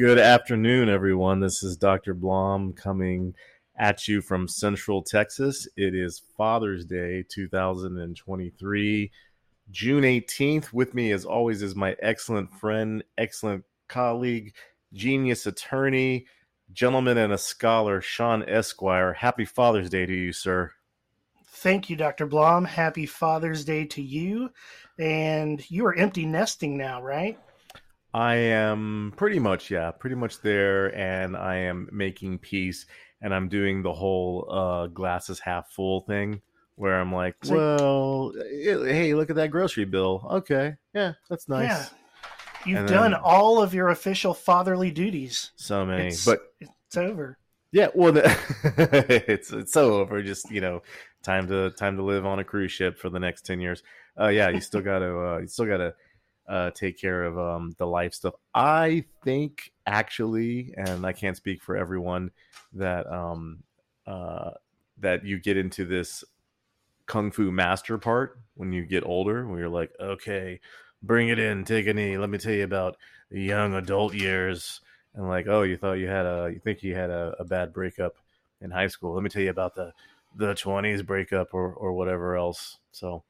Good afternoon, everyone. This is Dr. Blom coming at you from Central Texas. It is Father's Day 2023, June 18th. With me, as always, is my excellent friend, excellent colleague, genius attorney, gentleman, and a scholar, Shawn Esquire. Happy Father's Day to you, sir. Thank you, Dr. Blom. Happy Father's Day to you. And you are empty nesting now, right? I am pretty much, yeah, pretty much there, and I am making peace, and I'm doing the whole uh, glasses half full thing, where I'm like, well, eh, hey, look at that grocery bill. Okay, yeah, that's nice. Yeah, you've and done then, all of your official fatherly duties. So many, it's, but it's over. Yeah, well, it's it's so over. Just you know, time to time to live on a cruise ship for the next ten years. Uh, yeah, you still got to uh, you still got to uh, take care of um, the life stuff. I think actually, and I can't speak for everyone, that um, uh, that you get into this kung fu master part when you get older, when you're like, okay, bring it in, take a knee. Let me tell you about young adult years, and like, oh, you thought you had a, you think you had a, a bad breakup in high school. Let me tell you about the the 20s breakup or or whatever else. So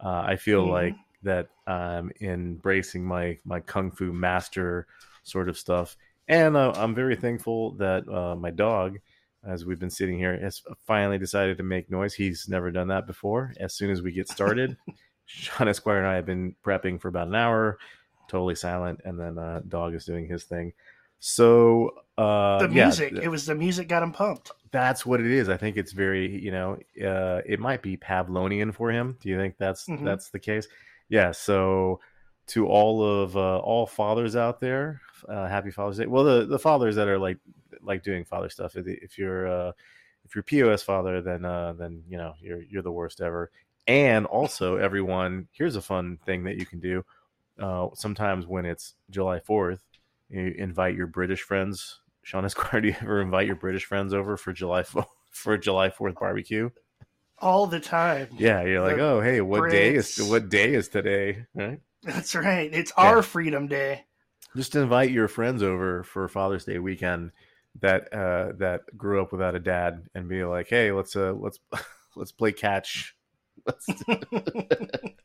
uh, I feel mm-hmm. like that I'm embracing my my kung fu master sort of stuff, and uh, I'm very thankful that uh, my dog, as we've been sitting here, has finally decided to make noise. He's never done that before. As soon as we get started, Shawn Esquire and I have been prepping for about an hour, totally silent, and then uh, dog is doing his thing. So uh, the music, yeah, it was the music got him pumped. That's what it is. I think it's very, you know, uh, it might be Pavlonian for him. Do you think that's mm-hmm. that's the case? Yeah, so to all of uh, all fathers out there, uh, happy Father's Day. Well, the the fathers that are like like doing father stuff. If you're uh, if you're POS father, then uh, then you know you're you're the worst ever. And also, everyone, here's a fun thing that you can do. Uh, sometimes when it's July Fourth, you invite your British friends. Shawn Esquire, do you ever invite your British friends over for July 4th, for July Fourth barbecue? All the time. Yeah, you're like, oh, hey, what day is what day is today? Right. That's right. It's yeah. our Freedom Day. Just invite your friends over for Father's Day weekend that uh, that grew up without a dad, and be like, hey, let's uh, let's let's play catch. Let's...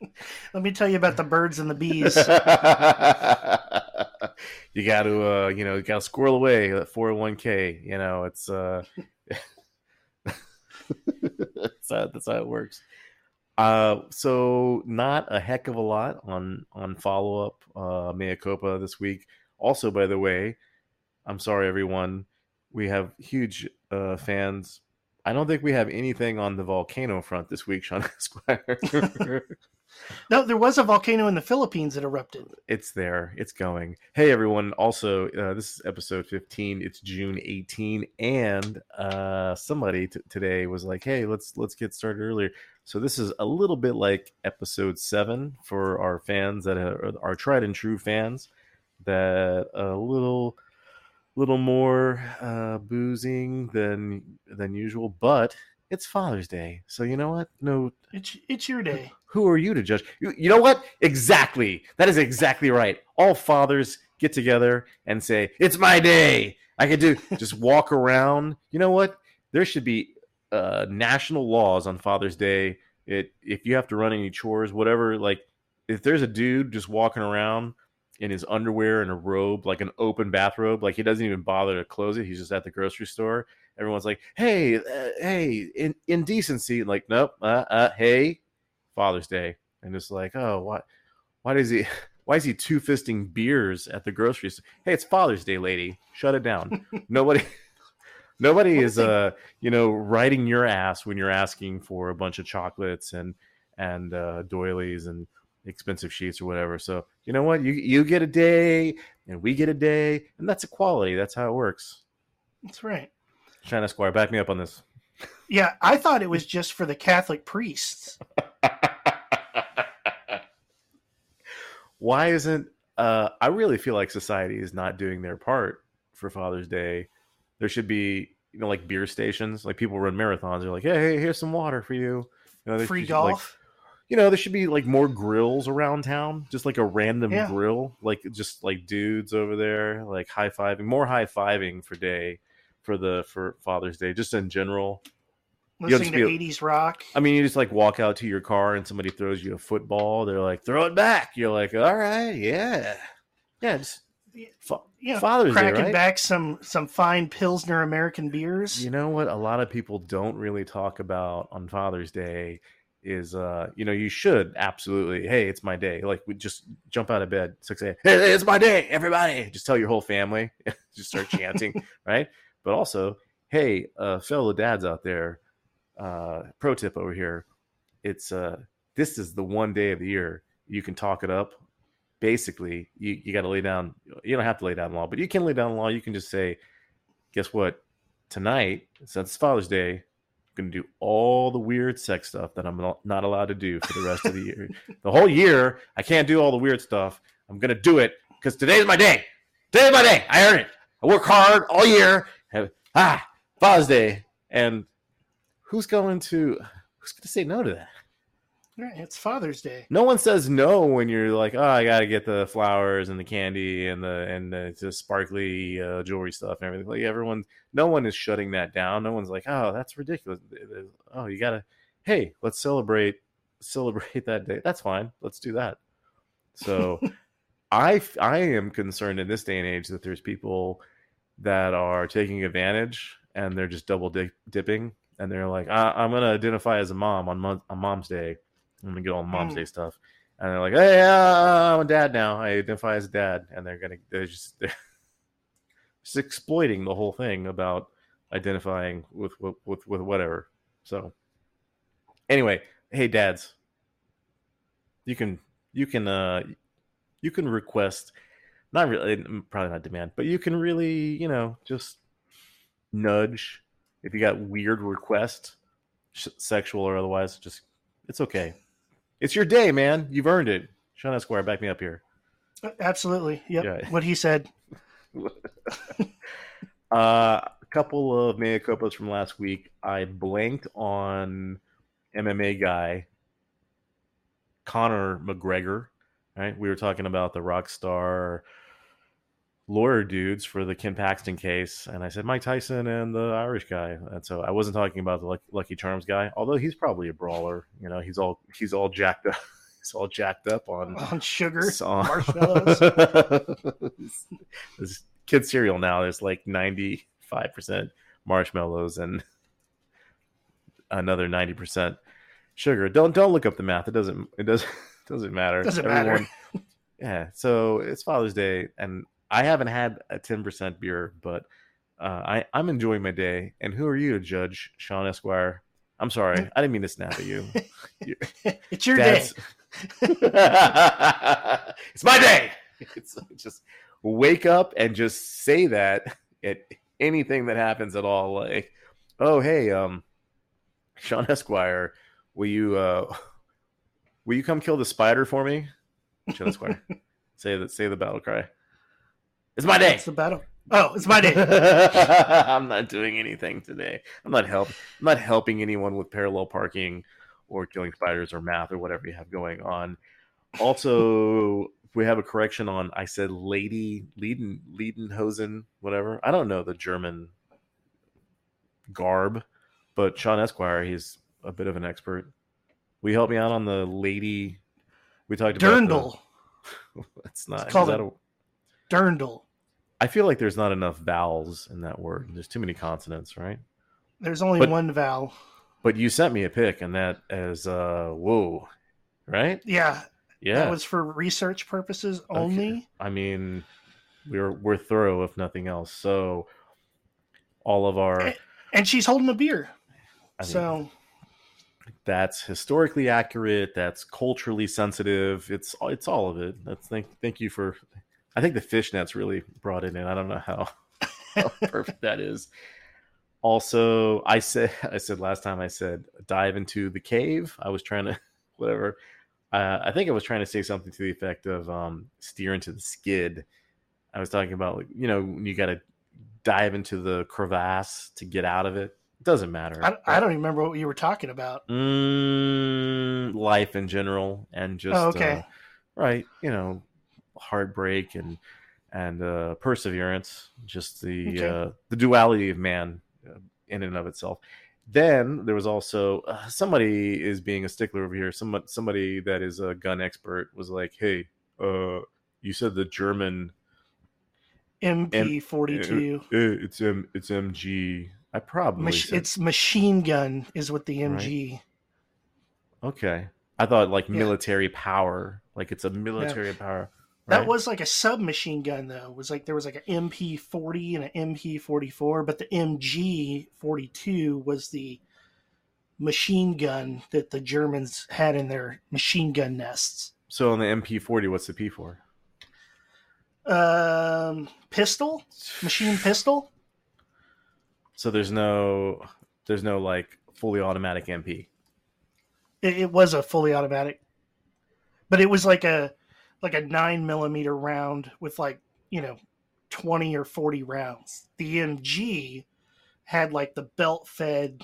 Let me tell you about the birds and the bees. you got to, uh, you know, you got to squirrel away that 401k. You know, it's uh, that's, how, that's how it works. Uh, so not a heck of a lot on on follow up uh, mea culpa this week. Also, by the way, I'm sorry everyone. We have huge uh, fans. I don't think we have anything on the volcano front this week, Shawn Esquire. no, there was a volcano in the Philippines that erupted. It's there. It's going. Hey, everyone. Also, uh, this is episode 15. It's June 18, and uh, somebody t- today was like, "Hey, let's let's get started earlier." So this is a little bit like episode seven for our fans that are, are tried and true fans. That a little little more uh, boozing than than usual, but it's Father's Day, so you know what? No, it's it's your day. Who are you to judge? You, you know what? Exactly. That is exactly right. All fathers get together and say, "It's my day." I could do just walk around. You know what? There should be uh, national laws on Father's Day. It if you have to run any chores, whatever. Like if there's a dude just walking around in his underwear and a robe, like an open bathrobe, like he doesn't even bother to close it. He's just at the grocery store everyone's like, "Hey, uh, hey, in indecency." Like, nope, uh, uh, hey, Father's Day, and it's like, oh, what? Why does he? Why is he two fisting beers at the grocery store? Hey, it's Father's Day, lady. Shut it down. Nobody. Nobody is uh you know riding your ass when you're asking for a bunch of chocolates and and uh, doilies and expensive sheets or whatever. So you know what? You you get a day and we get a day, and that's equality. That's how it works. That's right. Shawn Esquire, back me up on this. Yeah, I thought it was just for the Catholic priests. Why isn't uh I really feel like society is not doing their part for Father's Day. There should be, you know, like beer stations, like people run marathons. They're like, "Hey, hey here's some water for you." You know, free golf. Like, you know, there should be like more grills around town, just like a random Yeah. grill, like just like dudes over there, like high fiving, more high fiving for day for the for Father's Day, just in general. Listening to 80s rock. I mean, you just like walk out to your car and somebody throws you a football. They're like, throw it back. You're like, all right, yeah, yeah. Just fa- Yeah, Father's Day, cracking right? back some some fine Pilsner American beers. You know what? A lot of people don't really talk about on Father's Day is, uh, you know, you should absolutely. Hey, it's my day. Like, we just jump out of bed six a.m. Hey, it's my day, everybody. Just tell your whole family. just start chanting, right? But also, hey, uh, fellow dads out there. Uh, pro tip over here. It's uh, this is the one day of the year you can talk it up. Basically, you, you got to lay down. You don't have to lay down law, but you can lay down law. You can just say, guess what? Tonight, since it's Father's Day, I'm going to do all the weird sex stuff that I'm not- allowed to do for the rest of the year. The whole year, I can't do all the weird stuff. I'm going to do it because today's my day. Today's my day. I earn it. I work hard all year. Have, ah, Father's Day. And who's going to who's going to say no to that? Right, it's Father's Day. No one says no when you're like, oh, I got to get the flowers and the candy and the and the, the sparkly uh, jewelry stuff and everything. Like everyone, no one is shutting that down. No one's like, oh, that's ridiculous. Oh, you gotta, hey, let's celebrate celebrate that day. That's fine. Let's do that. So, I I am concerned in this day and age that there's people that are taking advantage and they're just double dip- dipping and they're like, I- I'm gonna identify as a mom on, mon- on Mom's Day. I'm gonna get all Mom's Mm. Day stuff, and they're like, Hey, uh, I'm a dad now. I identify as a dad, and they're gonna they're just they're just exploiting the whole thing about identifying with with with, with whatever. So, anyway, hey dads, you can you can uh you can request not really probably not demand but you can really you know just nudge if you got weird requests sh- sexual or otherwise just it's okay it's your day man you've earned it shawn esquire back me up here Absolutely. Yep. Yeah. What he said. uh, a couple of mea culpas from last week. I blanked on MMA guy Conor McGregor. Right, we were talking about the rock star lawyer dudes for the Ken Paxton case, and I said Mike Tyson and the Irish guy, and so I wasn't talking about the Lucky, Charms guy, although he's probably a brawler. You know, he's all he's all jacked up. He's all jacked up on On sugar, marshmallows. this, this kid cereal now is like 95% marshmallows and another 90% sugar. Don't don't look up the math. It doesn't it doesn't doesn't matter. Doesn't matter. Yeah. So it's Father's Day and I haven't had a 10% beer, but uh, I, I'm enjoying my day. And who are you to judge, Shawn Esquire? I'm sorry. I didn't mean to snap at you. it's your day. It's my day. It's just wake up and just say that at anything that happens at all. Like, oh hey, um, Shawn Esquire, will you uh, will you come kill the spider for me? Shawn Esquire, say that. Say the battle cry. It's my day. It's the battle. Oh, it's my day. I'm not doing anything today. I'm not help. I'm not helping anyone with parallel parking or killing spiders or math or whatever you have going on. Also, we have a correction on. I said Lady Leiden Leidenhosen, whatever. I don't know the German garb, but Shawn Esquire, he's a bit of an expert. We you help me out on the lady? We talked about the- Dirndl. It's not. It's called a- Dirndl. I feel like there's not enough vowels in that word. There's too many consonants, right? There's only But- one vowel. But you sent me a pic, and that is uh, whoa, right? Yeah, Yeah. that was for research purposes only. I mean, we're we're thorough if nothing else. So all of our, And she's holding a beer. I mean, so that's historically accurate. That's culturally sensitive. It's it's all of it. That's thank thank you for. I think the fishnets really brought it in. I don't know how, how perfect that is. Also, I said I said last time I said dive into the cave. I was trying to whatever. Uh, I think I was trying to say something to the effect of um, steer into the skid. I was talking about like, you know you got to dive into the crevasse to get out of it. It doesn't matter. I, I don't remember what you were talking about. Mm, life in general, and just Oh, okay. uh, right, you know, heartbreak and and uh, perseverance, just the Okay. uh, the duality of man uh, in and of itself. Then there was also uh, somebody is being a stickler over here. Somebody somebody that is a gun expert was like, "Hey, uh, you said the German MP42. uh, it's M it's MG. I probably Mach- it's machine gun is what the MG. Okay. I thought like Yeah. military power, like it's a military power. That right? was like a submachine gun though. It was like there was like an MP40 and an MP44, but the MG42 was the machine gun that the Germans had in their machine gun nests. so on the MP40. What's the P for? Um, pistol, machine pistol. So there's no, there's no like fully automatic MP. It, it was a fully automatic, but it was like a like a nine millimeter round with like you know twenty or forty rounds. The MG had like the belt fed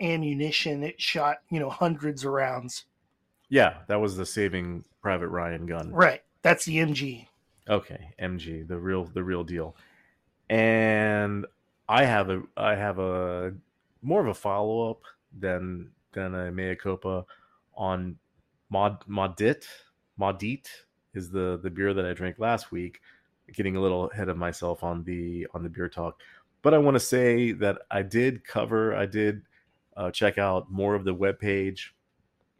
ammunition. It shot you know hundreds of rounds. Yeah, that was the Saving Private Ryan gun. Right, that's the MG. Okay, MG, the real, the real deal. And I have a, I have a more of a follow up than than a mea culpa on Mod modit Maudit is the the beer that I drank last week. Getting a little ahead of myself on the on the beer talk, but I want to say that I did cover. I did uh, check out more of the webpage.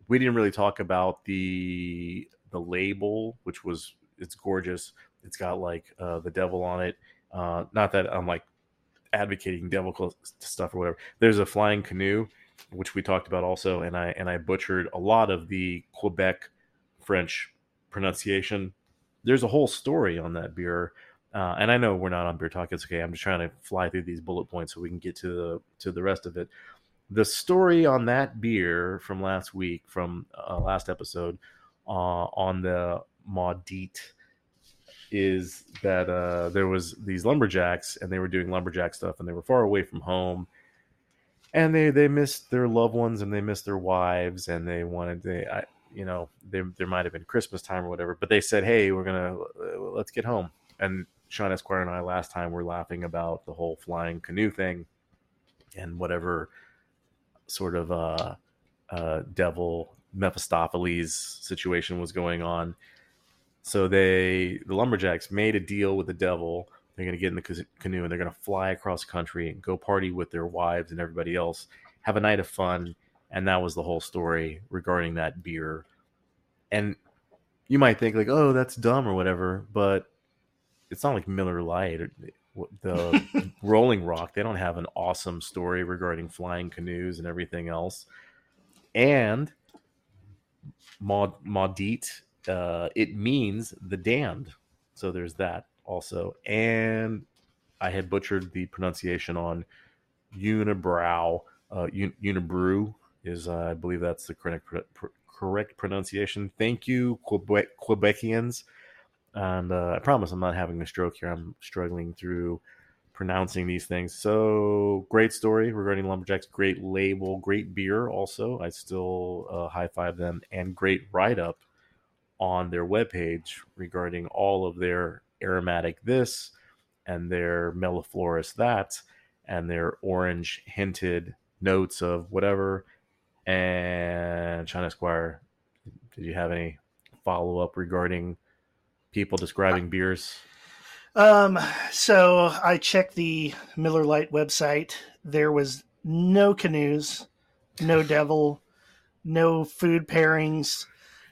We didn't really talk about the the label, which was it's gorgeous. It's got like uh, the devil on it. Uh, not that I'm like advocating devil stuff or whatever. There's a flying canoe, which we talked about also, and I and I butchered a lot of the Quebec French pronunciation. There's a whole story on that beer, uh, and I know we're not on beer talk. It's okay. I'm just trying to fly through these bullet points so we can get to the to the rest of it. The story on that beer from last week, from uh, last episode, uh, on the Maudit is that uh, there was these lumberjacks and they were doing lumberjack stuff and they were far away from home and they they missed their loved ones and they missed their wives and they wanted they I, you know there there might have been Christmas time or whatever but they said hey we're gonna uh, let's get home and Sean Esquire and I last time were laughing about the whole flying canoe thing and whatever sort of uh, uh, devil Mephistopheles situation was going on so they, the lumberjacks, made a deal with the devil. They're going to get in the canoe and they're going to fly across country and go party with their wives and everybody else, have a night of fun, and that was the whole story regarding that beer. And you might think like, oh, that's dumb or whatever, but it's not like Miller Lite or the Rolling Rock. They don't have an awesome story regarding flying canoes and everything else. And Maud Maudit uh, it means the damned. So there's that also. And I had butchered the pronunciation on unibrow. Uh, un- Unibroue is, uh, I believe that's the correct pr- correct pronunciation. Thank you, Quebec Quebecians. And uh, I promise I'm not having a stroke here. I'm struggling through pronouncing these things. So great story regarding lumberjacks. Great label. Great beer. Also, I still uh, high five them. And great write up on their webpage regarding all of their aromatic this and their melliflorous that and their orange hinted notes of whatever. And Shawn Esquire, did you have any follow up regarding people describing beers? Um, so I checked the Miller Lite website. There was no canoes, no devil, no food pairings,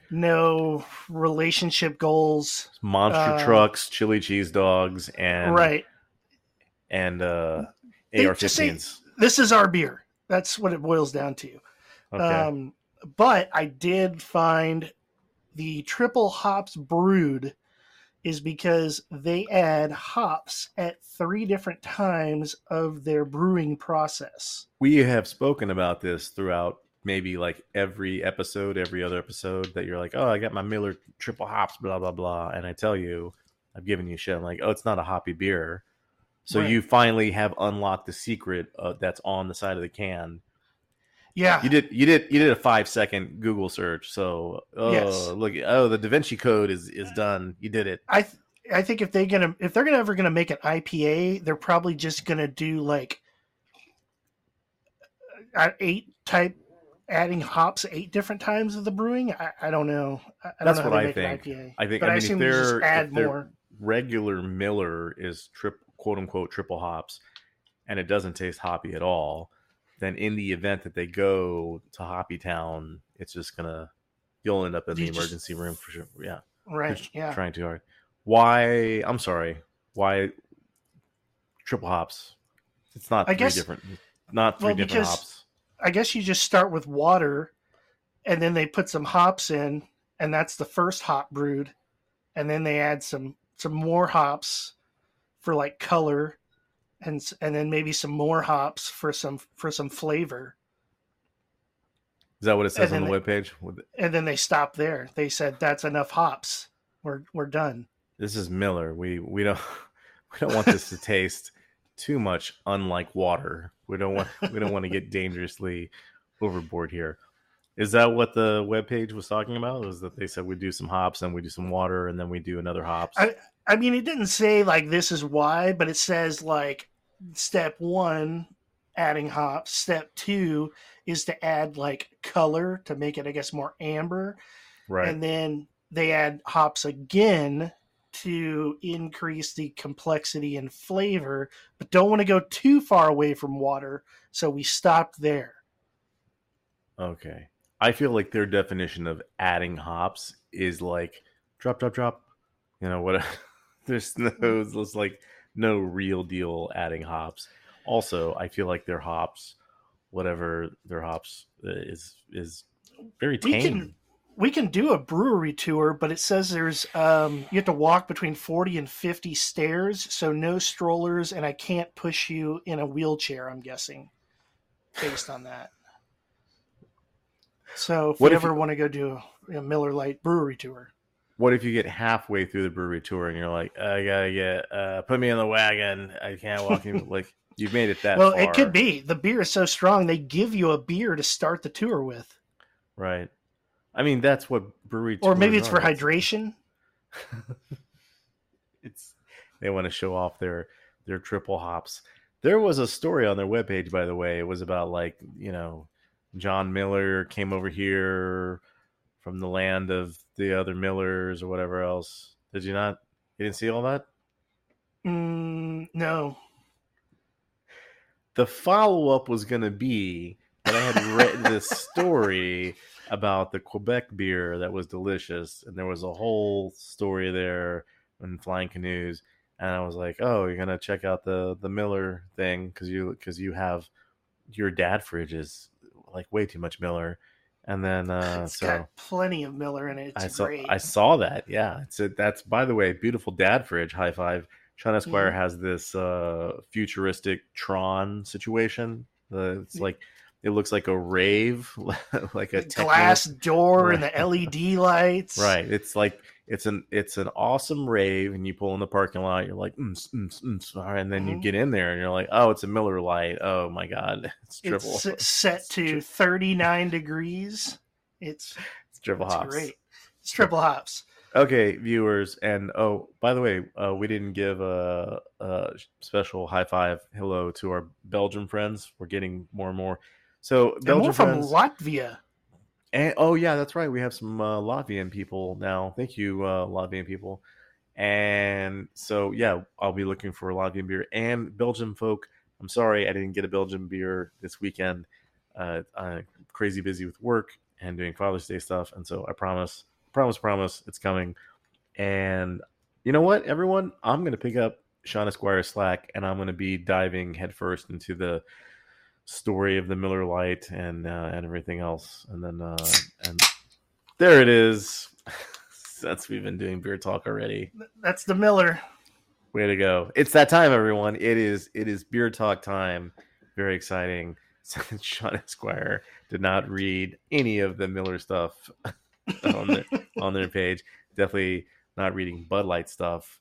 no relationship goals. Monster Uh, trucks, chili cheese dogs, and right. and uh, AR-15s. This is our beer. That's what it boils down to. Okay. Um, but I did find the triple hops brewed is because they add hops at three different times of their brewing process. we have spoken about this throughout maybe like every episode, every other episode that you're like, oh, I got my Miller triple hops, blah blah blah, and I tell you, I've given you shit. I'm like, oh, it's not a hoppy beer. So Right. you finally have unlocked the secret uh, that's on the side of the can. Yeah. You did you did you did a five second Google search. So oh Yes. look oh the Da Vinci Code is is done. You did it. I th- I think if they're gonna if they're gonna ever gonna make an IPA, they're probably just gonna do like uh, eight type adding hops eight different times of the brewing. I, I don't know. I, I don't That's know what I think. I think but I mean if assume you just they're add more. regular Miller is trip quote unquote triple hops and it doesn't taste hoppy at all, then in the event that they go to Hoppy Town, it's just gonna you'll end up in You the just- emergency room for sure. Yeah. Right. Just Yeah. Trying too hard. Why I'm sorry. Why triple hops? It's not I three guess- different not three well, different because- hops. I guess you just start with water, and then they put some hops in, and that's the first hop brewed, and then they add some some more hops for like color, and and then maybe some more hops for some for some flavor, Is that what it says on the then webpage? And then they stop there. They said that's enough hops. We're we're done. This is Miller. We we don't we don't want this to taste too much unlike water. We don't want we don't want to get dangerously overboard here. Is that what the webpage was talking about? Was that they said we do some hops and we do some water and then we do another hops? I- I mean, it didn't say like this is why, but it says like step one, adding hops. Step two is to add like color to make it, I guess, more amber. right. And then they add hops again to increase the complexity and flavor, but don't want to go too far away from water. So we stopped there. Okay. I feel like their definition of adding hops is like drop, drop, drop. You know what? There's no, there's like no real deal adding hops. Also, I feel like their hops, whatever their hops uh, is, is very We tame. can we can do a brewery tour, but it says there's um, you have to walk between forty and fifty stairs, so no strollers, and I can't push you in a wheelchair. I'm guessing, based on that. So if What we if ever you- want to go do a, a Miller Lite brewery tour, What if you get halfway through the brewery tour and you're like, I gotta get, uh, put me in the wagon. I can't walk in. like you've made it that well, far. it could be the beer is so strong they give you a beer to start the tour with, right. I mean, that's what brewery. or maybe it's for are. It's- hydration. it's they want to show off their their triple hops. There was a story on their webpage, by the way. It was about like you know, John Miller came over here from the land of the other Millers or whatever else. Did you not? You didn't see all that? Mm, no, The follow up was going to be that I had read this story about the Quebec beer that was delicious, and there was a whole story there in Flying Canoes, and I was like, "Oh, you're gonna check out the the Miller thing because you because you have your dad fridge is like way too much Miller," and then uh, it's so. got plenty of Miller in it. It's I saw great. I saw that. Yeah. It's a, that's by the way, beautiful dad fridge. High five. Shawn Esquire Mhm. has this uh futuristic Tron situation. It's like it looks like a rave, like a glass door and the LED lights. Right. It's like it's an it's an awesome rave, and you pull in the parking lot. You're like, mm, mm, mm, and then you Mhm. get in there, and you're like, oh, it's a Miller Lite. Oh my god, it's triple. It's set to 39 degrees. It's, It's triple it's hops. great. It's triple hops. Okay, viewers, and oh, by the way, uh, we didn't give a, a special high five hello to our Belgian friends. We're getting more and more. So Belgian more from friends, Latvia. And oh yeah, that's right. We have some uh, Latvian people now. Thank you, uh, Latvian people. And so yeah, I'll be looking for Latvian beer and Belgian folk. I'm sorry I didn't get a Belgian beer this weekend. Uh, I'm crazy busy with work and doing Father's Day stuff, and so I promise, promise, promise, it's coming. And you know what, everyone, I'm gonna pick up Shawn Esquire slack, and I'm gonna be diving headfirst into the story of the Miller Lite and uh, and everything else, and then uh, and there it is. Since we've been doing beer talk already, That's the Miller. way to go! It's that time, everyone. It is it is beer talk time. Very exciting. Shawn Esquire did not read any of the Miller stuff on their on their page, definitely not reading Bud Light stuff.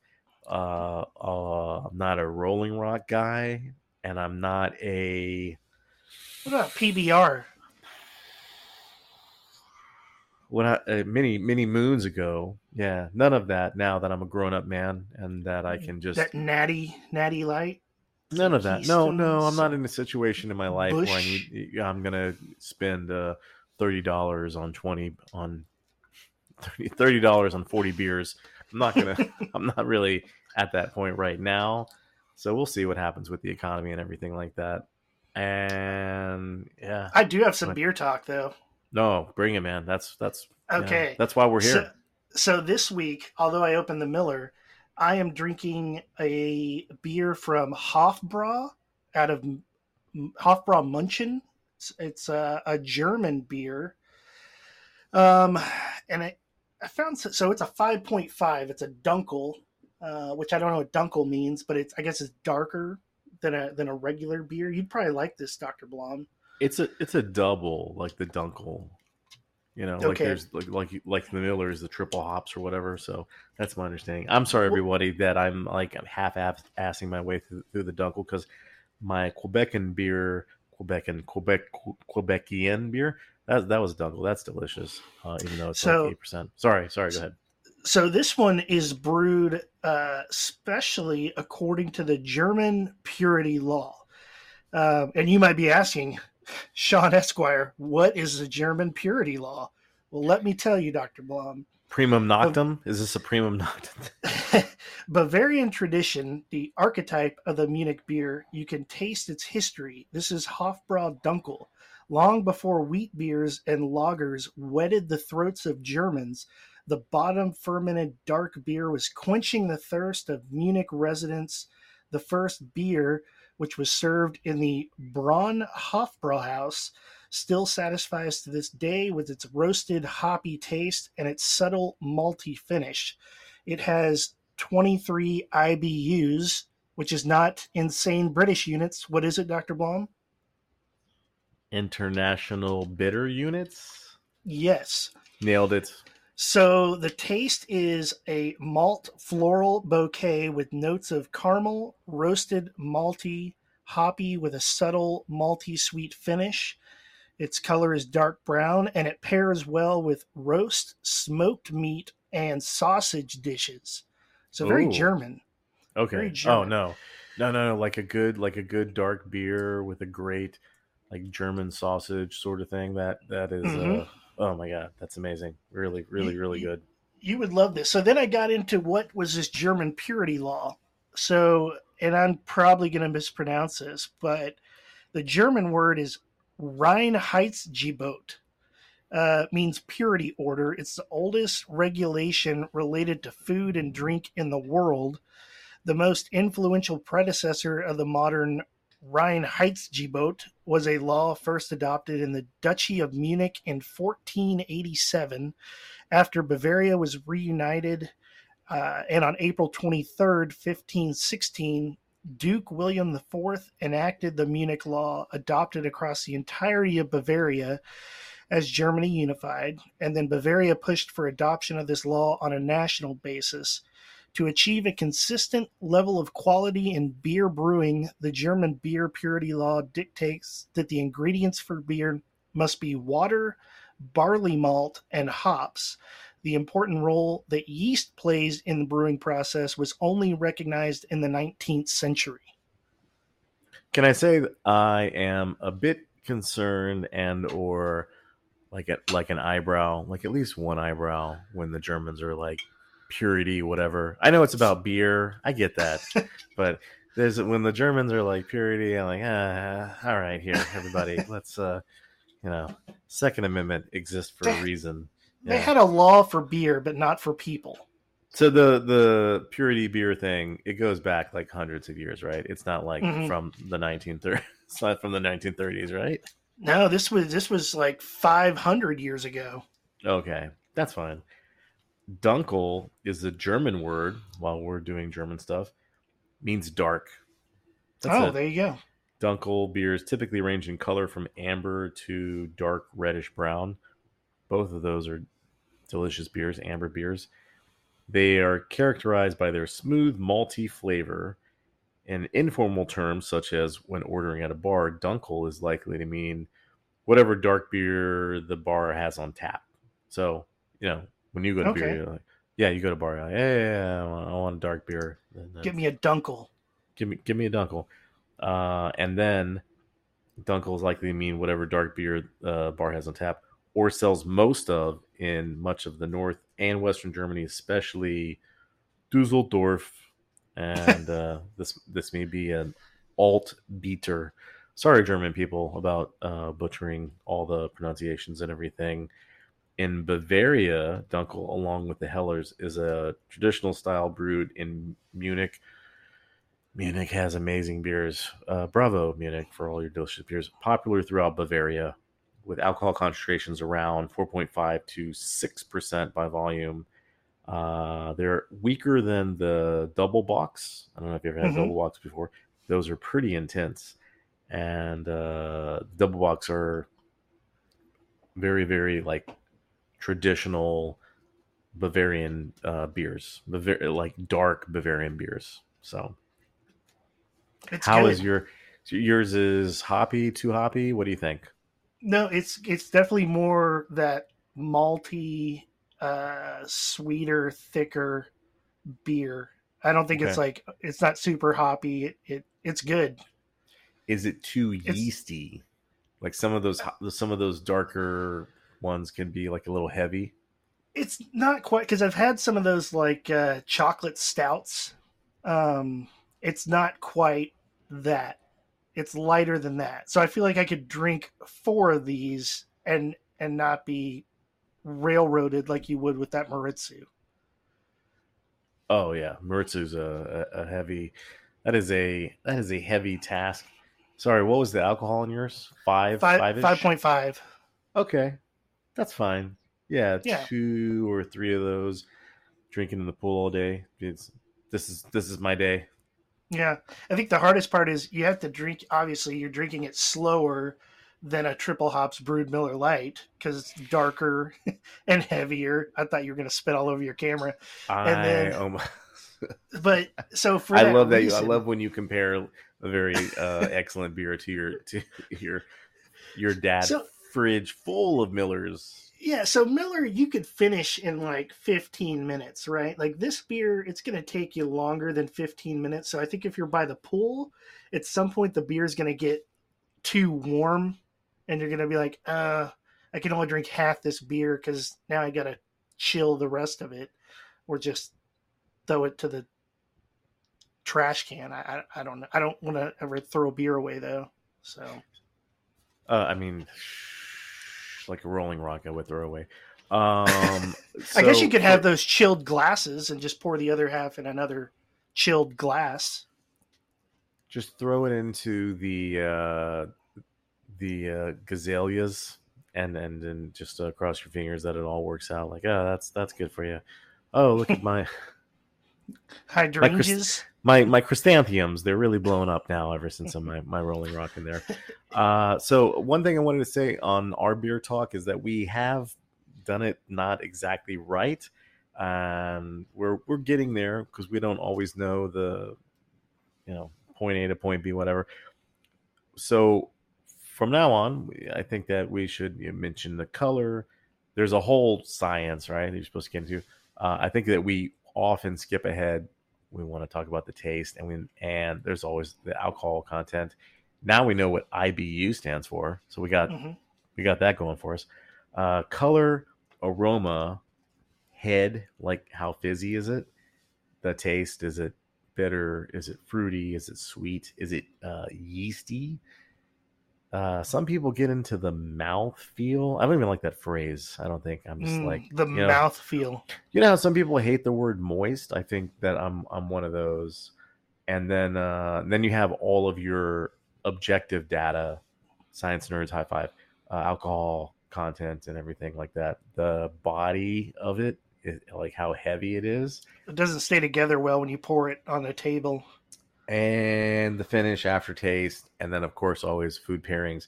uh, uh, I'm not a Rolling Rock guy, and I'm not a What about PBR? what I, uh, many many moons ago. Yeah, none of that. Now that I'm a grown up man and that I can just That natty natty light. none of that. No, no, I'm not in a situation in my life where I need, I'm gonna spend uh, thirty dollars on twenty on thirty dollars on forty beers. I'm not gonna. I'm not really at that point right now. So we'll see what happens with the economy and everything like that. And yeah, I do have some Like- beer talk though. no, bring it, man. That's that's yeah, Okay. that's why we're here. So, so this week, although I opened the Miller, I am drinking a beer from Hofbräu out of M- Hofbräu Munchen. It's, it's a, a German beer. Um, and I, I found so, so it's a 5.5. It's a Dunkel, uh, which I don't know what Dunkel means, but it's I guess it's darker than a than a regular beer. You'd probably like this, Doctor Blom. It's a it's a double like the Dunkel. You know, like Okay. there's like like like the Miller is the triple hops or whatever. So that's my understanding. I'm sorry everybody that I'm like I'm half assing my way through, through the Dunkel because my Quebecan beer, Quebecan Quebec Quebecian beer, that that was Dunkel. That's delicious, uh, even though it's So- like eight percent. Sorry, sorry. Go ahead. So this one is brewed uh, specially according to the German purity law. Um, and you might be asking, Shawn Esquire, what is the German purity law? Well, let me tell you, Dr. Blom. Primum noctum. Is this a primum noctum? Bavarian tradition, the archetype of the Munich beer, you can taste its history. This is Hofbrau Dunkel. Long before wheat beers and lagers wetted the throats of Germans, the bottom fermented dark beer was quenching the thirst of Munich residents. The first beer, which was served in the Braun Hofbrauhaus, still satisfies to this day with its roasted hoppy taste and its subtle malty finish. It has 23 IBUs, which is not insane British units. What is it, Dr. Blom? International bitter units. Yes. Nailed it. So the taste is a malt floral bouquet with notes of caramel, roasted malty, hoppy with a subtle malty sweet finish. Its color is dark brown and it pairs well with roast, smoked meat, and sausage dishes. So very Ooh. German. Okay. Very Oh no, no, no, no! Like a good, like a good dark beer with a great, like German sausage sort of thing. That that is, Mhm. uh, oh my god, that's amazing! Really, really, really you- good. you would love this. So then I got into what was this German purity law. So, and I'm probably going to mispronounce this, but the German word is Reinheitsgebot. Uh, means purity order. It's the oldest regulation related to food and drink in the world. The most influential predecessor of the modern Reinheitsgebot was a law first adopted in the Duchy of Munich in 1487 after Bavaria was reunited. Uh, and on April 23rd, 1516, Duke William IV enacted the Munich Law, adopted across the entirety of Bavaria as Germany unified. And then Bavaria pushed for adoption of this law on a national basis. To achieve a consistent level of quality in beer brewing, the German beer purity law dictates that the ingredients for beer must be water, barley malt, and hops. The important role that yeast plays in the brewing process was only recognized in the 19th century. Can I say that I am a bit concerned and or like a, like an eyebrow, like at least one eyebrow when the Germans are like purity, whatever. I know it's about beer. I get that, but there's when the Germans are like purity. I'm like, ah, all right, here, everybody, let's uh, you know, Second Amendment exists for a reason. They Yeah. had a law for beer, but not for people. So the the purity beer thing, it goes back like hundreds of years, right? It's not like Mhm. from the 1930s. It's not from the 1930s, right? No, this was this was like 500 years ago. Okay, that's fine. Dunkel is a German word. While we're doing German stuff, means dark. That's oh, it. there you go. Dunkel beers typically range in color from amber to dark reddish brown. Both of those are delicious beers, amber beers. They are characterized by their smooth, malty flavor. In informal terms, such as when ordering at a bar, Dunkel is likely to mean whatever dark beer the bar has on tap. So, you know, when you go to Okay. beer, you're like, yeah, you go to bar, you're like, yeah, yeah, yeah, I want, I want a dark beer. Give me a Dunkel. give me give me a dunkel uh, and then dunkel is likely to mean whatever dark beer uh, bar has on tap or sells most of in much of the north and western germany especially dusseldorf and uh, this this may be an alt beater sorry german people about uh, butchering all the pronunciations and everything in bavaria dunkel along with the hellers is a traditional style brewed in munich Munich has amazing beers. Uh, bravo, Munich, for all your delicious beers. Popular throughout Bavaria, with alcohol concentrations around 4.5 to 6% by volume. Uh, they're weaker than the double box. I don't know if you ever had Mhm. double box before. Those are pretty intense. And uh, double box are very, very like traditional Bavarian uh, beers, Bavar- like dark Bavarian beers. So. It's How good. is your yours is hoppy, too hoppy? What do you think? No, it's it's definitely more that malty, uh, sweeter, thicker beer. I don't think it's like it's not super hoppy. It, it it's good. Is it too It's- yeasty? Like some of those some of those darker ones can be like a little heavy. It's not quite because I've had some of those like uh, chocolate stouts. Um, it's not quite that. It's lighter than that. So I feel like I could drink four of these and and not be railroaded like you would with that Maritsu. Oh yeah, Maritsu's a, a, a heavy. That is a that is a heavy task. Sorry, what was the alcohol in yours? Five, Five five-ish? five point five. Okay, that's fine. Yeah, Yeah. two or three of those. Drinking in the pool all day. It's this is this is my day. Yeah, I think the hardest part is you have to drink. Obviously, you're drinking it slower than a triple hops brewed Miller Lite because it's darker and heavier. I thought you were going to spit all over your camera, I then- oh my. but so for I love that. You, I love when you compare a very uh, excellent beer to your to your your dad's So- fridge full of Millers. Yeah, so Miller, you could finish in like 15 minutes, right? Like this beer, it's going to take you longer than 15 minutes. So I think if you're by the pool, at some point the beer is going to get too warm and you're going to be like, uh, I can only drink half this beer because now I got to chill the rest of it or just throw it to the trash can. I, I, I don't know. I don't want to ever throw beer away though. So Uh, I mean, like a Rolling Rock, I would throw away. Um, I guess you could have those chilled glasses and just pour the other half in another chilled glass. just throw it into the uh, the uh, gazelias and and then just uh, cross your fingers that it all works out. Like, oh, that's that's good for you. Oh, look at my Hydrangeas. my my chrysanthemums they're really blown up now ever since my, my rolling rock in there. Uh so one thing i wanted to say on our beer talk is that we have done it not exactly right and we're we're getting there because we don't always know the you know point a to point b whatever. So from now on i think that we should mention the color. There's a whole science right you're supposed to get into. Uh, i think that we often skip ahead we want to talk about the taste and we and there's always the alcohol content. Now we know what ibu stands for so we got Mhm. we got that going for us. Uh color aroma head like how fizzy is it? The taste is it bitter? Is it fruity? Is it sweet? Is it uh yeasty uh some people get into the mouth feel. I don't even like that phrase i don't think. I'm just Mm, like the you know, mouth feel. you know how some people hate the word moist? I think that i'm i'm one of those. And then uh then you have all of your objective data science nerds high five uh, alcohol content and everything like that. The body of it, like how heavy it is. It doesn't stay together well when you pour it on the table. And the finish aftertaste and then of course always food pairings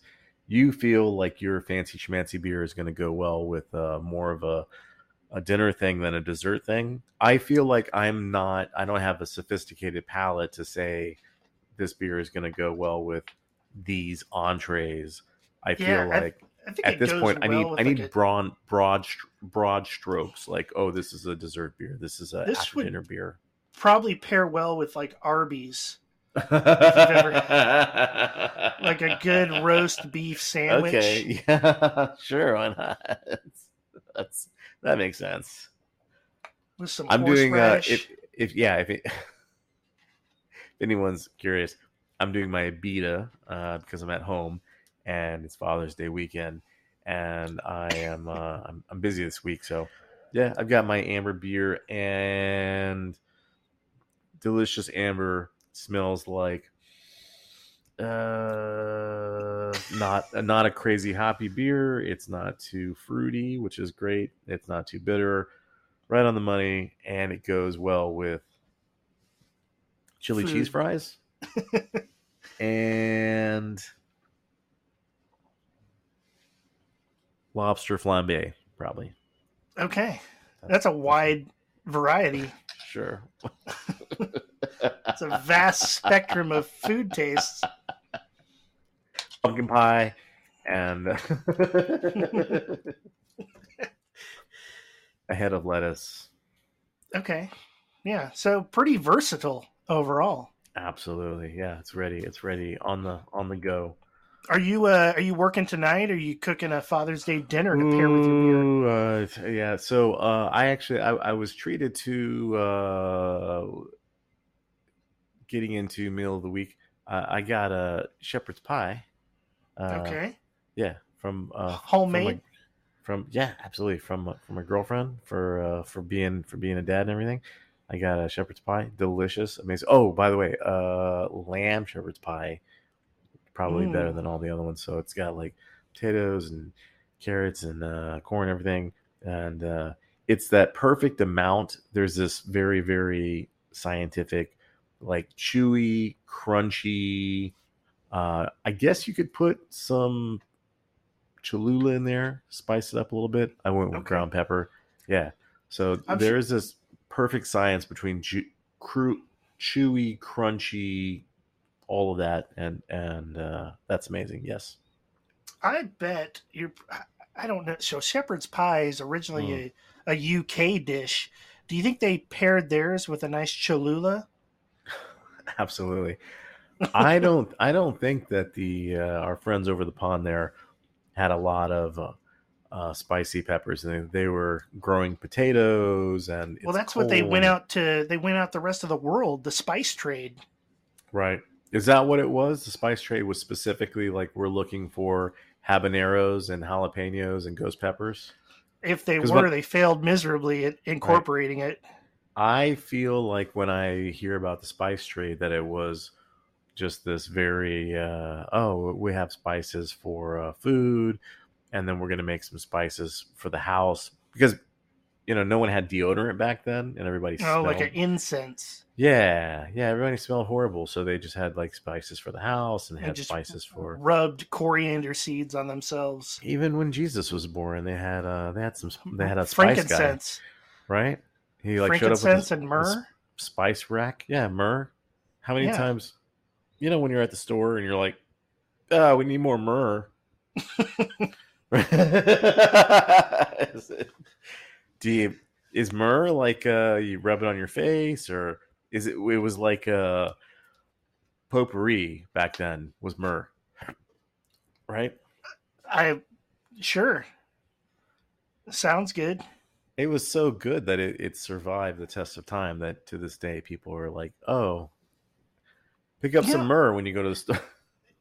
you feel like your fancy schmancy beer is going to go well with uh, more of a a dinner thing than a dessert thing. I feel like I'm not. I don't have a sophisticated palate to say this beer is going to go well with these entrees. I feel Yeah, I- like I think at this point, I need I need like, broad broad broad strokes. Like, oh, this is a dessert beer. This is a This after would- dinner beer. Probably pair well with like Arby's, like like a good roast beef sandwich. Okay, yeah, sure, why not? That's that makes sense. with some I'm doing uh, if if yeah if, it, if anyone's curious, I'm doing my beta uh, because I'm at home and it's Father's Day weekend, and I am uh, I'm, I'm busy this week, so yeah, I've got my amber beer and delicious amber smells like uh not not a crazy hoppy beer. It's not too fruity which is great. It's not too bitter. Right on the money and it goes well with chili Food. cheese fries. And lobster flambe probably. Okay, that's a wide variety. Sure. It's a vast spectrum of food tastes. pumpkin pie and a head of lettuce. Okay, yeah, so pretty versatile overall. absolutely. Yeah it's ready. It's ready on the on the go Are you uh, are you working tonight? Or are you cooking a Father's Day dinner to pair with your beer? Uh, yeah. So uh, I actually I, I was treated to uh, getting into meal of the week. Uh, I got a shepherd's pie. Uh, Okay, Yeah, from uh, homemade. From, from yeah, absolutely from from my girlfriend for uh, for being for being a dad and everything. I got a shepherd's pie, delicious, amazing. Oh, by the way, uh, lamb shepherd's pie, probably better Mm. than all the other ones. So it's got like potatoes and carrots and uh, corn, and everything, and uh, it's that perfect amount. There's this very very scientific, like chewy, crunchy. Uh, I guess you could put some Cholula in there, spice it up a little bit. I went with Okay. ground pepper. Yeah. So I'm there su- is this perfect science between ju- cru- chewy, crunchy, all of that, and and uh, that's amazing. Yes. I bet you're. I- don't know. So shepherd's pie is originally a, a UK dish. Do you think they paired theirs with a nice Cholula? Absolutely. I don't. I don't think that the uh, our friends over the pond there had a lot of uh, uh, spicy peppers. They, they were growing potatoes, and well, that's what they went out to. They went out the rest of the world, the spice trade. Right. Is that what it was? The spice trade was specifically like we're looking for habaneros and jalapenos and ghost peppers. If they were, what- they failed miserably at incorporating it. I feel like when I hear about the spice trade that it was just this very uh, oh we have spices for uh, food and then we're going to make some spices for the house because you know no one had deodorant back then and everybody Oh, like an incense. Yeah yeah everybody smelled horrible so they just had like spices for the house and And had spices for Rubbed coriander seeds on themselves. even when Jesus was born, they had uh they had some they had a spice guy, frankincense, right? He like showed up with frankincense, a, and myrrh. spice rack. Yeah, myrrh. How many Yeah. times? You know when you're at the store and you're like, "Oh, we need more myrrh." Is it- Do you is myrrh like uh you rub it on your face or is it it was like uh potpourri back then was myrrh right I sure sounds good. it was so good that it, it survived the test of time that to this day people are like oh pick up some myrrh when you go to the store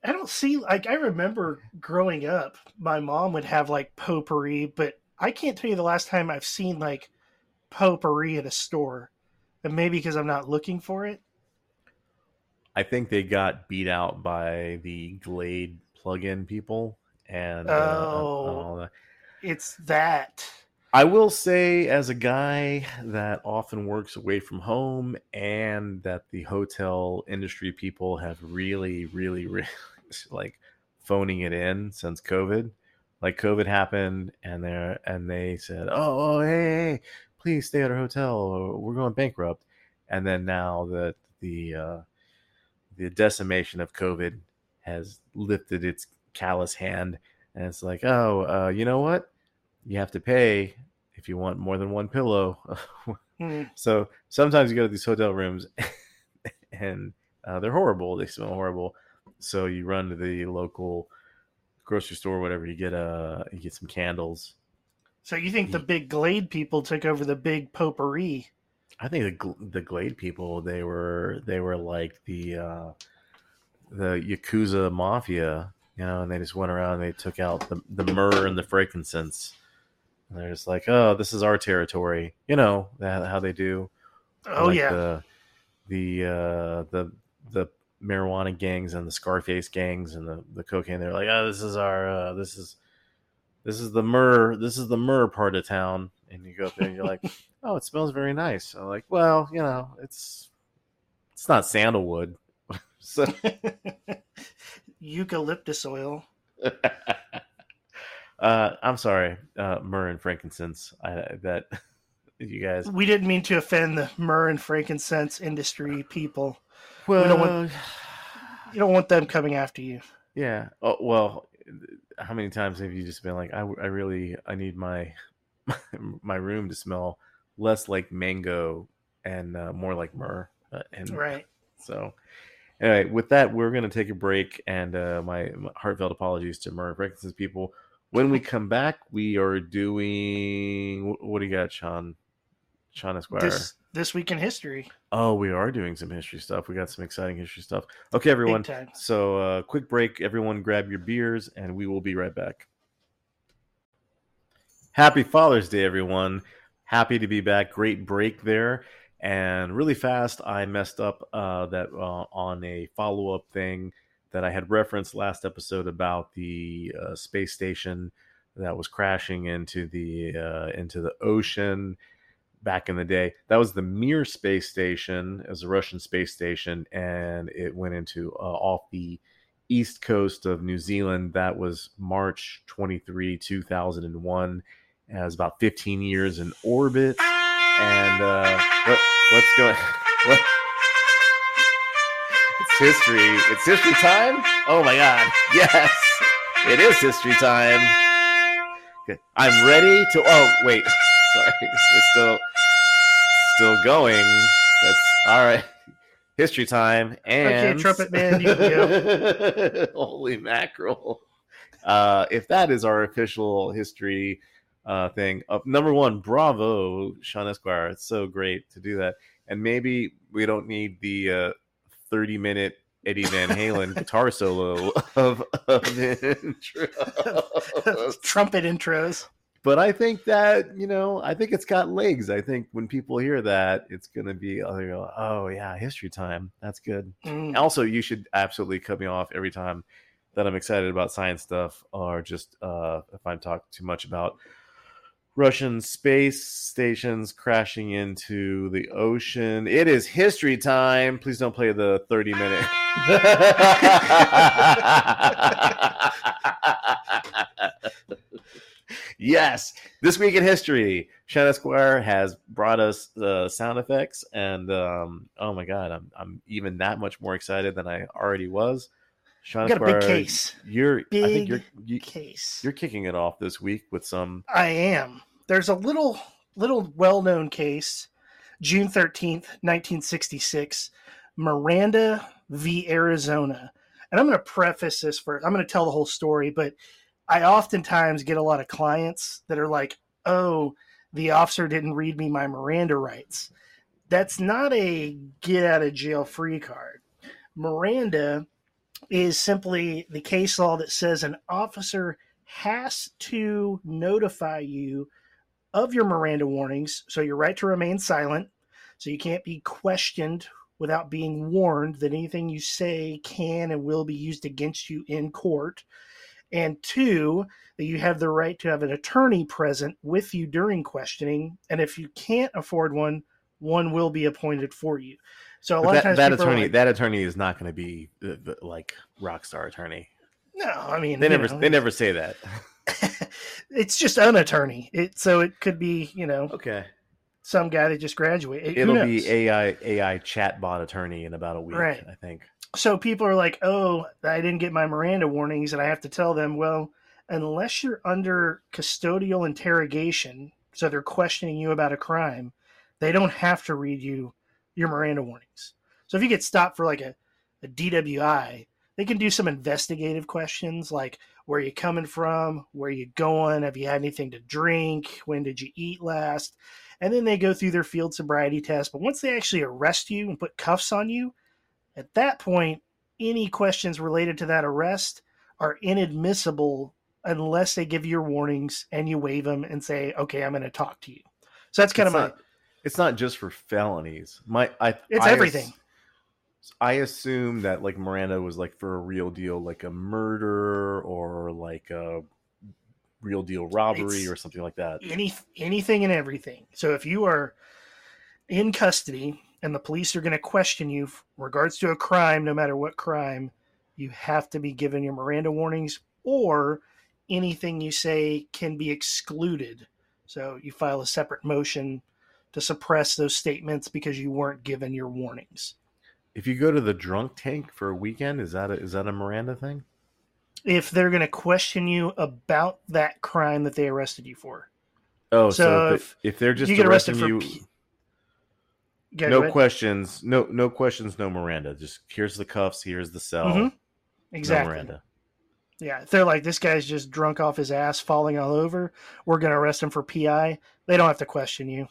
I don't see like I remember growing up, my mom would have like potpourri, but I can't tell you the last time I've seen like potpourri at a store. And maybe because I'm not looking for it. i think they got beat out by the glade plug-in people and, uh, Oh. all that It's that. I will say, as a guy that often works away from home, and that the hotel industry people have really, really, really like phoning it in since COVID. like COVID happened, and they and they said, "Oh, oh, hey, hey, please stay at our hotel, or we're going bankrupt." And then now that the uh, the decimation of COVID has lifted its callous hand, and it's like, oh, uh, you know what? You have to pay if you want more than one pillow. Mm. so sometimes you go to these hotel rooms, and uh, they're horrible. They smell horrible. So you run to the local grocery store, whatever. You get uh, you get some candles. So you think the big Glade people took over the big potpourri? I think the the Glade people they were they were like the uh, the yakuza mafia, you know, and they just went around and they took out the the myrrh and the frankincense. And they're just like, oh, this is our territory, you know, that how they do. Oh Like yeah, the the uh, the the marijuana gangs and the Scarface gangs and the the cocaine. They're like, oh, this is our uh, this is this is the myrrh this is the myrrh part of town. And you go up there and you're like, oh, it smells very nice. I'm like, well, you know, it's it's not sandalwood. so eucalyptus oil. uh, I'm sorry, uh, myrrh and frankincense. I that you guys. We didn't mean to offend the myrrh and frankincense industry people. Well, don't want- You don't want them coming after you. Yeah. Oh well. How many times have you just been like, I, I really, I need my my room to smell less like mango and uh, more like myrrh. Uh, and Right. so, anyway, with that, we're going to take a break, and uh, my, my heartfelt apologies to myrrh and people. When we come back, we are doing. What do you got, Shawn? Shawn Esquire. This this week in history. Oh, we are doing some history stuff. We got some exciting history stuff. Okay, everyone. So, uh, quick break. Everyone, grab your beers, and we will be right back. Happy Father's Day, everyone. Happy to be back. Great break there. And really fast, I messed up uh, that uh, on a follow up thing that I had referenced last episode about the uh, space station that was crashing into the uh, into the ocean back in the day. That was the Mir space station. It was a Russian space station, and it went into uh, off the east coast of New Zealand. That was March 23, 2001. It was about 15 years in orbit. And uh, what, what's going what? It's history. It's history time. Oh my god! Yes, it is history time. I'm ready to. Oh wait, sorry, we're still still going. That's all right. History time and trumpet man, you Holy mackerel! Uh, if that is our official history uh, thing, uh, number one, bravo, Shawn Esquire. It's so great to do that. And maybe we don't need the uh, 30 minute Eddie Van Halen guitar solo of, of the intro. Trumpet intros. But I think that you know, I think it's got legs. I think when people hear that, it's gonna be oh, they go, oh yeah, history time. That's good. Mm. Also, you should absolutely cut me off every time that I'm excited about science stuff, or just uh, if I'm talking too much about Russian space stations crashing into the ocean. It is history time. Please don't play the 30 minute. yes, this week in history, Shawn Esquire has brought us the sound effects, and um, oh my god, I'm I'm even that much more excited than I already was. Shawn You got a big case. You're, I think you're, you, Case. you're kicking it off this week with some. I am. There's a little little well known case, June thirteenth, nineteen sixty six, Miranda v. Arizona. And I'm going to preface this first. I'm going to tell the whole story, but I oftentimes get a lot of clients that are like, "Oh, the officer didn't read me my Miranda rights." That's not a get out of jail free card. Miranda is simply the case law that says an officer has to notify you of your Miranda warnings. So your right to remain silent. So you can't be questioned without being warned that anything you say can and will be used against you in court. And two, that you have the right to have an attorney present with you during questioning. And if you can't afford one, one will be appointed for you. So a lot of times that attorney, like, that attorney is not going to be the, the, like rock star attorney. no, I mean They never, know, they never say that. it's just an attorney. It so it could be you know Okay. some guy that just graduated. It'll be AI AI chatbot attorney in about a week, Right. I think. So people are like, "Oh, I didn't get my Miranda warnings," and I have to tell them, "Well, unless you're under custodial interrogation, so they're questioning you about a crime, they don't have to read you your Miranda warnings. So if you get stopped for like a, a DWI, they can do some investigative questions like where you coming from, where you going, have you had anything to drink, when did you eat last, and then they go through their field sobriety test. But once they actually arrest you and put cuffs on you, at that point, any questions related to that arrest are inadmissible unless they give you your warnings and you waive them and say, "Okay, I'm going to talk to you." So that's kind it's of my it's not just for felonies. My I It's I everything. ass- I assume that like Miranda was like for a real deal, like a murder or like a real deal robbery It's- or something like that. any anything and everything. So if you are in custody and the police are going to question you regards to a crime, no matter what crime, you have to be given your Miranda warnings, or anything you say can be excluded. So you file a separate motion to suppress those statements because you weren't given your warnings. If you go to the drunk tank for a weekend, is that a, is that a Miranda thing? If they're going to question you about that crime that they arrested you for, Oh, So so, if, if they, if they're just you get arrested for you, go no questions, no no questions, no Miranda. Just here's the cuffs, here's the cell, Mhm. no exactly. Miranda. Yeah, they're like this guy's just drunk off his ass, falling all over, we're gonna arrest him for PI. They don't have to question you.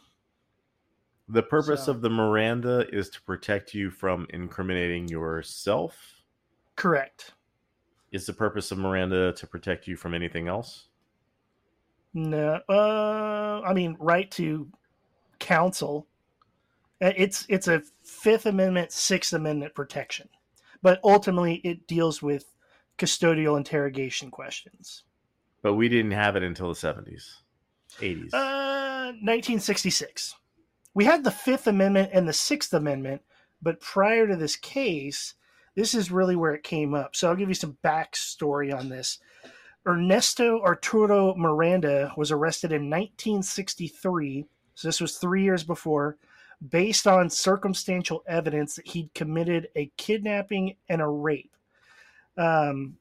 The purpose So- of the Miranda is to protect you from incriminating yourself. Correct. Is the purpose of Miranda to protect you from anything else? No, uh, I mean, right to counsel. Uh, It's it's a Fifth Amendment, Sixth Amendment protection, but ultimately it deals with custodial interrogation questions. But we didn't have it until the 70s, 80s. Uh, 1966. We had the Fifth Amendment and the Sixth Amendment, but prior to this case, this is really where it came up. So I'll give you some backstory on this. Ernesto Arturo Miranda was arrested in 1963. So this was three years before, based on circumstantial evidence that he'd committed a kidnapping and a rape. Um,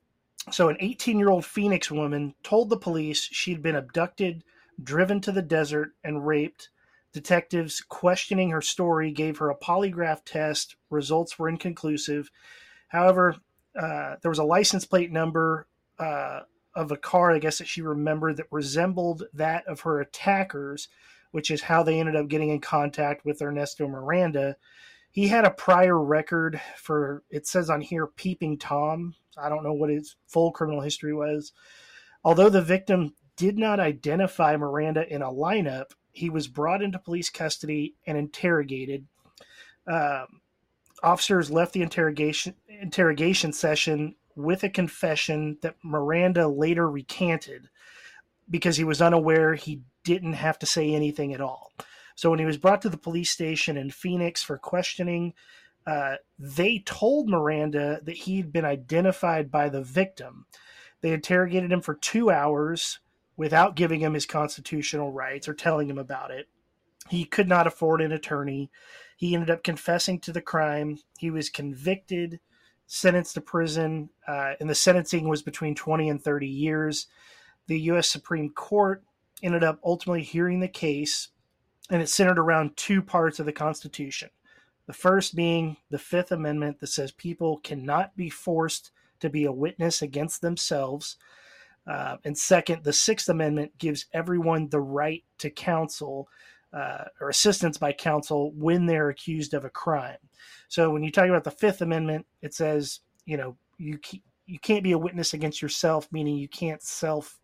so an 18 year old Phoenix woman told the police she'd been abducted, driven to the desert, and raped. Detectives questioning her story gave her a polygraph test. Results were inconclusive. However, uh, there was a license plate number uh, of a car, I guess, that she remembered that resembled that of her attackers, which is how they ended up getting in contact with Ernesto Miranda. He had a prior record for, it says on here, Peeping Tom. I don't know what his full criminal history was. Although the victim did not identify Miranda in a lineup, he was brought into police custody and interrogated. Um, officers left the interrogation interrogation session with a confession that Miranda later recanted because he was unaware he didn't have to say anything at all. So when he was brought to the police station in Phoenix for questioning, uh, they told Miranda that he'd been identified by the victim. They interrogated him for two hours without giving him his constitutional rights or telling him about it. He could not afford an attorney. He ended up confessing to the crime. He was convicted, sentenced to prison, uh, and the sentencing was between 20 and 30 years. The U.S. Supreme Court ended up ultimately hearing the case, and it centered around two parts of the Constitution. The first being the Fifth Amendment that says people cannot be forced to be a witness against themselves. Uh, and second, the Sixth Amendment gives everyone the right to counsel uh, or assistance by counsel when they're accused of a crime. So when you talk about the Fifth Amendment, it says, you know, you you can't be a witness against yourself, meaning you can't self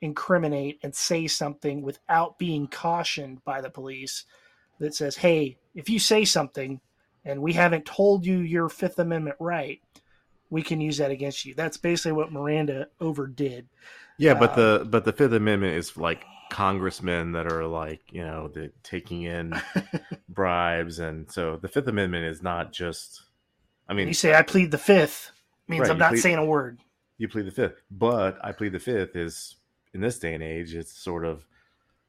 incriminate and say something without being cautioned by the police that says, hey, if you say something and we haven't told you your Fifth Amendment right, we can use that against you. That's basically what Miranda overdid. Yeah, but Um, the but the Fifth Amendment is like congressmen that are like you know the, taking in bribes, and so the Fifth Amendment is not just. I mean, you say I plead the fifth, means Right, I'm not plead- saying a word. you plead the Fifth, but I plead the Fifth is in this day and age, it's sort of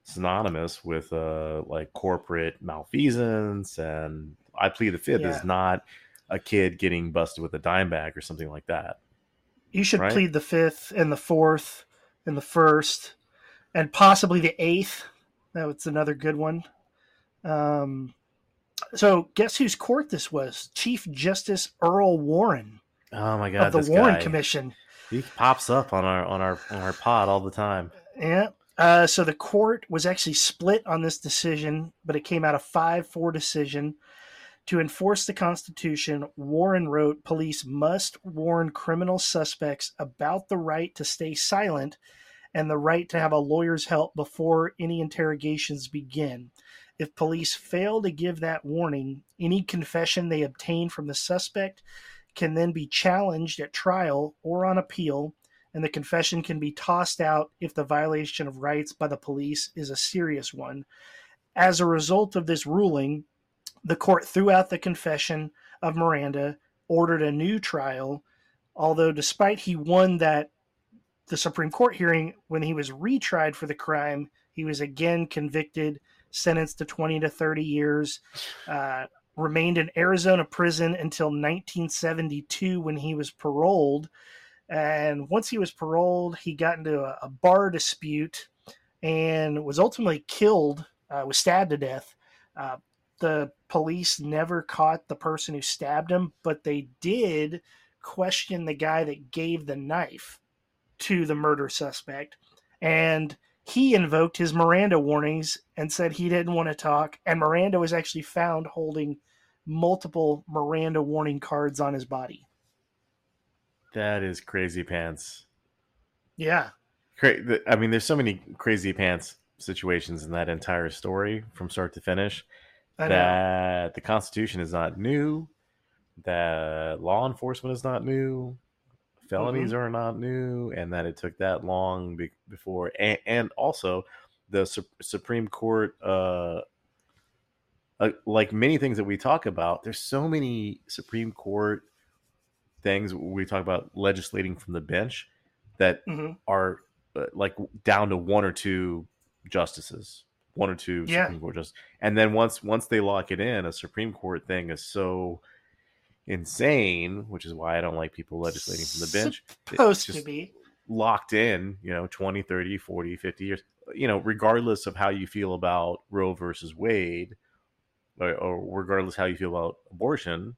synonymous with uh like corporate malfeasance and I plead the fifth Yeah. is not a kid getting busted with a dime bag or something like that. You should Right. plead the fifth and the fourth and the first and possibly the eighth. That's another good one. Um, so, guess whose court this was? Chief Justice Earl Warren Oh my god, of the Warren guy. Commission. He pops up on our on our on our pod all the time. Yeah. Uh, so the court was actually split on this decision, but it came out a 5 4 decision. To enforce the Constitution, Warren wrote police must warn criminal suspects about the right to stay silent and the right to have a lawyer's help before any interrogations begin. If police fail to give that warning, any confession they obtain from the suspect can then be challenged at trial or on appeal and the confession can be tossed out if the violation of rights by the police is a serious one. As a result of this ruling, the court threw out the confession of Miranda, ordered a new trial, although despite he won that the Supreme Court hearing when he was retried for the crime, he was again convicted, sentenced to 20 to 30 years, uh, remained in Arizona prison until 1972 when he was paroled and once he was paroled, he got into a, a bar dispute and was ultimately killed, uh, was stabbed to death. Uh, the police never caught the person who stabbed him, but they did question the guy that gave the knife to the murder suspect. And he invoked his Miranda warnings and said he didn't want to talk. And Miranda was actually found holding multiple Miranda warning cards on his body. That is crazy pants. Yeah. Cra- I mean, there's so many crazy pants situations in that entire story from start to finish. I know. that the Constitution is not new, that law enforcement is not new, felonies Mm-hmm. are not new, and that it took that long be- before, and, and also the Su- Supreme Court, uh, uh, like many things that we talk about, there's so many Supreme Court things we talk about legislating from the bench that hmm are uh, like down to one or two justices, one or two Yeah. Supreme Court justices, and then once once they lock it in, a Supreme Court thing is so insane, which is why I don't like people legislating from the bench. It's Supposed to be. locked in, you know, 20, 30, 40, 50 years, you know, regardless of how you feel about Roe versus Wade, or, regardless how you feel about abortion,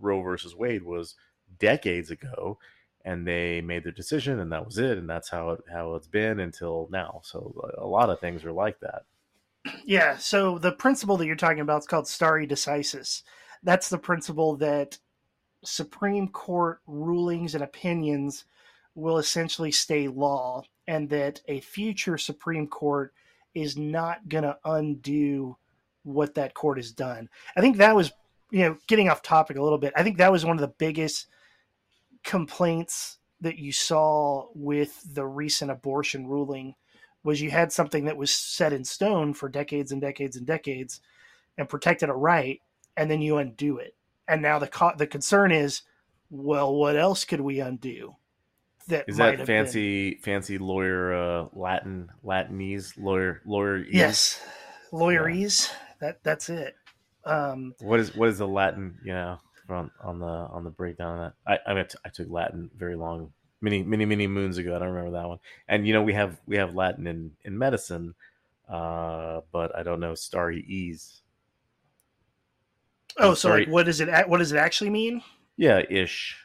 Roe versus Wade was decades ago, and they made their decision, and that was it, and that's how it how it's been until now. So a lot of things are like that. Yeah. So the principle that you're talking about is called stare decisis. That's the principle that Supreme Court rulings and opinions will essentially stay law, and that a future Supreme Court is not going to undo what that court has done. I think that was, you know, getting off topic a little bit. I think that was one of the biggest complaints that you saw with the recent abortion ruling was you had something that was set in stone for decades and decades and decades and protected a right and then you undo it and now the co- the concern is well what else could we undo that Is that fancy fancy lawyer uh, Latin Latinese lawyer lawyer? yes lawyerese that that's it um What is what is the Latin? You know, on on the on the breakdown of that. I I, mean, I t- I took Latin very long, many many many moons ago. I don't remember that one. And you know, we have we have Latin in in medicine, uh, but I don't know starry ease. oh so sorry. like what does it what does it actually mean Yeah, ish.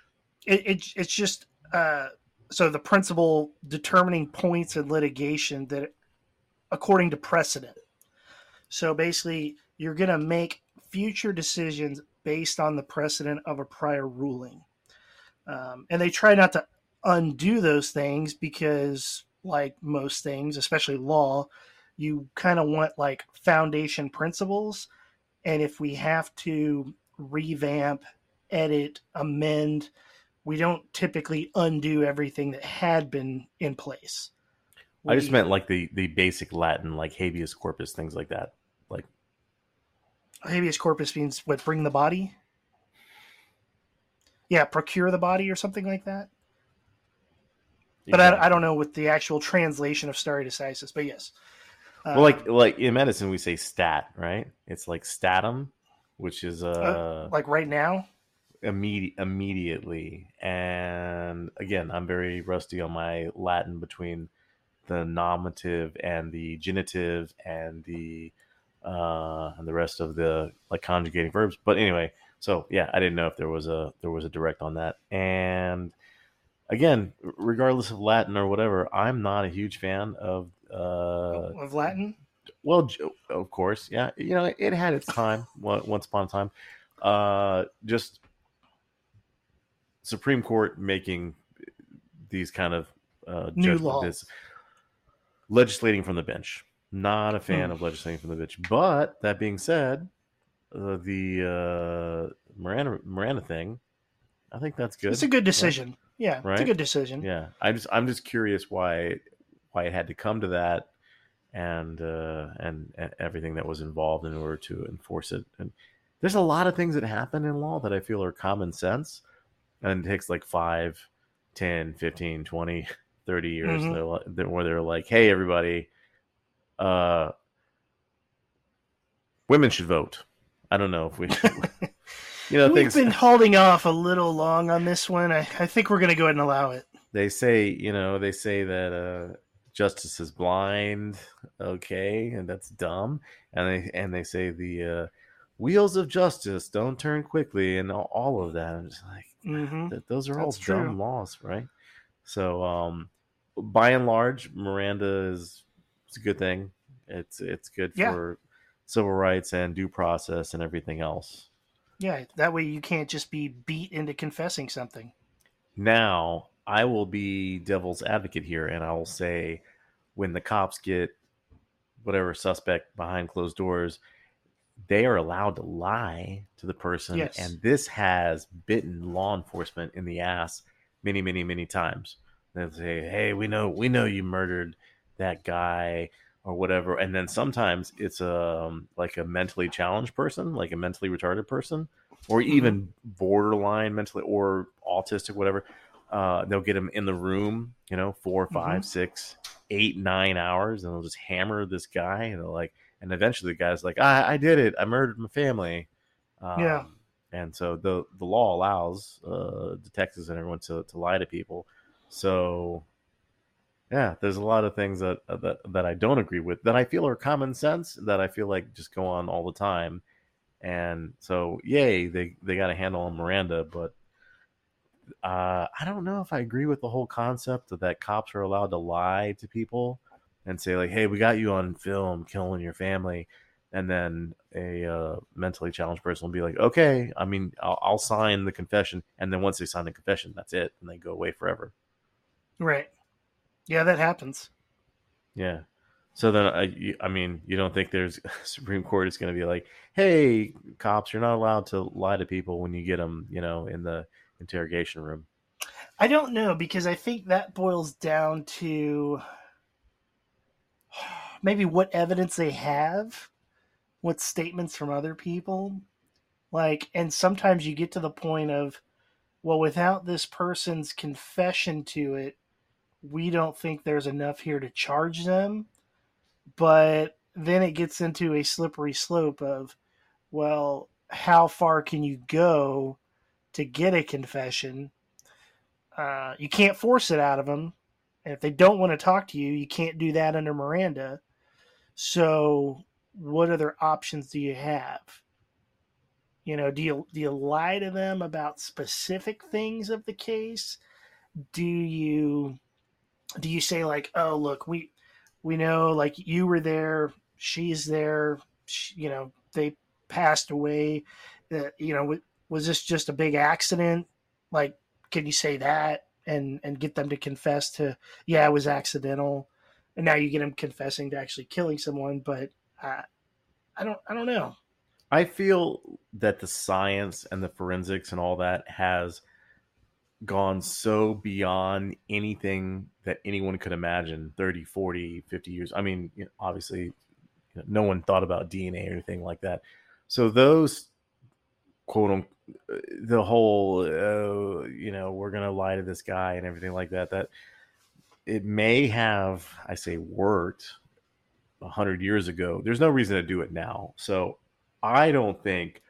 it, it it's just uh so the principle determining points in litigation that according to precedent so basically you're going to make future decisions based on the precedent of a prior ruling um, and they try not to undo those things because like most things especially law you kind of want like foundation principles and if we have to revamp edit amend we don't typically undo everything that had been in place. I just meant like the the basic Latin, like habeas corpus, things like that. Habeas corpus means what? Bring the body. Yeah, procure the body or something like that. but I, I don't know what the actual translation of stare decisis. But yes, well, like like in medicine we say stat, right? It's like statum, which is uh, uh like right now immediate immediately. And again, I'm very rusty on my Latin between the nominative and the genitive and the uh and the rest of the like conjugating verbs. But anyway, so yeah, I didn't know if there was a there was a direct on that. And again, regardless of Latin or whatever, I'm not a huge fan of uh of Latin. Well, of course, yeah. You know, it had its time once upon a time. Uh, just Supreme Court making these kind of uh, new laws, legislating from the bench. Not a fan of legislating from the bench. But that being said, uh, the uh, Miranda Miranda thing, I think that's good. It's a good decision. Right? Yeah, right? it's a good decision. Yeah, I just I'm just curious why why it had to come to that, and uh, and, and everything that was involved in order to enforce it. And there's a lot of things that happen in law that I feel are common sense and it takes like 5 10 15 20 30 years mm-hmm. they're, where they're like hey everybody uh women should vote i don't know if we you know we've things, been holding off a little long on this one I, I think we're going to go ahead and allow it they say you know they say that uh justice is blind okay and that's dumb and they and they say the uh wheels of justice don't turn quickly and all of that i'm just like Mm-hmm. Those are That's all true. dumb laws, right? So, um, by and large, Miranda is it's a good thing. It's it's good yeah. for civil rights and due process and everything else. Yeah, that way you can't just be beat into confessing something. Now, I will be devil's advocate here, and I will say, when the cops get whatever suspect behind closed doors, they are allowed to lie to the person yes. and this has bitten law enforcement in the ass many many many times they'll say hey we know we know you murdered that guy or whatever and then sometimes it's a um, like a mentally challenged person like a mentally retarded person or mm-hmm. even borderline mentally or autistic whatever uh, they'll get them in the room you know four five, mm-hmm. six, eight, nine hours and they'll just hammer this guy and they're like and eventually the guy's like, I, I did it. I murdered my family. Um, yeah. And so the the law allows uh, detectives and everyone to, to lie to people. So yeah, there's a lot of things that uh, that that I don't agree with that I feel are common sense that I feel like just go on all the time. And so, yay, they they got a handle on Miranda, but uh, I don't know if I agree with the whole concept of that cops are allowed to lie to people and say like, "Hey, we got you on film killing your family," and then a uh, mentally challenged person will be like, "Okay, I mean, I'll, I'll, sign the confession," and then once they sign the confession, that's it, and they go away forever. Right. Yeah, that happens. Yeah. So then, I, I mean, you don't think there's Supreme Court is going to be like, "Hey, cops, you're not allowed to lie to people when you get them, you know, in the interrogation room." I don't know because I think that boils down to maybe what evidence they have, what statements from other people. Like, and sometimes you get to the point of, well, without this person's confession to it, we don't think there's enough here to charge them. But then it gets into a slippery slope of, well, how far can you go to get a confession? Uh, you can't force it out of them. And if they don't want to talk to you, you can't do that under Miranda. So, what other options do you have? You know, do you do you lie to them about specific things of the case? Do you do you say like, "Oh, look, we we know like you were there, she's there, she, you know, they passed away. Uh, you know, was this just a big accident? Like, can you say that and and get them to confess to, yeah, it was accidental? and now you get them confessing to actually killing someone. But uh, I don't, I don't know. I feel that the science and the forensics and all that has gone so beyond anything that anyone could imagine 30 40 50 years i mean obviously no one thought about dna or anything like that so those quote unquote the whole uh, you know we're gonna lie to this guy and everything like that that it may have, I say, worked a hundred years ago. There's no reason to do it now. So I don't think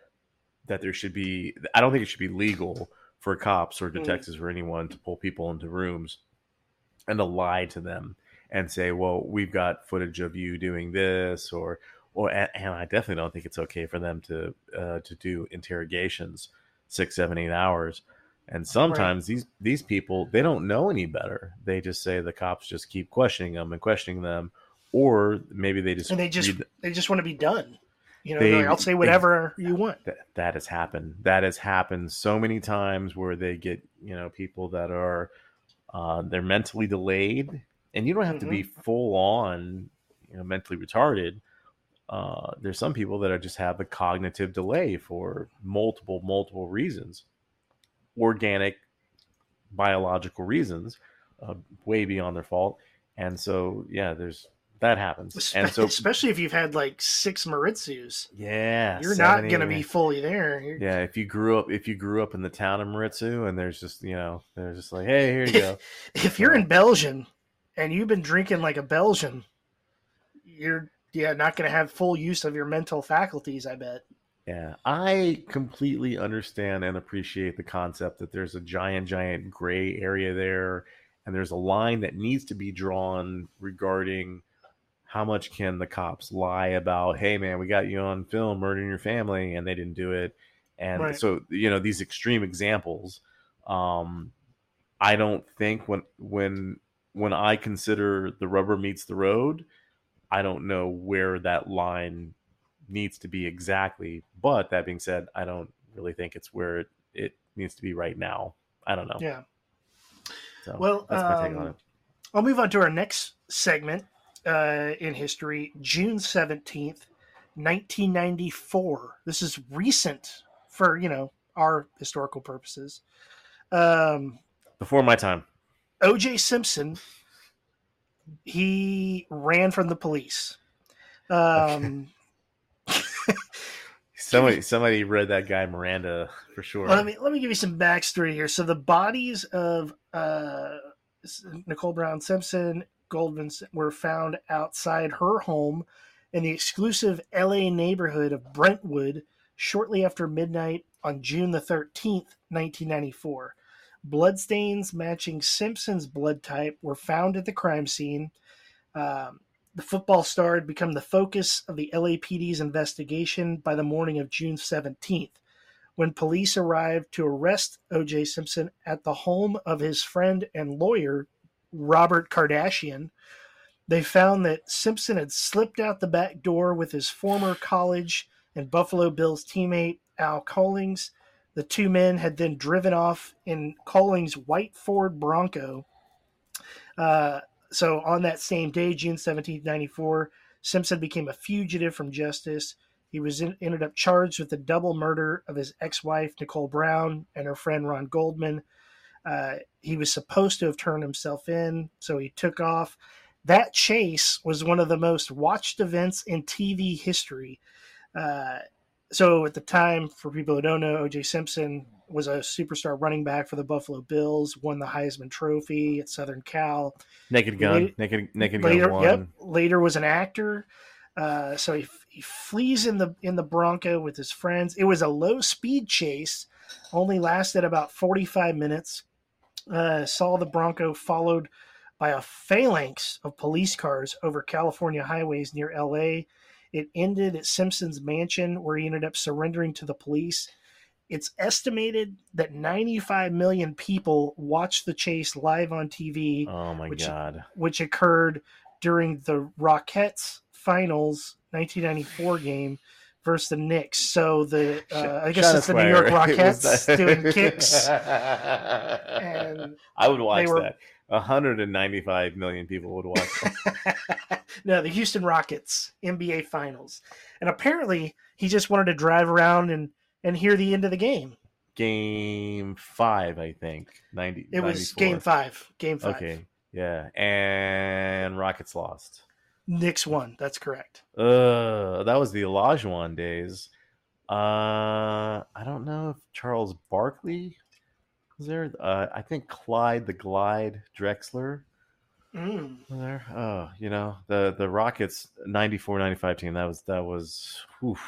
that there should be. I don't think it should be legal for cops or detectives or anyone to pull people into rooms and to lie to them and say, "Well, we've got footage of you doing this," or, or, and I definitely don't think it's okay for them to uh, to do interrogations six, seven, eight hours. And sometimes these these people they don't know any better. They just say the cops just keep questioning them and questioning them, or maybe they just and they just read- they just want to be done. You know, They- like, I'll say whatever you want. that that has happened. That has happened so many times where they get you know people that are uh, they're mentally delayed, and you don't have to be full on you know mentally retarded. Uh, there's some people that are just have a cognitive delay for multiple multiple reasons, organic, biological reasons, uh, way beyond their fault, and so yeah, there's that happens, and so especially if you've had like six Maredsous, yeah, you're not going to be fully there. You're- yeah, if you grew up if you grew up in the town of Maredsous and there's just you know they're just like hey here you go If you're in Belgium and you've been drinking like a Belgian, you're yeah not going to have full use of your mental faculties. I bet. yeah I completely understand and appreciate the concept that there's a giant giant gray area there and there's a line that needs to be drawn regarding how much can the cops lie about hey man we got you on film murdering your family and they didn't do it. And Right. so you know these extreme examples um i don't think when when when i consider the rubber meets the road i don't know where that line needs to be exactly. But that being said i don't really think it's where it, it needs to be right now. I don't know. Yeah. so Well, that's my take on um, it. I'll move on to our next segment uh, in history. June seventeenth, nineteen ninety four. This is recent for you know our historical purposes. Um, before my time O.J. Simpson, he ran from the police. Um, somebody somebody read that guy miranda for sure Let me let me give you some backstory here. So the bodies of uh, Nicole Brown Simpson Goldman were found outside her home in the exclusive L.A. neighborhood of Brentwood shortly after midnight on June the thirteenth, nineteen ninety four. Bloodstains matching Simpson's blood type were found at the crime scene. Um, the football star had become the focus of the LAPD's investigation by the morning of June 17th when police arrived to arrest O.J. Simpson at the home of his friend and lawyer, Robert Kardashian. They found that Simpson had slipped out the back door with his former college and Buffalo Bills teammate, Al Cowlings. The two men had then driven off in Cowlings' white Ford Bronco. Uh, so on that same day, June 17, 94, Simpson became a fugitive from justice. He was in, ended up charged with the double murder of his ex-wife Nicole Brown and her friend Ron Goldman. Uh, he was supposed to have turned himself in, so he took off. That chase was one of the most watched events in TV history. Uh, so at the time, for people who don't know, O.J. Simpson was a superstar running back for the Buffalo Bills, won the Heisman Trophy at Southern Cal naked gun later- naked naked later, gun one yep, later was an actor. Uh, so he, he flees in the in the Bronco with his friends. It was a low speed chase, only lasted about forty five minutes. Uh, saw the Bronco followed by a phalanx of police cars over California highways near L.A. It ended at Simpson's mansion, where he ended up surrendering to the police. It's estimated that 95 million people watched the chase live on TV oh my which- god which occurred during the Rockettes finals 1994 game versus the Knicks. So the uh, I guess it's the New York square. It was Rockettes that- doing kicks. And I would watch were- that. 195 million people would watch. no, the Houston Rockets NBA finals. And apparently he just wanted to drive around and and hear the end of the game. Game five, I think. 90. It was 94. game five. Game five. Okay, yeah, and Rockets lost. Knicks won. That's correct. Uh, that was the Olajuwon days. Uh, I don't know if Charles Barkley was there. Uh, I think Clyde the Glide Drexler Mm. there. Oh, you know the the Rockets 94 95 team. That was that was oof,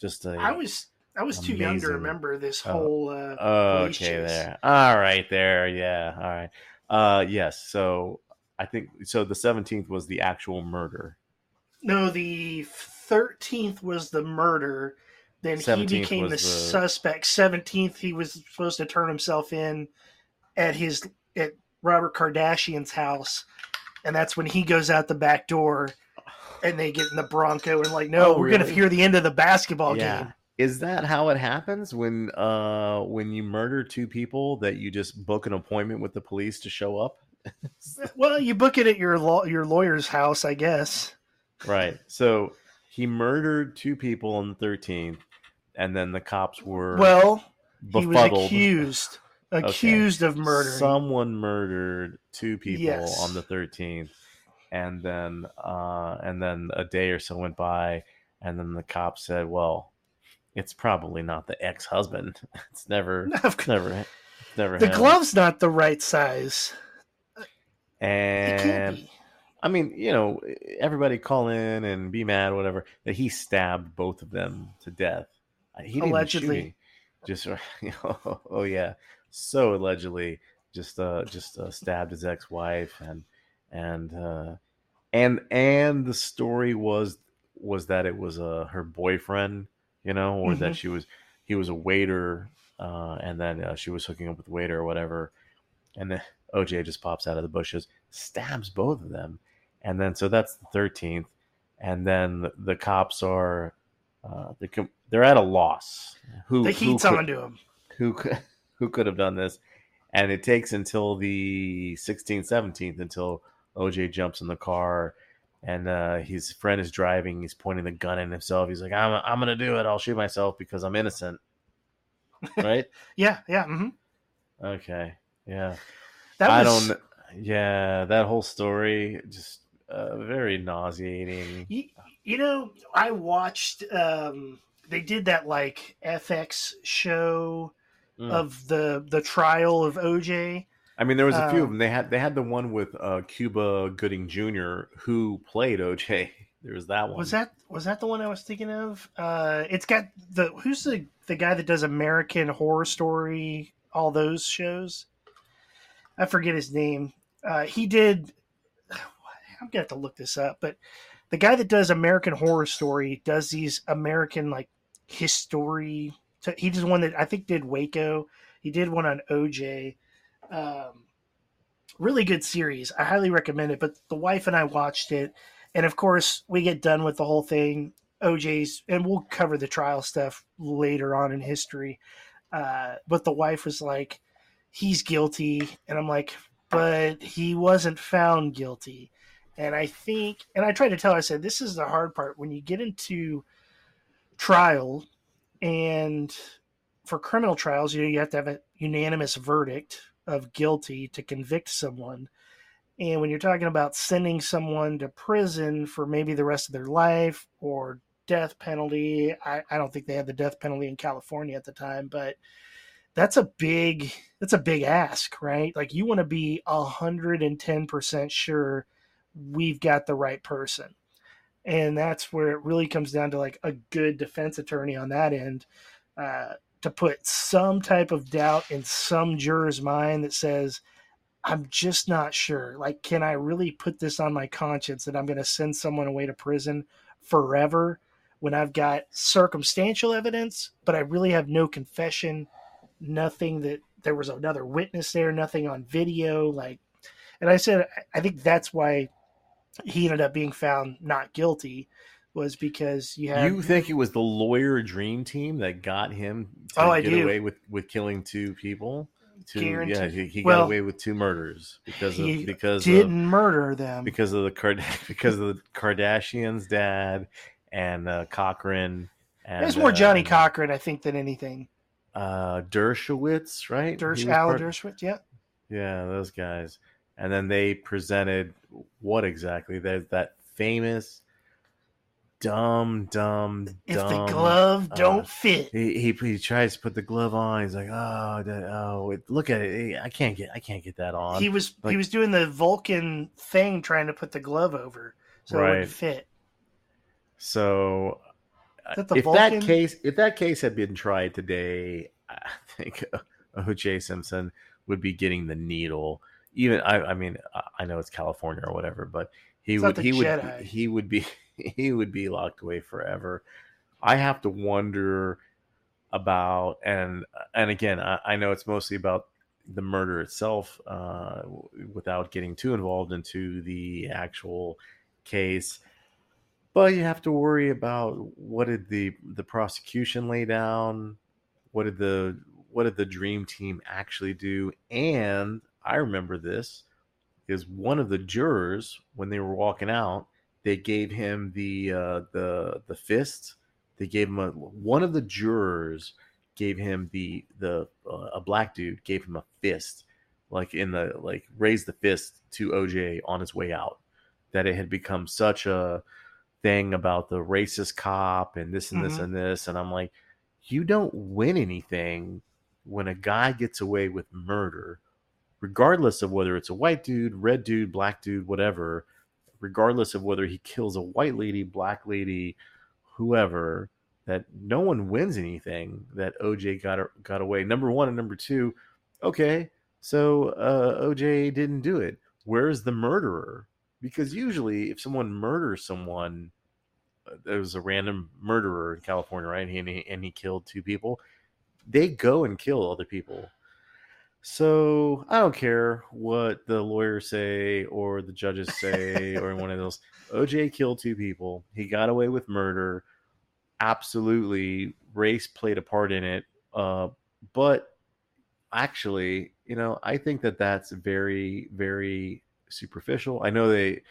just a I was I was too young to remember this Oh. whole. Uh, okay there. All right there. Yeah. All right. Uh yes. So I think so. The 17th was the actual murder. No, the thirteenth was the murder. Then he became the, the- suspect. Seventeenth, he was supposed to turn himself in at his at Robert Kardashian's house, and that's when he goes out the back door, and they get in the Bronco and like, no, Oh, we're gonna hear the end of the basketball yeah. game. Is that how it happens when uh when you murder two people that you just book an appointment with the police to show up? Well, you book it at your law, your lawyer's house, I guess. right. So he murdered two people on the 13th and then the cops were Well, he was befuddled. accused, accused of murder. Someone murdered two people Yes. on the 13th, and then uh, and then a day or so went by, and then the cops said, "Well, it's probably not the ex-husband. It's never, never, never the him." glove's not the right size. And. I mean, you know, everybody call in and be mad, whatever. That he stabbed both of them to death. He Allegedly. Just, you know, oh yeah, so allegedly, just uh, just uh, stabbed his ex-wife, and and uh, and and the story was was that it was uh, her boyfriend, you know, or that Mhm. she was he was a waiter, uh, and then uh, she was hooking up with the waiter or whatever, and then OJ just pops out of the bushes, stabs both of them, and then so that's the thirteenth, and then the, cops are uh, they com- they're at a loss. Who The who heat's could, onto him. who could who could have done this? And it takes until the 16th, 17th until OJ jumps in the car and uh, his friend is driving. He's pointing the gun at himself. He's like, I'm, I'm going to do it. I'll shoot myself because I'm innocent. Right? Yeah, yeah. hmm okay. Yeah. That I was, don't, yeah, that whole story just uh, very nauseating. You, you know, I watched. Um, they did that like FX show Mm. of the the trial of OJ. I mean, there was a few of Um, them. They had they had the one with uh, Cuba Gooding Jr. who played OJ. There was that one. Was that was that the one I was thinking of? Uh, it's got the who's the the guy that does American Horror Story, all those shows. I forget his name. Uh, he did. I'm gonna have to look this up, but the guy that does American Horror Story does these American like history. So he did one that I think did Waco. He did one on OJ. Um, really good series. I highly recommend it. But the wife and I watched it, and of course we get done with the whole thing. OJ's, and we'll cover the trial stuff later on in history. Uh, but the wife was like, "He's guilty," and I'm like, "But he wasn't found guilty." And I think, and I tried to tell her, I said, "This is the hard part when you get into trial, and for criminal trials, you know, you have to have a unanimous verdict of guilty to convict someone." And when you're talking about sending someone to prison for maybe the rest of their life or death penalty, I, I don't think they had the death penalty in California at the time, but that's a big that's a big ask, right? Like you want to be hundred and ten percent sure we've got the right person. And that's where it really comes down to like a good defense attorney on that end uh, to put some type of doubt in some juror's mind that says, I'm just not sure. Like, can I really put this on my conscience that I'm going to send someone away to prison forever when I've got circumstantial evidence, but I really have no confession, nothing that there was another witness there, nothing on video. Like, and I said, I think that's why he ended up being found not guilty was because you had You think it was the lawyer dream team that got him to Oh, I get do. away with, with killing two people? Two, Guaranteed. yeah, he, he Well, got away with two murders because he of because didn't of murder them. because of the Card- because of the Kardashians' dad and uh, Cochran. And, There's more uh, Johnny and, Cochran, I think, than anything. Uh, Dershowitz, right? Dersh, Al part- Dershowitz, yeah. Yeah, those guys. And then they presented what exactly? There's that famous dumb, dumb, If dumb. the glove uh, don't fit, he, he he tries to put the glove on. He's like, oh, that, oh, it, look at it. I can't get I can't get that on. he was like- he was doing the Vulcan thing, trying to put the glove over so it Right. would fit. So that if Vulcan? that case if that case had been tried today, I think O.J. Simpson would be getting the needle. Even I, I mean, I- know it's California or whatever, but he It's would he would he would be he would be locked away forever. I have to wonder about and and again, I, I know it's mostly about the murder itself, uh, without getting too involved into the actual case. But you have to worry about what did the the prosecution lay down, what did the what did the dream team actually do, and I remember this is one of the jurors when they were walking out, they gave him the uh, the the fist. They gave him a one of the jurors gave him the the uh, a black dude gave him a fist, like in the like raised the fist to OJ on his way out. That it had become such a thing about the racist cop and this and this Mhm. and this, and I'm like, you don't win anything when a guy gets away with murder regardless of whether it's a white dude, red dude, black dude, whatever, regardless of whether he kills a white lady, black lady, whoever, that no one wins anything that OJ got got away. Number one and number two, okay, so uh, OJ didn't do it. Where's the murderer? Because usually, if someone murders someone, uh, there was a random murderer in California, right? And he, and he killed two people. They go and kill other people. So I don't care what the lawyers say or the judges say or one of those. OJ killed two people. He got away with murder. Absolutely, race played a part in it. Uh, but actually, you know, I think that that's very, very superficial. I know they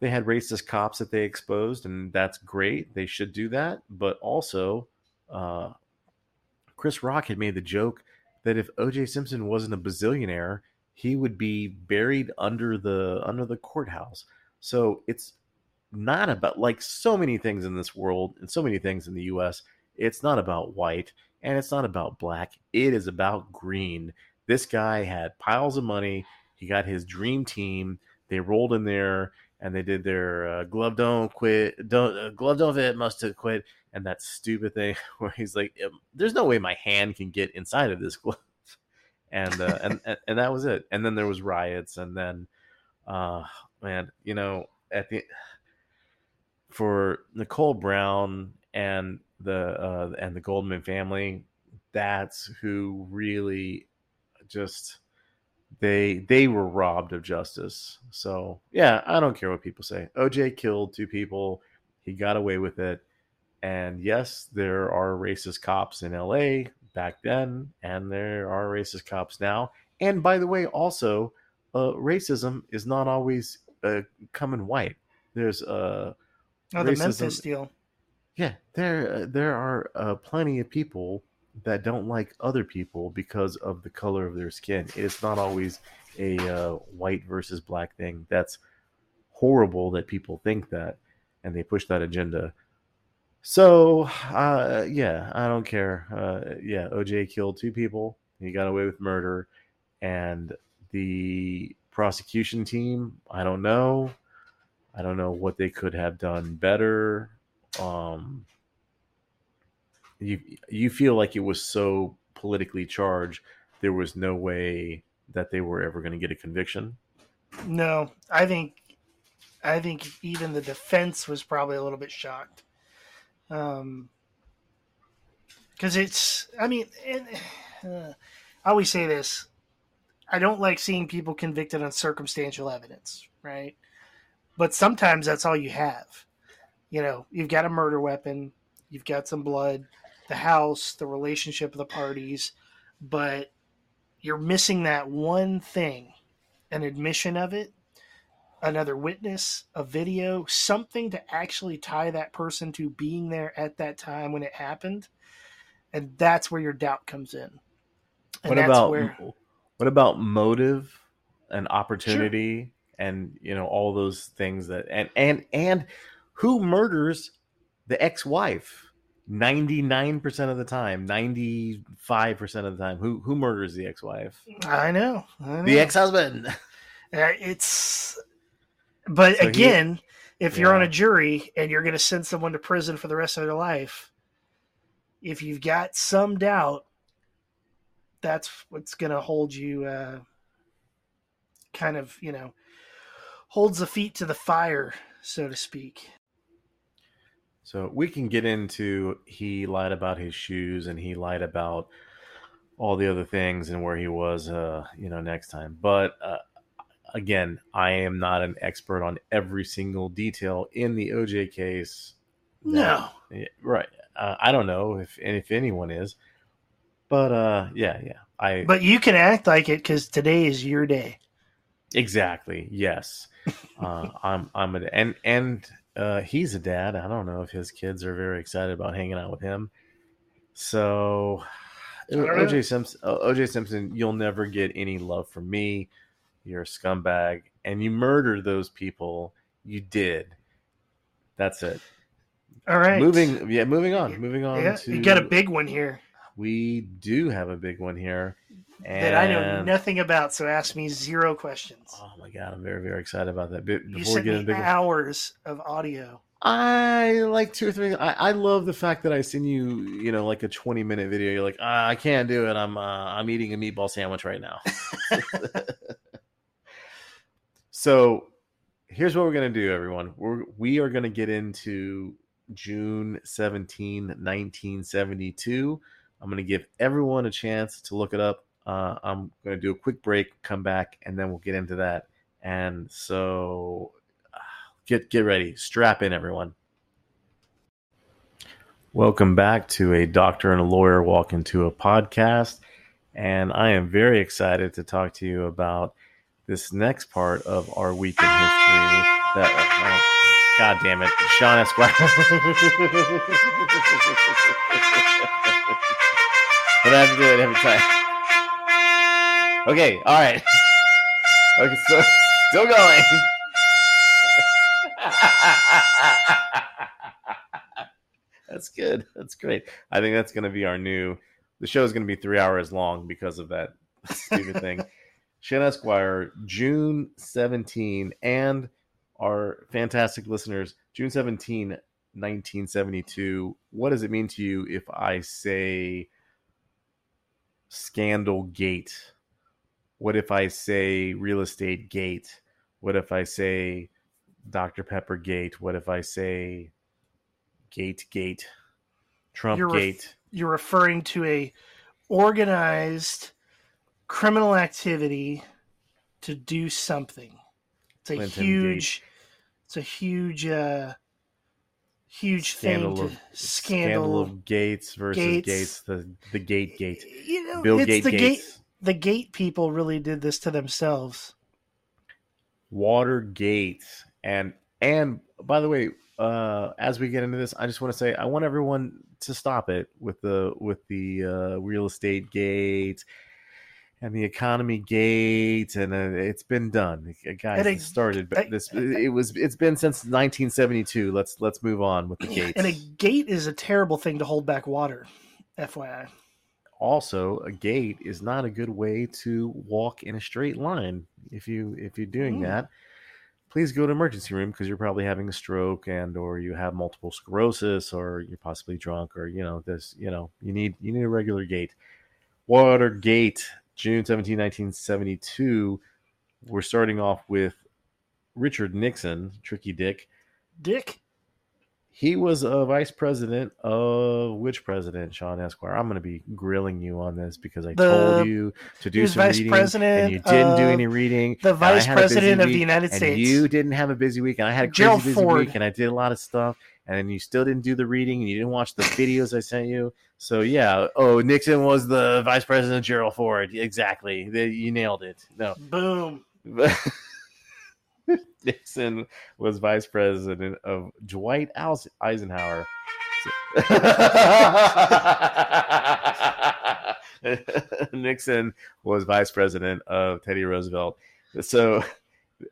they had racist cops that they exposed, and that's great. They should do that. But also, uh, Chris Rock had made the joke that if OJ Simpson wasn't a bazillionaire, he would be buried under the under the courthouse. So it's not about like so many things in this world and so many things in the US, it's not about white and it's not about black. It is about green. This guy had piles of money. He got his dream team. They rolled in there and they did their uh, glove don't quit, don't uh, glove don't fit, must have quit, and that stupid thing where he's like, "Um, "There's no way my hand can get inside of this glove," and uh, and, and and that was it. And then there was riots, and then, uh, man, you know, at the for Nicole Brown and the uh, and the Goldman family, that's who really just they they were robbed of justice. So yeah, I don't care what people say. OJ killed two people. He got away with it. And yes, there are racist cops in LA back then, and there are racist cops now. And by the way, also, uh, racism is not always uh, coming white. There's uh, Oh, the racism- Memphis deal. yeah, there uh, there are uh, plenty of people that don't like other people because of the color of their skin. It's not always a uh, white versus black thing. That's horrible that people think that and they push that agenda. So, uh, yeah, I don't care. Uh, yeah, OJ killed two people. He got away with murder, and the prosecution team. I don't know. I don't know what they could have done better. Um, you you feel like it was so politically charged, there was no way that they were ever going to get a conviction. No, I think, I think even the defense was probably a little bit shocked. Um, because it's, I mean, it, uh, I always say this. I don't like seeing people convicted on circumstantial evidence, right? But sometimes that's all you have. You know, you've got a murder weapon, you've got some blood, the house, the relationship of the parties, but you're missing that one thing an admission of it, another witness, a video, something to actually tie that person to being there at that time when it happened. And that's where your doubt comes in. And what about where what about motive and opportunity and you know all those things that and and and who murders the ex-wife. 99% of the time, 95% of the time. Who who murders the ex-wife? I know. I know. The ex-husband. Uh, it's, but So he- again, if you're on a jury and you're going to send someone to prison for the rest of their life, if you've got some doubt, that's what's going to hold you, uh, kind of, you know, holds the feet to the fire, so to speak. So we can get into he lied about his shoes and he lied about all the other things and where he was, uh, you know, next time. But uh, again, I am not an expert on every single detail in the OJ case. No. Right. Uh, I don't know if if anyone is, but uh, yeah, yeah. I But you can act like it because today is your day. Exactly. Yes. Uh, I'm. I'm an and and uh, he's a dad. I don't know if his kids are very excited about hanging out with him. So, I don't know. OJ Simpson. OJ Simpson, you'll never get any love from me. You're a scumbag, and you murdered those people. You did. That's it. All right. Moving. Yeah. Moving on. Moving on. Yeah, to, you got a big one here We do have a big one here. And, that I know nothing about, so ask me zero questions. Oh my god, I'm very very excited about that. Be- you Before we sent me big hours of audio. I like two or three. I, I love the fact that I send you, you know, like a 20 minute video. You're like, ah, I can't do it. I'm, uh, I'm eating a meatball sandwich right now. so, here's what we're gonna do, everyone. We're we are gonna get into June 17, 1972. I'm gonna give everyone a chance to look it up. Uh, I'm gonna do a quick break, come back, and then we'll get into that. And so, get get ready. Strap in everyone. Welcome back to a doctor and a lawyer walk into a podcast. And i am very excited to talk to you about this next part of our week in history that oh, god damn it shawn esquire. But i have to do? It every time okay all right okay so still going that's good. That's great. I think that's going to be our new. The show is going to be three hours long because of that stupid thing. Shawn Esquire, June 17, and our fantastic listeners, June 17, 1972. What does it mean to you if I say scandal gate? What if I say real estate gate? What if I say Dr. Pepper Gate? What if I say Gate Gate? Trump You're ref- Gate? You're referring to a organized criminal activity to do something. It's a Clinton huge. It's a huge, uh, huge Scandal thing of to scandal scandal. of Gates versus Gates. Gates, the the Gate Gate. You know, Bill it's Gate the Gates. gate. The gate people really did this to themselves. Watergate and and by the way, uh, as we get into this, I just want to say I want everyone to stop it with the with the uh, real estate gate and the economy gate, and uh, it's been done, guys. It started, but this it was it's been since 1972. Let's let's move on with the gates. And a gate is a terrible thing to hold back water. FYI. Also a gate is not a good way to walk in a straight line if you if you're doing Mm. that please go to emergency room because you're probably having a stroke and or you have multiple sclerosis or you're possibly drunk or you know this you know you need you need a regular gate watergate june 17 1972 we're starting off with richard nixon tricky dick Dick. He was a vice president of which president, Shawn Esquire? I'm going to be grilling you on this because I The- told you to he do was some vice reading, president and you didn't do any reading. The vice had a busy president of the United and States. you didn't have a busy week, and I had a crazy Gerald busy Ford. week, and I did a lot of stuff, and then you still didn't do the reading, and you didn't watch the videos I sent you. So yeah, oh, Nixon was the vice president of Gerald Ford. Exactly, you nailed it. No, Boom. Nixon was vice president of Dwight Eisenhower. Nixon was vice president of Teddy Roosevelt. So,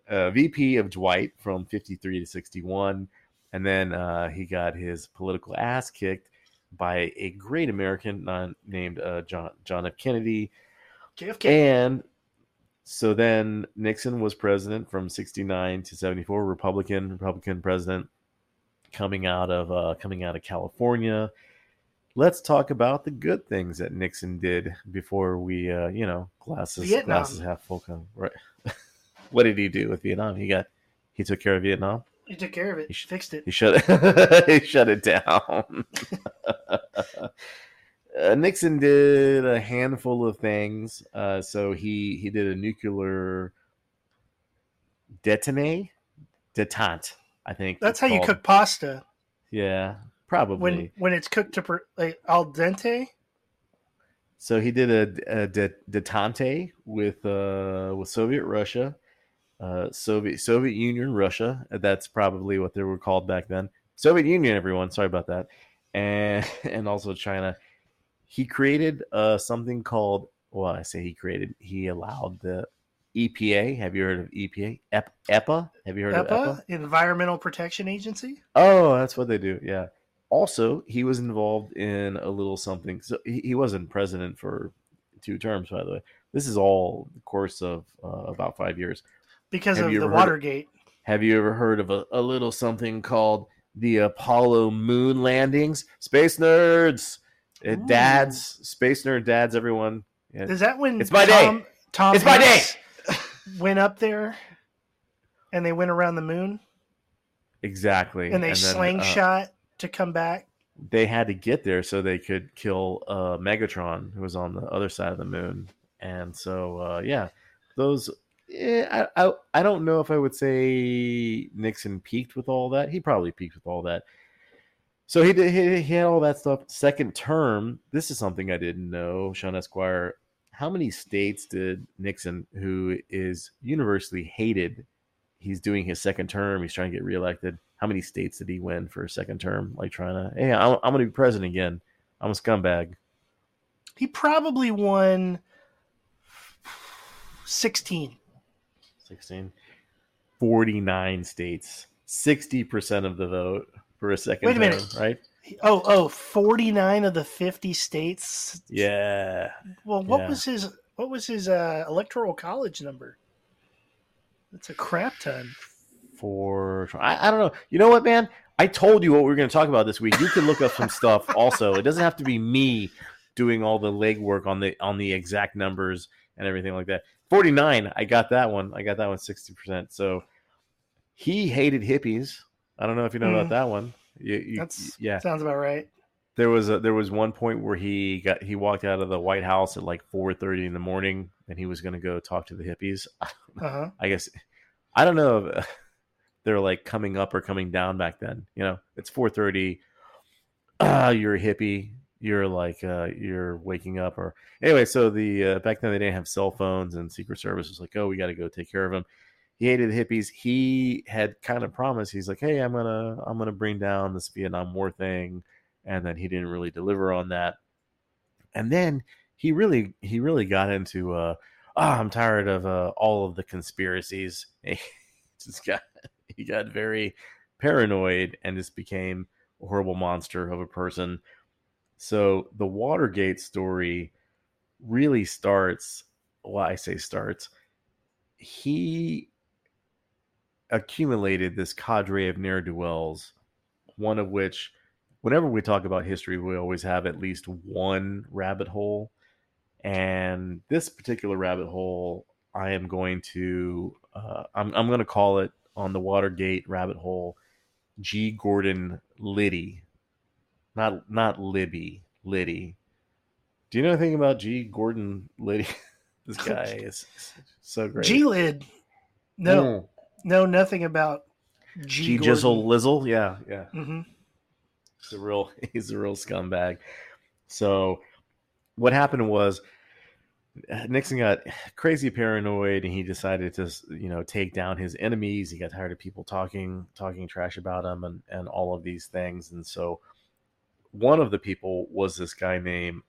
uh, VP of Dwight from 53 to 61. and then uh, he got his political ass kicked by a great American uh, named uh, John John F. Kennedy, JFK. and so then Nixon was president from 69 to 74, Republican, Republican president coming out of uh, coming out of California. Let's talk about the good things that Nixon did before we uh, you know, glasses Vietnam. glasses half full come right. what did he do with Vietnam? He got he took care of Vietnam. he took care of it. He sh- fixed it. He shut it. he shut it down. uh, Nixon did a handful of things. Uh, so he he did a nuclear detonate, detente. I think That's how you cook pasta Yeah, probably. when when it's cooked to per, like al dente. So he did a, a detente with uh, with Soviet Russia, uh, Soviet Soviet Union, Russia. That's probably what they were called back then. Soviet Union, everyone. Sorry about that, and and also China. He created uh, something called. Well, I say he created. He allowed the EPA. Have you heard of EPA? Ep- EPA. Have you heard of EPA? EPA, Environmental Protection Agency. Oh, that's what they do. Yeah. Also, he was involved in a little something. So he, he wasn't president for two terms, by the way. This is all the course of uh, about five years. Because Have of the heard of- Watergate. Have you ever heard of a, a little something called the Apollo moon landings? Space nerds, Ooh. dads, space nerd dads, everyone. Yeah. Is that when It's my day. Tom, Tom It's my day. Went up there and they went around the moon Exactly. and they then, uh, slingshot to come back? they had to get there so they could kill uh, Megatron, who was on the other side of the moon. And so, uh, yeah, those. Yeah, I, I I don't know if I would say Nixon peaked with all that. He probably peaked with all that. So he did. He, he had all that stuff. Second term. This is something I didn't know, Shawn Esquire. How many states did Nixon, who is universally hated, he's doing his second term. He's trying to get reelected. How many states did he win for a second term? Like trying to, hey, I'm, I'm going to be president again. I'm a scumbag. He probably won 16. 16. 49 states. 60% of the vote for a second Wait a minute. right? Oh, oh, 49 of the 50 states. Yeah. Well, what Yeah. was his what was his uh, electoral college number? That's a crap ton. For I, I don't know. You know what, man? I told you what we were going to talk about this week. You can look up some stuff also. It doesn't have to be me doing all the legwork on the on the exact numbers and everything like that. 49, I got that one. I got that one 60%. So he hated hippies. I don't know if you know Mm. about that one. You, you- That's yeah. sounds about right. There was a, there was one point where he got he walked out of the White House at like 4:30 in the morning and he was going to go talk to the hippies. Uh-huh. I guess I don't know if they're like coming up or coming down back then. You know, it's 4:30. Uh, you're a hippie. You're like uh, you're waking up or anyway. So the uh, back then they didn't have cell phones and Secret Service was like, oh, we got to go take care of him. He hated the hippies. He had kind of promised. He's like, hey, I'm gonna I'm gonna bring down this Vietnam War thing, and then he didn't really deliver on that. And then he really he really got into uh, ah, I'm tired of uh, all of the conspiracies. He just got he got very paranoid and just became a horrible monster of a person. So the Watergate story really starts. Well, I say starts. He accumulated this cadre of ne'er do wells, one of which, whenever we talk about history, we always have at least one rabbit hole. And this particular rabbit hole i am going to uh, i'm, I'm going to call it on the watergate rabbit hole g. Gordon liddy. Not not libby liddy. Do you know anything about g. Gordon liddy? This guy is so great. G lid. No, Mm. No, nothing about G. g jizzle lizzle yeah yeah hmm He's a real he's a real scumbag. So what happened was Nixon got crazy paranoid and he decided to you know take down his enemies. He got tired of people talking talking trash about him and and all of these things. And so one of the people was this guy named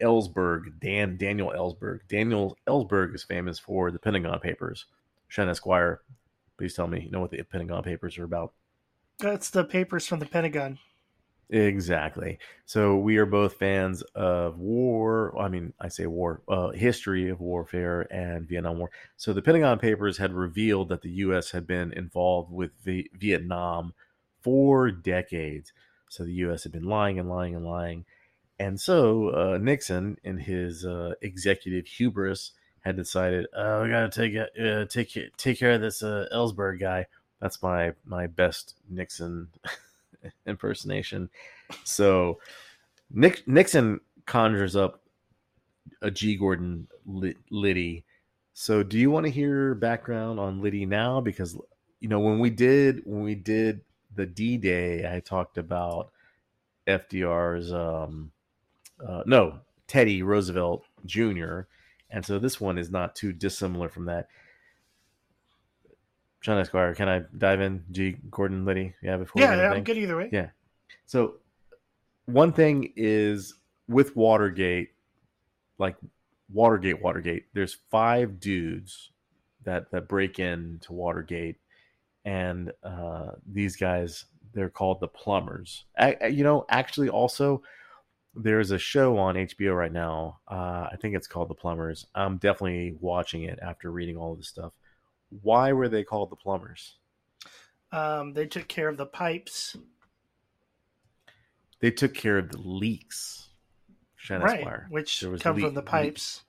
Ellsberg, Dan Daniel Ellsberg. Daniel Ellsberg is famous for the Pentagon Papers. Shawn Esquire, please tell me you know what the Pentagon Papers are about. That's the papers from the Pentagon. Exactly. So we are both fans of war. I mean, I say war, uh, history of warfare and Vietnam War. So the Pentagon Papers had revealed that the U.S. had been involved with v- Vietnam for decades. So the U.S. had been lying and lying and lying. And so uh, Nixon, in his uh, executive hubris, had decided, "Oh, we got to take uh, take take care of this uh, Ellsberg guy." That's my my best Nixon impersonation. So Nick Nixon conjures up a G. Gordon Liddy. So do you want to hear background on Liddy now? Because you know when we did when we did the D Day, I talked about FDR's um, uh, no Teddy Roosevelt Jr. And so this one is not too dissimilar from that. Shawn Esquire, can I dive in? G. Gordon Liddy, yeah, before yeah, yeah I'm good either way. Yeah. So one thing is with Watergate, like Watergate, Watergate. There's five dudes that that break into Watergate, and uh, these guys they're called the plumbers. I, you know, actually, also there's a show on HBO right now. Uh, I think it's called The Plumbers. I'm definitely watching it after reading all of this stuff. Why were they called the plumbers? Um, they took care of the pipes. They took care of the leaks. right, which come from the pipes.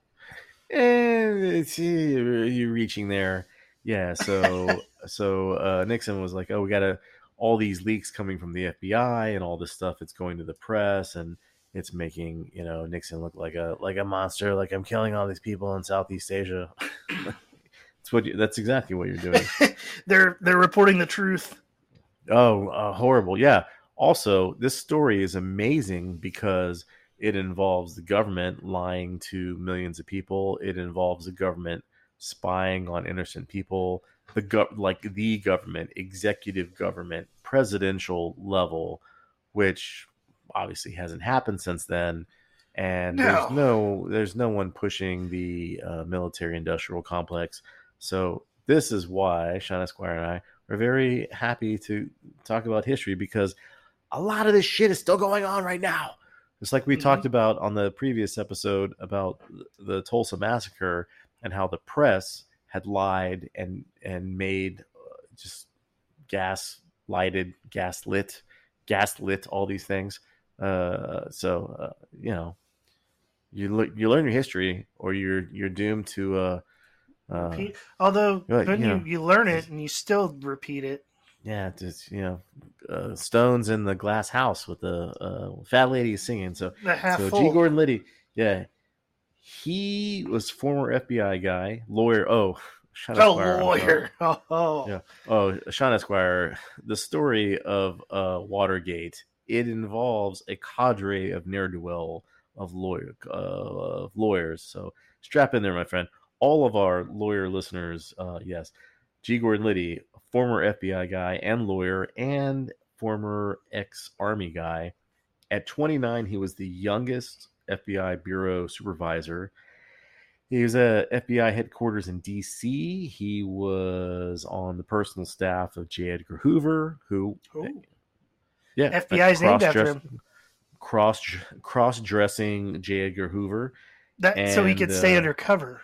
And eh, you're reaching there. Yeah, so so uh, Nixon was like, "Oh, we got to all these leaks coming from the FBI and all this stuff. It's going to the press and it's making you know Nixon look like a like a monster. Like I'm killing all these people in Southeast Asia." That's what. You, that's exactly what you're doing. they're they're reporting the truth. Oh, uh, horrible! Yeah. Also, this story is amazing because it involves the government lying to millions of people. It involves the government spying on innocent people. The go- like the government, executive government, presidential level, which obviously hasn't happened since then and no. there's no there's no one pushing the uh, military industrial complex so this is why Shawn Esquire and I are very happy to talk about history because a lot of this shit is still going on right now. Just like we mm-hmm. talked about on the previous episode about the Tulsa massacre and how the press had lied and and made uh, just gas lighted, gas lit, gas lit, all these things. Uh, so uh, you know, you you learn your history, or you're you're doomed to uh, uh, Although then you, know, you learn it and you still repeat it. Yeah, just you know, uh, Stones in the glass house with the uh, fat lady singing. So, so G. Gordon Liddy, yeah, he was former FBI guy, lawyer. Oh, Shawn oh, Esquire, lawyer. Oh, oh, yeah. Oh, Shawn Esquire. The story of uh, Watergate. It involves a cadre of ne'er do well of lawyer uh, of lawyers. So strap in there, my friend all of our lawyer listeners, uh, yes, G. Gordon Liddy, former FBI guy and lawyer, and former ex Army guy. At 29, he was the youngest FBI bureau supervisor. He was at FBI headquarters in D.C. He was on the personal staff of J. Edgar Hoover, who, Ooh. Yeah, FBI's named after him. Cross cross dressing J. Edgar Hoover. That, and, so he could stay uh, undercover.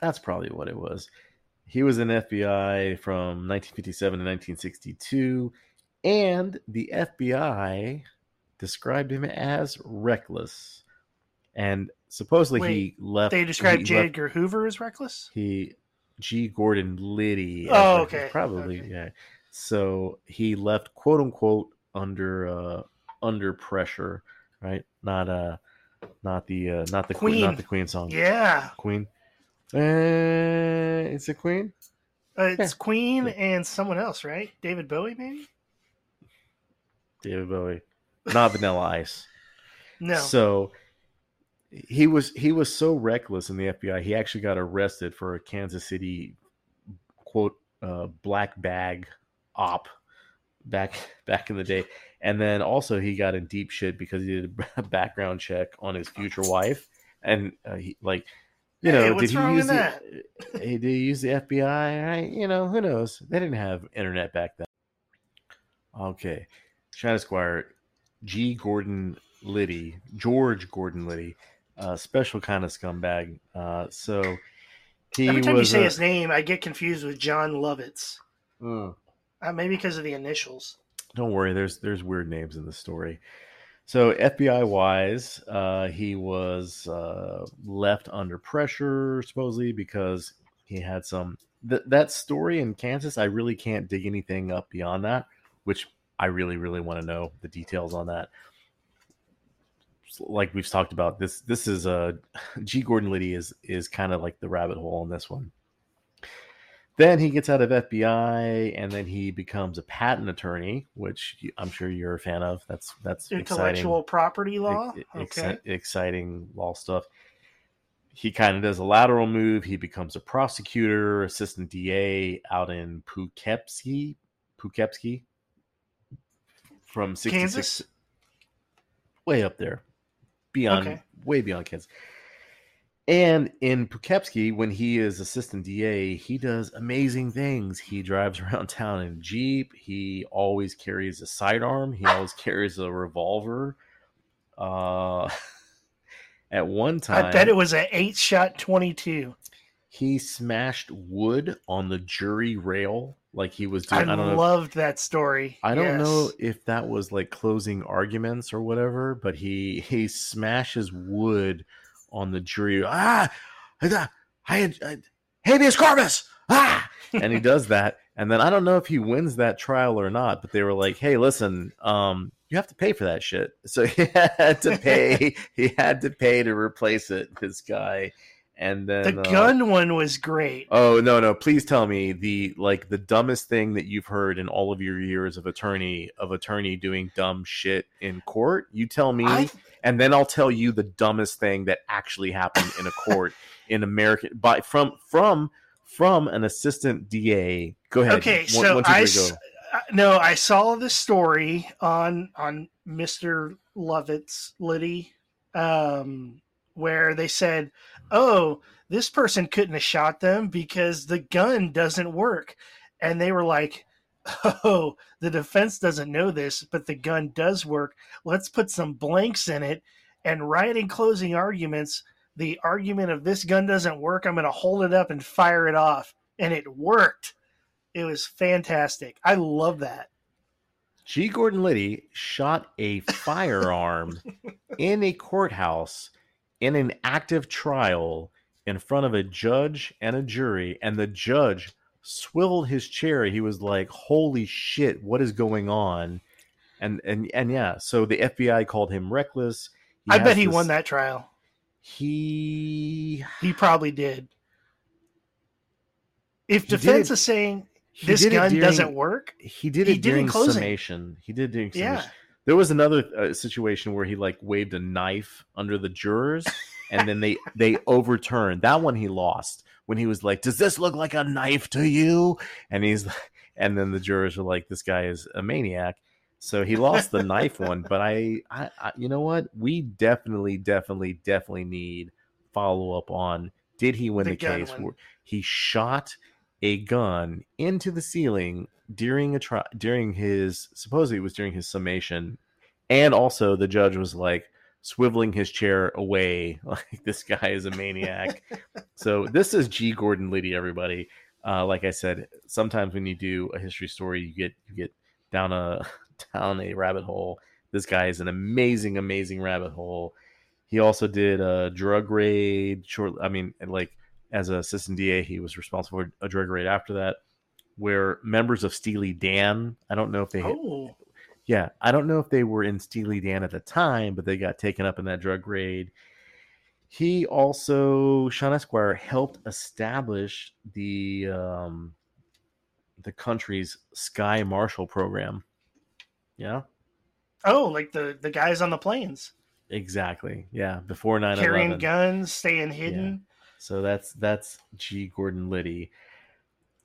That's probably what it was. He was in FBI from 1957 to 1962, and the FBI described him as reckless. And supposedly Wait, he left. They described J. Edgar Hoover as reckless. He G. Gordon Liddy. Oh, okay. Probably, okay. yeah. So he left, quote unquote, under uh, under pressure, right? Not uh, not the uh, not the Queen, not the Queen song. Yeah, Queen. Uh, it's a Queen. Uh, it's yeah. Queen yeah. and someone else, right? David Bowie, maybe. David Bowie, not Vanilla Ice. No. So he was he was so reckless in the FBI. He actually got arrested for a Kansas City quote uh, black bag op back back in the day. And then also he got in deep shit because he did a background check on his future wife, and uh, he like you know, hey, did he use the, did he use the FBI? I, you know, who knows? They didn't have internet back then. Okay, Shawn Esquire, G. Gordon Liddy, George Gordon Liddy, uh, special kind of scumbag. Uh, so he Every time you say a- his name, I get confused with Jon Lovitz. Mm. Uh, maybe because of the initials. Don't worry, there's there's weird names in the story. So FBI wise, uh, he was uh, left under pressure supposedly because he had some th- that story in Kansas. I really can't dig anything up beyond that, which I really really want to know the details on that. Like we've talked about, this this is a G. Gordon Liddy is is kind of like the rabbit hole on this one. Then he gets out of FBI, and then he becomes a patent attorney, which I'm sure you're a fan of. That's that's Intellectual exciting, property law. ex- okay. exciting law stuff. He kind of does a lateral move. He becomes a prosecutor, assistant DA out in Poughkeepsie, Poughkeepsie, from 66, Kansas? way up there, beyond, Okay. way beyond Kansas. And in Poughkeepsie, when he is assistant DA, he does amazing things. He drives around town in a Jeep. He always carries a sidearm. He always carries a revolver. Uh, at one time, I bet it was an eight shot 22. he smashed wood on the jury rail like he was I, doing. I, don't know. loved that story. I don't Yes. know if that was like closing arguments or whatever, but he he smashes wood on the jury. Ah, I, I had I, habeas corpus. Ah, and he does that, and then I don't know if he wins that trial or not. But they were like, "Hey, listen, um, you have to pay for that shit." So he had to pay. he had to pay to replace it. This guy, and then The uh, gun one was great. Oh no, no! Please tell me the like the dumbest thing that you've heard in all of your years of attorney of attorney doing dumb shit in court. You tell me, I, and then I'll tell you the dumbest thing that actually happened in a court in American by from from from an assistant DA. Go ahead. okay, One- so one, two, I three, uh, no, I saw this story on on Mr. Lovett's Liddy, um, where they said, "Oh, this person couldn't have shot them because the gun doesn't work," and they were like, "Oh, the defense doesn't know this, but the gun does work. Let's put some blanks in it and right in closing arguments." The argument of this gun doesn't work. I'm going to hold it up and fire it off. And it worked. It was fantastic. I love that. G. Gordon Liddy shot a firearm in a courthouse in an active trial in front of a judge and a jury, and the judge swiveled his chair. He was like, "Holy shit, what is going on?" And and and yeah, so the FBI called him reckless. I bet he this- won that trial. He He probably did. If He did defense it- is saying this gun during- doesn't work, He did he it did during closing. summation. He did during summation. yeah. There was another uh, situation where he like waved a knife under the jurors, and then they they overturned that one. He lost when he was like, "Does this look like a knife to you?" And he's, and then the jurors were like, "This guy is a maniac." So he lost the knife one. But I, I, I, you know what? We definitely, definitely, definitely need follow up on. Did he win The the, case? one. He shot a gun into the ceiling during a trial during his supposedly it was during his summation and also the judge was like swiveling his chair away like this guy is a maniac. So this is g. Gordon liddy everybody. Uh, like i said sometimes when you do a history story you get you get down a down a rabbit hole. This guy is an amazing amazing rabbit hole. He also did a drug raid short i mean like as an assistant da he was responsible for a drug raid after that where members of steely dan i don't know if they Oh, yeah, I don't know if they were in Steely Dan at the time, but they got taken up in that drug raid. He also, Shawn Esquire, helped establish the um, the country's Sky Marshal program. Yeah, oh, like the the guys on the planes exactly. Yeah, before 9 carrying guns, staying hidden. So that's that's G. Gordon Liddy.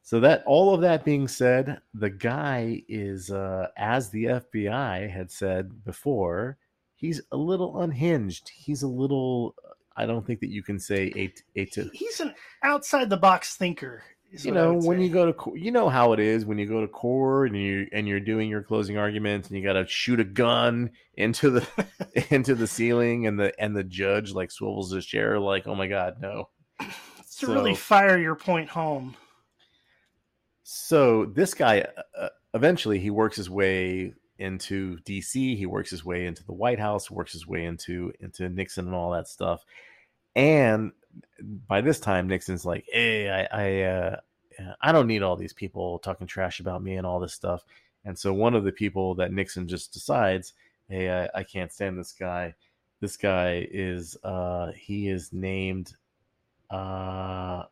So that all of that being said, the guy is uh, as the FBI had said before, he's a little unhinged. He's a little. I don't think that you can say a a to He's an outside the box thinker. you know when say. you go to you know how it is when you go to court and you and you're doing your closing arguments and you got to shoot a gun into the into the ceiling and the and the judge like swivels his chair like oh my god no to really fire your point home. So this guy uh, eventually he works his way into DC he works his way into the White House works his way into into Nixon and all that stuff. And by this time Nixon's like hey I I uh, I don't need all these people talking trash about me and all this stuff. And so one of the people that Nixon just decides hey I, I can't stand this guy. This guy is uh he is named uh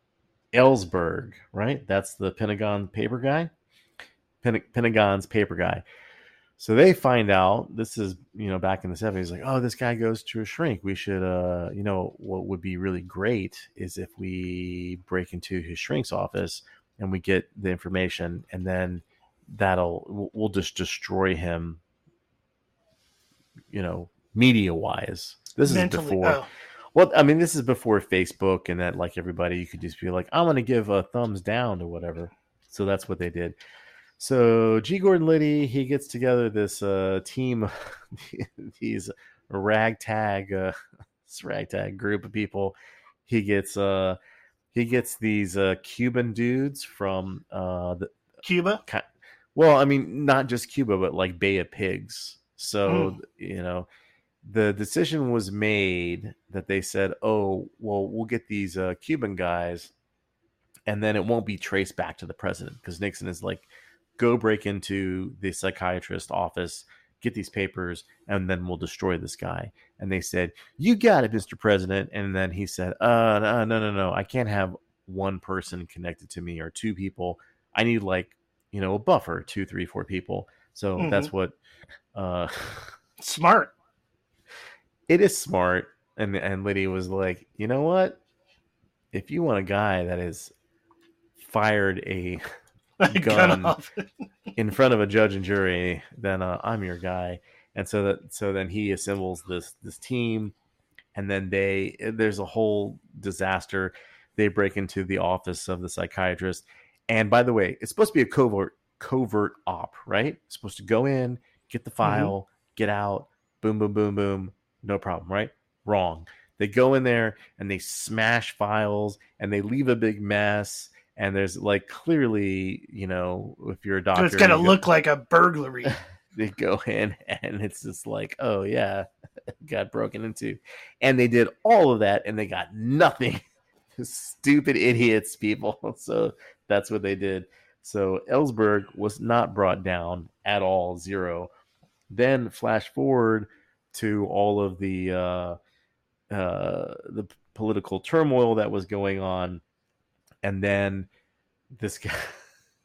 Ellsberg, right? That's the Pentagon paper guy. Pen- Pentagon's paper guy. So they find out this is, you know, back in the 70s, like, oh, this guy goes to a shrink. We should, uh, you know, what would be really great is if we break into his shrink's office and we get the information, and then that'll, we'll, just destroy him, you know, media wise. This is before. oh, Well, I mean, this is before Facebook and that, like everybody, you could just be like, I'm going to give a thumbs down to whatever. So that's what they did. So G. Gordon Liddy, he gets together this uh, team, these ragtag, uh, this ragtag group of people. He gets, uh, he gets these uh, Cuban dudes from uh, the, Cuba. well, I mean, not just Cuba, but like Bay of Pigs. So, you know, the decision was made that they said, oh, well, we'll get these uh, Cuban guys, and then it won't be traced back to the president because Nixon is like, go break into the psychiatrist office, get these papers, and then we'll destroy this guy. And they said, you got it, Mr. President. And then he said, uh, no, no, no, no. I can't have one person connected to me or two people. I need like you know a buffer two three four people so Mhm. that's what uh Smart. It is smart. And and liddy was like you know what? If you want a guy that has fired a Gun Gun. in front of a judge and jury then uh, i'm your guy. And so that so then he assembles this this team and then they there's a whole disaster. They break into the office of the psychiatrist. And by the way it's supposed to be a covert covert op right? It's supposed to go in get the file get out boom boom boom boom no problem right? Wrong. They go in there and they smash files and they leave a big mess and there's like clearly you know if you're a doctor it's gonna you go- look like a burglary. they go in and it's just like oh yeah got broken into. And they did all of that and they got nothing. Stupid idiots people. So that's what they did. So ellsberg was not brought down at all zero. Then flash forward to all of the uh uh the political turmoil that was going on. And then this guy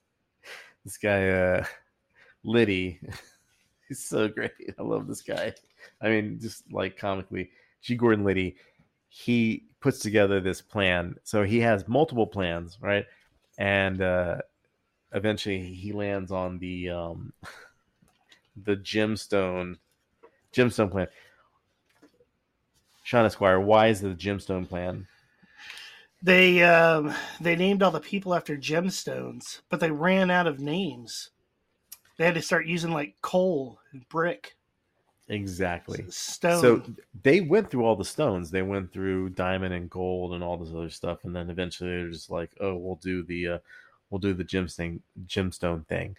this guy uh liddy he's so great. I love this guy. I mean just like comically g. Gordon liddy he puts together this plan. So he has multiple plans right? And uh eventually he lands on the um the gemstone gemstone plan shawn esquire why is the gemstone plan They um, they named all the people after gemstones, but they ran out of names. They had to start using like coal and brick, exactly stone. So they went through all the stones. They went through diamond and gold and all this other stuff, and then eventually they're just like, "Oh, we'll do the uh, we'll do the gemstone gemstone thing."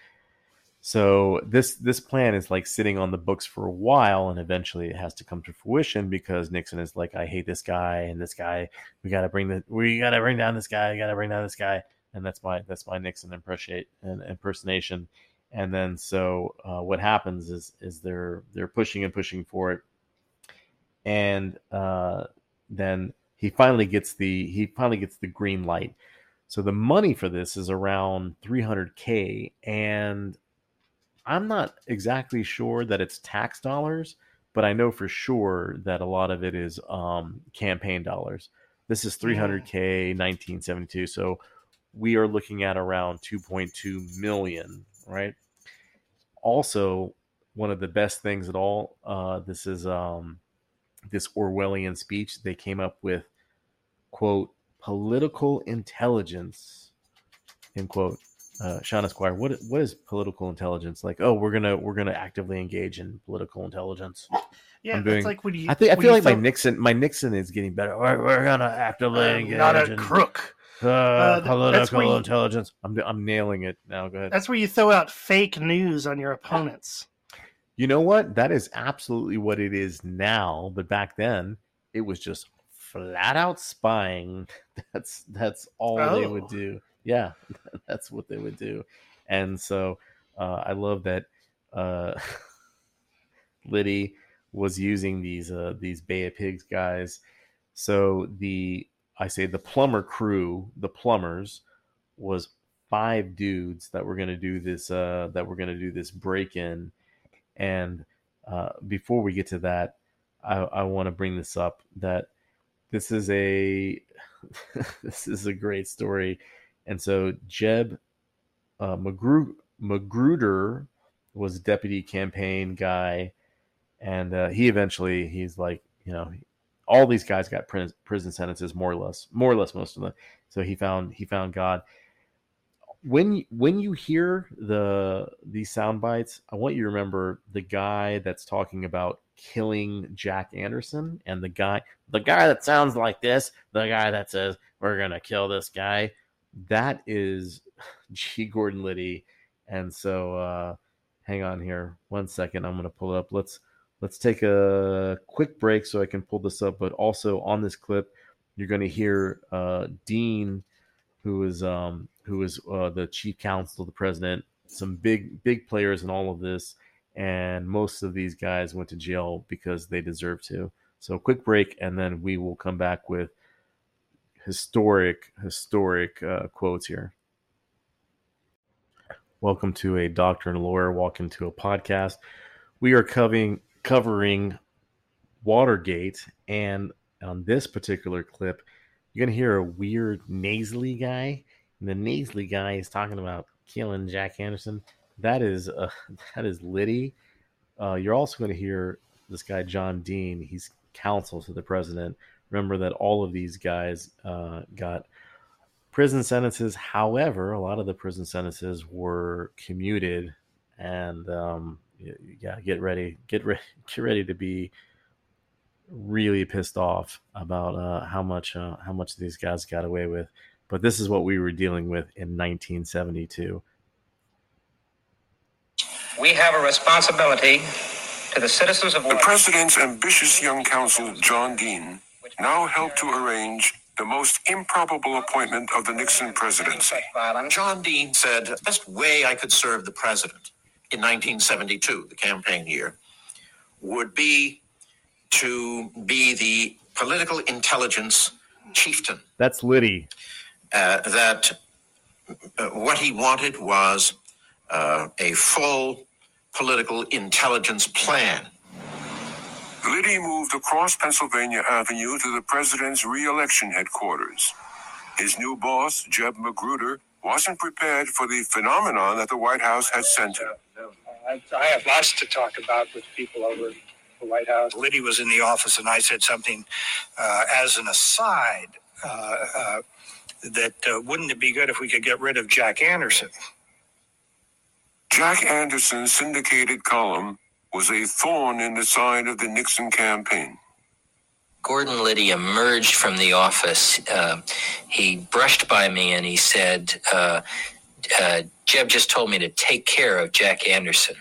So this this plan is like sitting on the books for a while, and eventually it has to come to fruition because Nixon is like, "I hate this guy and this guy. We got to bring the we got to bring down this guy. We Got to bring down this guy." And that's my that's my Nixon impersonation. And then so uh, what happens is is they're they're pushing and pushing for it, and uh, then he finally gets the he finally gets the green light. So the money for this is around 300k, and I'm not exactly sure that it's tax dollars, but I know for sure that a lot of it is um, campaign dollars. This is 300k 1972, so we are looking at around 2.2 million, right? Also, one of the best things at all. Uh, this is um, this Orwellian speech. They came up with quote political intelligence end quote. Uh, Shawn Esquire, what what is political intelligence like? Oh, we're gonna we're gonna actively engage in political intelligence. Yeah, I'm doing- it's like when you. I think I feel like my Nixon my Nixon is getting better. We're, we're gonna actively I'm engage not a in crook. uh, where political you- intelligence. I'm I'm nailing it now. Go ahead. That's where you throw out fake news on your opponents. You know what? That is absolutely what it is now. But back then, it was just flat out spying. That's that's all they would Oh. do. Yeah, that's what they would do. And so uh, I love that uh, Liddy was using these uh, these Bay of Pigs guys. So the I say the plumber crew, the plumbers, was five dudes that were going to do this uh, that were going to do this break in. And uh, before we get to that, I, I want to bring this up that this is a this is a great story. And so Jeb uh, Magru- Magruder was deputy campaign guy, and uh, he eventually he's like you know all these guys got prison, prison sentences more or less more or less most of them. So he found he found God. When when you hear the these sound bites, I want you to remember the guy that's talking about killing Jack Anderson and the guy the guy that sounds like this, the guy that says we're gonna kill this guy. That is G. Gordon Liddy. And so uh hang on here one second. I'm gonna pull it up. Let's let's take a quick break so I can pull this up. But also on this clip, you're gonna hear uh Dean, who is um who is uh, the chief counsel the president, some big big players in all of this, and most of these guys went to jail because they deserve to. So quick break, and then we will come back with historic historic uh, quotes here. Welcome to a doctor and lawyer walk into a podcast. We are covering covering Watergate, and on this particular clip, you're gonna hear a weird nasally guy. And the nasally guy is talking about killing Jack Anderson. That is uh, that is Liddy. Uh, you're also going to hear this guy John Dean. He's counsel to the president. Remember that all of these guys uh, got prison sentences. However, a lot of the prison sentences were commuted, and um, yeah, get ready, get ready, get ready to be really pissed off about uh, how much uh, how much these guys got away with. But this is what we were dealing with in 1972. We have a responsibility to the citizens of The president's ambitious young counsel, John Dean, now helped to arrange the most improbable appointment of the Nixon presidency. John Dean said the best way I could serve the president in 1972, the campaign year, would be to be the political intelligence chieftain. That's Liddy. Uh, that uh, what he wanted was uh, a full political intelligence plan. Liddy moved across Pennsylvania Avenue to the president's re-election headquarters. His new boss, Jeb Magruder, wasn't prepared for the phenomenon that the White House had sent him. I, I have lots to talk about with people over at the White House. Liddy was in the office, and I said something uh, as an aside uh, uh, that uh, wouldn't it be good if we could get rid of Jack Anderson? Jack Anderson's syndicated column was a thorn in the side of the Nixon campaign. Gordon Liddy emerged from the office. Uh, he brushed by me and he said, uh, uh, Jeb just told me to take care of Jack Anderson.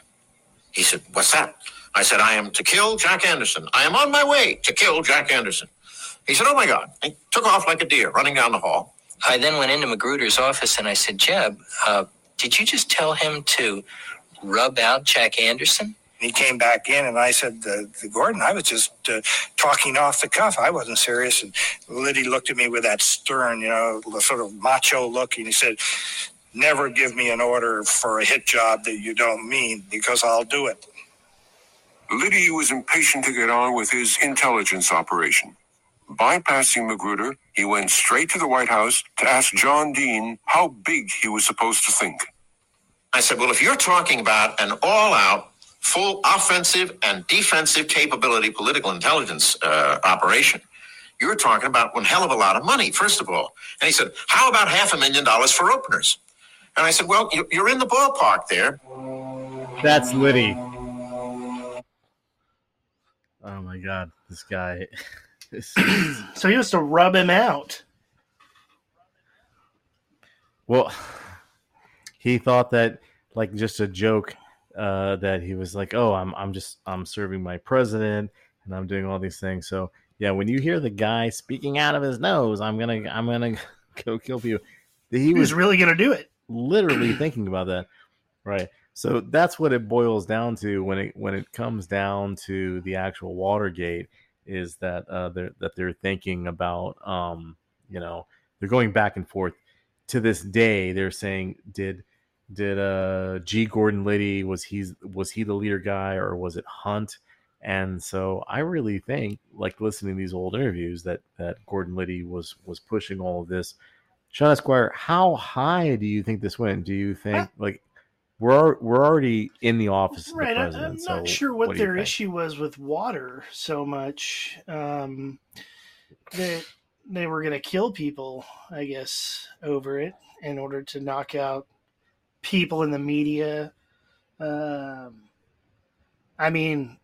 He said, What's that? I said, I am to kill Jack Anderson. I am on my way to kill Jack Anderson. He said, Oh my God. He took off like a deer running down the hall. I then went into Magruder's office and I said, Jeb, uh, did you just tell him to rub out Jack Anderson? He came back in, and I said, "The Gordon, I was just uh, talking off the cuff. I wasn't serious. And Liddy looked at me with that stern, you know, sort of macho look, and he said, Never give me an order for a hit job that you don't mean, because I'll do it. Liddy was impatient to get on with his intelligence operation. Bypassing Magruder, he went straight to the White House to ask John Dean how big he was supposed to think. I said, Well, if you're talking about an all out, full offensive and defensive capability political intelligence uh, operation, you're talking about one hell of a lot of money, first of all. And he said, How about half a million dollars for openers? And I said, Well, you- you're in the ballpark there. That's Liddy. Oh my god, this guy. So he was to rub him out. well, he thought that like just a joke uh, that he was like, "Oh, I'm I'm just I'm serving my president and I'm doing all these things." So yeah, when you hear the guy speaking out of his nose, I'm gonna I'm gonna go kill you. He He was was really going to do it. literally thinking about that right so that's what it boils down to when it when it comes down to the actual watergate is that uh they're that they're thinking about um you know they're going back and forth to this day they're saying did did uh g gordon liddy was he was he the leader guy or was it hunt and so i really think like listening to these old interviews that that gordon liddy was was pushing all of this Shawn Esquire, how high do you think this went? Do you think like we're we're already in the office of Right. the I? I'm so not sure what, you their issue was with water so much. Um, that they were going to kill people, I guess, over it in order to knock out people in the media. Um, I mean,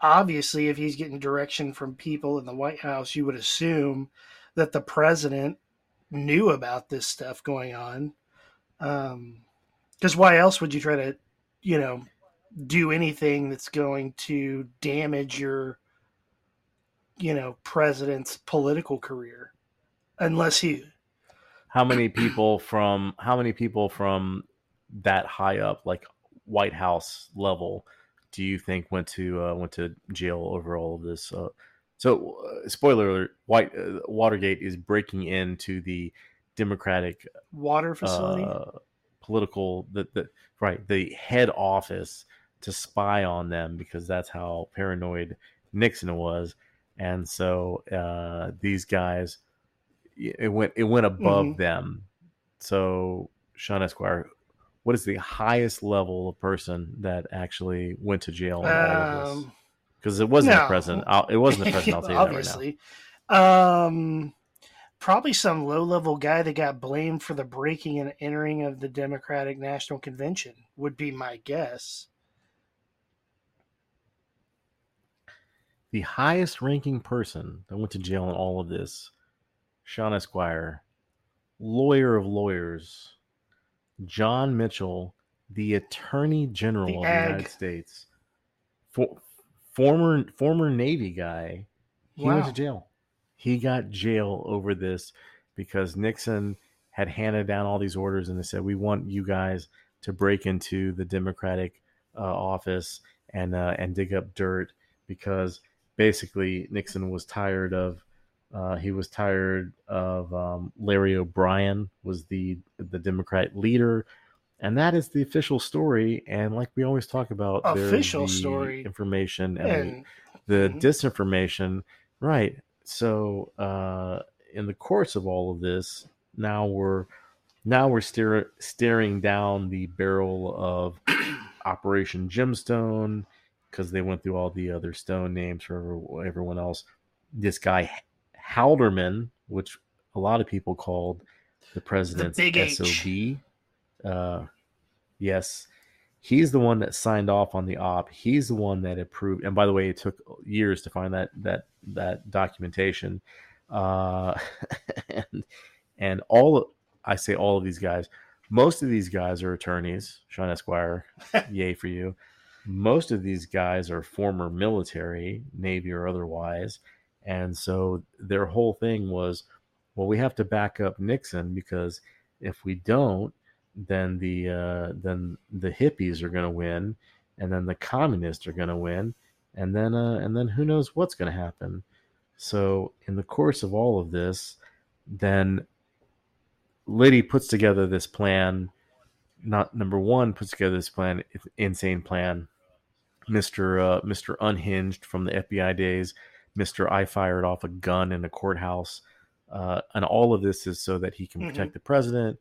obviously, if he's getting direction from people in the White House, you would assume that the president knew about this stuff going on. Because why else would you try to, you know, do anything that's going to damage your, you know, president's political career? Unless he, How many people from how many people from that high up, like White House level, do you think went to uh, went to jail over all of this? Uh, so, uh, spoiler alert: White uh, Watergate is breaking into the Democratic water facility. uh, political the, the right the head office to spy on them because that's how paranoid Nixon was, and so uh, these guys it went it went above Mhm. them. So Shawn Esquire, what is the highest level of person that actually went to jail in all of this? Um, Because it wasn't the president. I'll, it wasn't the president. I'll tell you that right now. obviously. Um, probably some low-level guy that got blamed for the breaking and entering of the Democratic National Convention would be my guess. the highest ranking person that went to jail in all of this, Shawn Esquire, lawyer of lawyers, John Mitchell, the Attorney General The of the. United States, for, former former Navy guy, he went to jail. He got jail over this because Nixon had handed down all these orders and they said, "We want you guys to break into the Democratic uh, office and uh, and dig up dirt because basically Nixon was tired of uh, he was tired of um, Larry O'Brien was the the Democrat leader, and that is the official story. And like we always talk about, Official the story. information and, And the Mhm. disinformation, right? So uh, in the course of all of this, now we're now we're steer, staring down the barrel of Operation Gemstone because they went through all the other stone names for everyone else. This guy Haldeman, which a lot of people called the president's big H. SOB. Uh, yes, he's the one that signed off on the op. He's the one that approved. And by the way, it took years to find that that that documentation. Uh, and and all I say all of these guys. Most of these guys are attorneys. Shawn Esquire, yay for you. Most of these guys are former military, Navy or otherwise. And so their whole thing was, well, we have to back up Nixon because if we don't, then the uh, then the hippies are going to win, and then the communists are going to win, and then uh, and then who knows what's going to happen. So in the course of all of this, then Liddy puts together this plan. Not number one puts together this plan, insane plan. Mister uh, Mister Unhinged from the FBI days, Mister I fired off a gun in a courthouse, uh, and all of this is so that he can protect the president.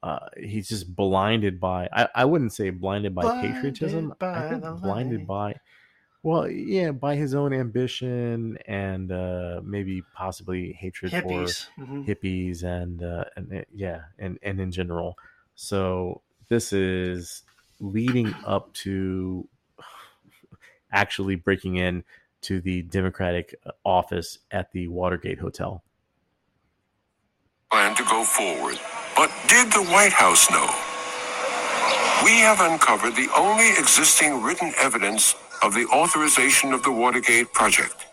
Uh, he's just blinded by I, I wouldn't say blinded by Blinded patriotism. by I think blinded light. by well, yeah, by his own ambition and uh, maybe possibly hatred hippies. for Mhm. hippies and uh, and uh, yeah, and and in general. So this is leading up to actually breaking in to the Democratic uh, office at the Watergate Hotel. Plan to go forward. But did the White House know? We have uncovered the only existing written evidence of the authorization of the Watergate project.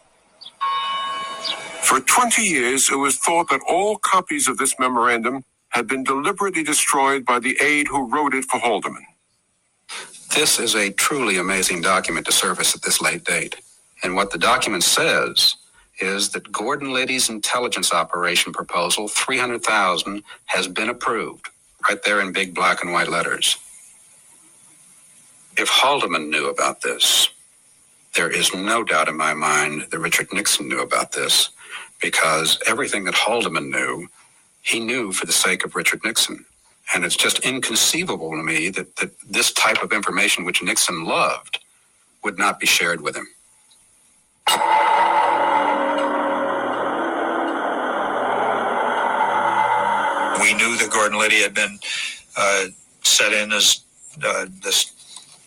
For 20 years, it was thought that all copies of this memorandum had been deliberately destroyed by the aide who wrote it for Haldeman. This is a truly amazing document to surface at this late date. And what the document says is that Gordon Liddy's intelligence operation proposal, 300,000, has been approved, right there in big black and white letters. If Haldeman knew about this, there is no doubt in my mind that Richard Nixon knew about this because everything that Haldeman knew, he knew for the sake of Richard Nixon. And it's just inconceivable to me that, that this type of information, which Nixon loved, would not be shared with him. We knew that Gordon Liddy had been uh, set in as uh, this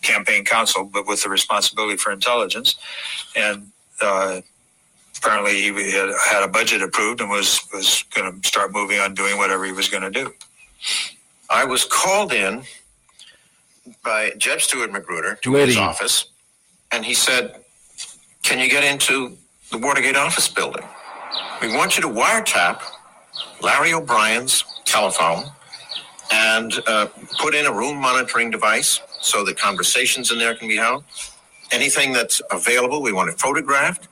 campaign counsel, but with the responsibility for intelligence. And uh, apparently, he had, had a budget approved and was was going to start moving on doing whatever he was going to do. I was called in by Jeb Stuart Magruder to his office, and he said, "Can you get into the Watergate office building? We want you to wiretap Larry O'Brien's telephone and uh, put in a room monitoring device so the conversations in there can be held. Anything that's available, we want it photographed."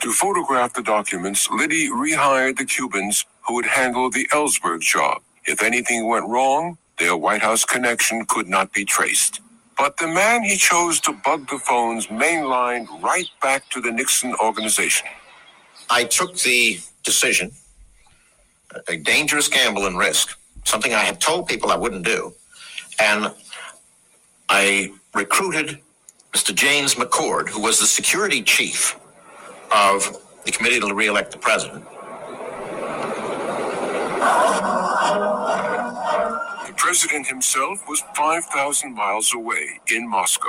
To photograph the documents, Liddy rehired the Cubans who would handle the Ellsberg job. If anything went wrong, their White House connection could not be traced. But the man he chose to bug the phones mainlined right back to the Nixon organization. I took the decision, a dangerous gamble and risk, something I had told people I wouldn't do, and I recruited Mr. James McCord, who was the security chief of the committee to re-elect the president. President himself was 5,000 miles away in Moscow.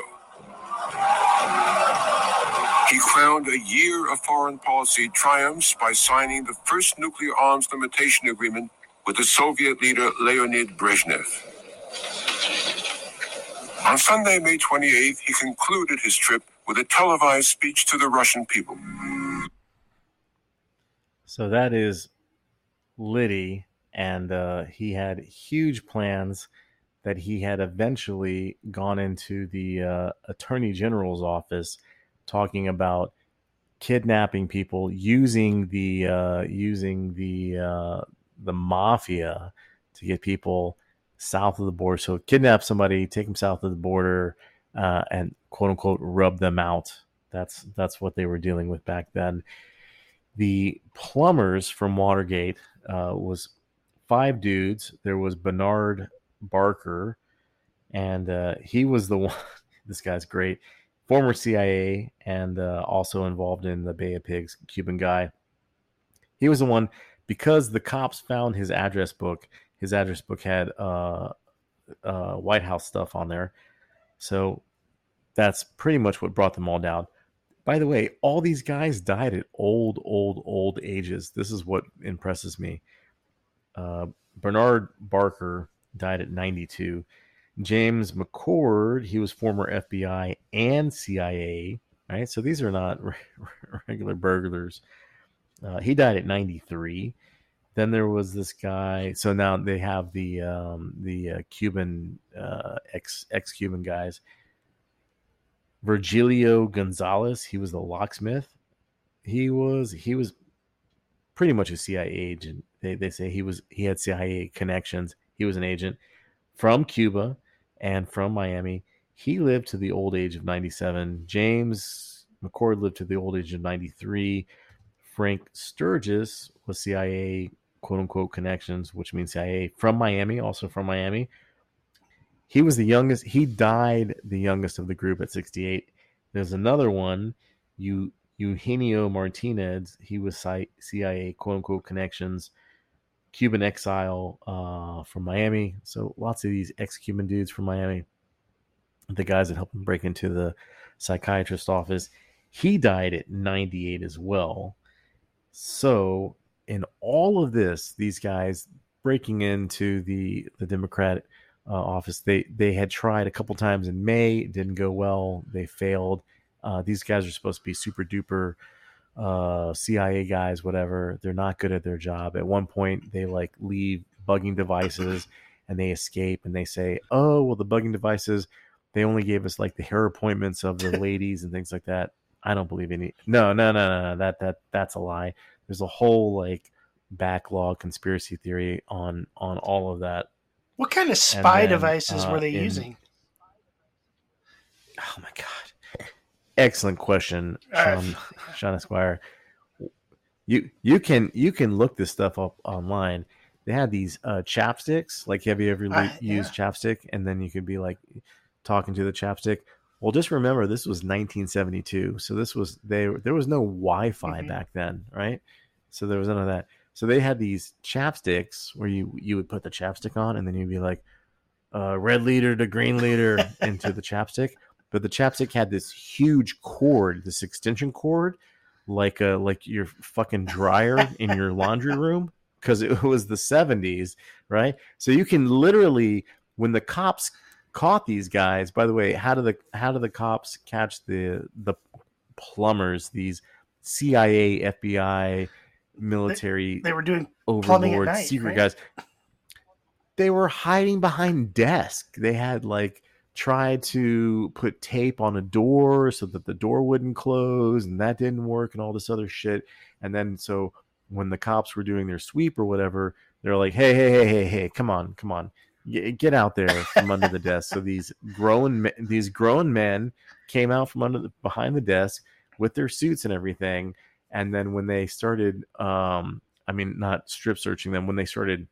He crowned a year of foreign policy triumphs by signing the first nuclear arms limitation agreement with the Soviet leader Leonid Brezhnev. On Sunday, May 28th, he concluded his trip with a televised speech to the Russian people. So that is Liddy, and uh, he had huge plans that he had eventually gone into the uh, attorney general's office talking about kidnapping people using the uh, using the uh, the mafia to get people south of the border. So kidnap somebody, take them south of the border, uh, and quote unquote rub them out. That's that's what they were dealing with back then. The plumbers from Watergate uh, was five dudes. There was Bernard Barker, and uh, he was the one. This guy's great, former CIA and uh, also involved in the Bay of Pigs, Cuban guy. He was the one because the cops found his address book. His address book had uh, uh, White House stuff on there, so that's pretty much what brought them all down. By the way, all these guys died at old, old, old ages. This is what impresses me. Uh, Bernard Barker died at 92. James McCord, he was former FBI and CIA, right? So these are not regular burglars. Uh, he died at 93. Then there was this guy. So now they have the um, the uh, Cuban uh, ex ex Cuban guys. Virgilio Gonzalez, he was the locksmith. He was he was pretty much a CIA agent. They they say he was he had CIA connections. He was an agent from Cuba and from Miami. He lived to the old age of 97. James McCord lived to the old age of 93. Frank Sturgis was CIA quote unquote connections, which means CIA from Miami, also from Miami. He was the youngest. He died the youngest of the group at 68. There's another one, you Eugenio Martinez. He was CIA quote unquote connections Cuban exile uh, from Miami. So lots of these ex-Cuban dudes from Miami, the guys that helped him break into the psychiatrist office. He died at 98 as well. So in all of this, these guys breaking into the the Democrat uh, office, they they had tried a couple times in May, didn't go well. They failed. Uh, these guys are supposed to be super duper uh, CIA guys, whatever. They're not good at their job. At one point, they like leave bugging devices and they escape and they say, "Oh, well, the bugging devices they only gave us like the hair appointments of the ladies and things like that." I don't believe any. No, no, no, no, no. That that that's a lie. There's a whole like backlog conspiracy theory on on all of that. What kind of spy then, devices uh, were they in- using? Oh my god. Excellent question, Uh, Shawn, Shawn Esquire. You you can you can look this stuff up online. They had these uh, chapsticks. Like, have you ever Uh, le- used chapstick? And then you could be like talking to the chapstick. Well, just remember this was 1972, so this was they there was no Wi-Fi Mhm. back then, right? So there was none of that. So they had these chapsticks where you you would put the chapstick on, and then you'd be like, uh, "Red leader to green leader" into the chapstick. But the chapstick had this huge cord, this extension cord, like a like your fucking dryer in your laundry room, because it was the 70s, right? So you can literally, when the cops caught these guys. By the way, how do the how do the cops catch the the plumbers? These CIA, FBI, military They were doing overlord night, secret right? guys they were hiding behind desk they had like tried to put tape on a door so that the door wouldn't close and that didn't work and all this other shit. And then so when the cops were doing their sweep or whatever they're like hey hey hey hey hey come on come on. Get, out there from under the desk. So these grown me- these grown men came out from under the behind the desk with their suits and everything. And then when they started um i mean not strip searching them when they started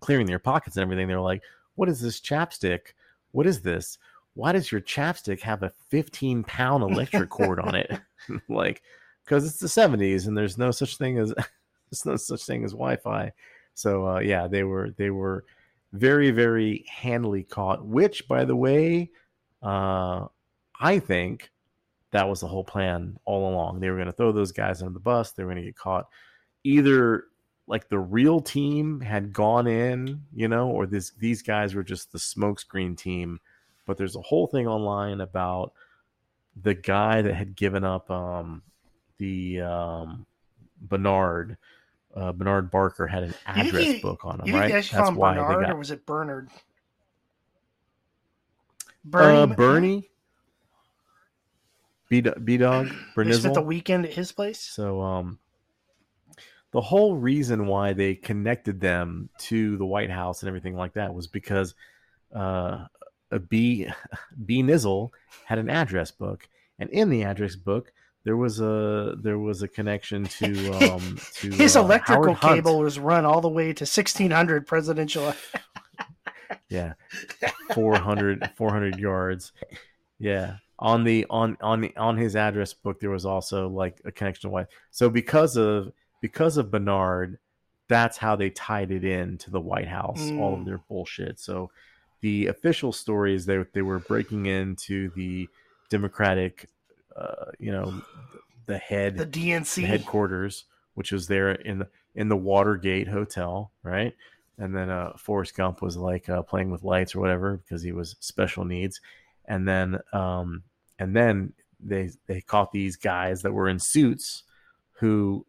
clearing their pockets and everything they were like what is this chapstick what is this why does your chapstick have a 15 pound electric cord on it like because it's the 70s and there's no such thing as there's no such thing as wi-fi so uh, yeah they were they were very very handily caught which by the way uh i think that was the whole plan all along. They were going to throw those guys under the bus. They were going to get caught. Either like the real team had gone in, you know, or this these guys were just the smokescreen team. But there's a whole thing online about the guy that had given up um, the um, Bernard. Uh, Bernard Barker had an address he- book on him, You right? call him why Bernard they got or was it Bernard? uh, Bernie, B B Dog, They spent the weekend at his place. So um the whole reason why they connected them to the White House and everything like that was because uh a B B Nizzle had an address book. And in the address book there was a there was a connection to um to His uh, electrical cable was run all the way to 1600 presidential. yeah. 400 400 yards. Yeah. On the on on the on his address book there was also like a connection to white. So because of because of bernard that's how they tied it in to the white house all of Mm. their bullshit so the official story is they, they were breaking into the democratic uh, you know the head The DNC. the headquarters, which was there in the in the Watergate Hotel, right? And then uh, Forrest Gump was like uh, playing with lights or whatever because he was special needs. And then um, and then they they caught these guys that were in suits who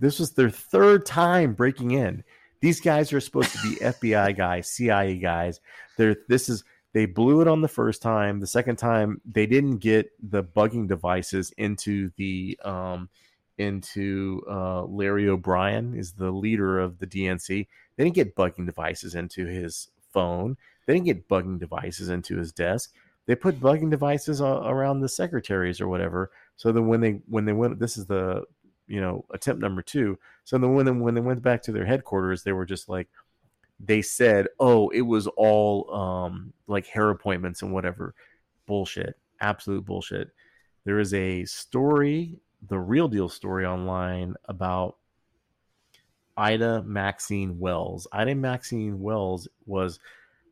this was their third time breaking in. These guys are supposed to be FBI guys, CIA guys. They're this is they blew it on the first time. The second time they didn't get the bugging devices into the um into uh Larry O'Brien is the leader of the DNC. They didn't get bugging devices into his phone. They didn't get bugging devices into his desk. They put bugging devices around the secretaries or whatever. So then when they when they went this is the you know attempt number 2. So then when they, when they went back to their headquarters they were just like they said, "Oh, it was all um like hair appointments and whatever." Bullshit. Absolute bullshit. There is a story, the real deal story online about Ida Maxine Wells. Ida Maxine Wells was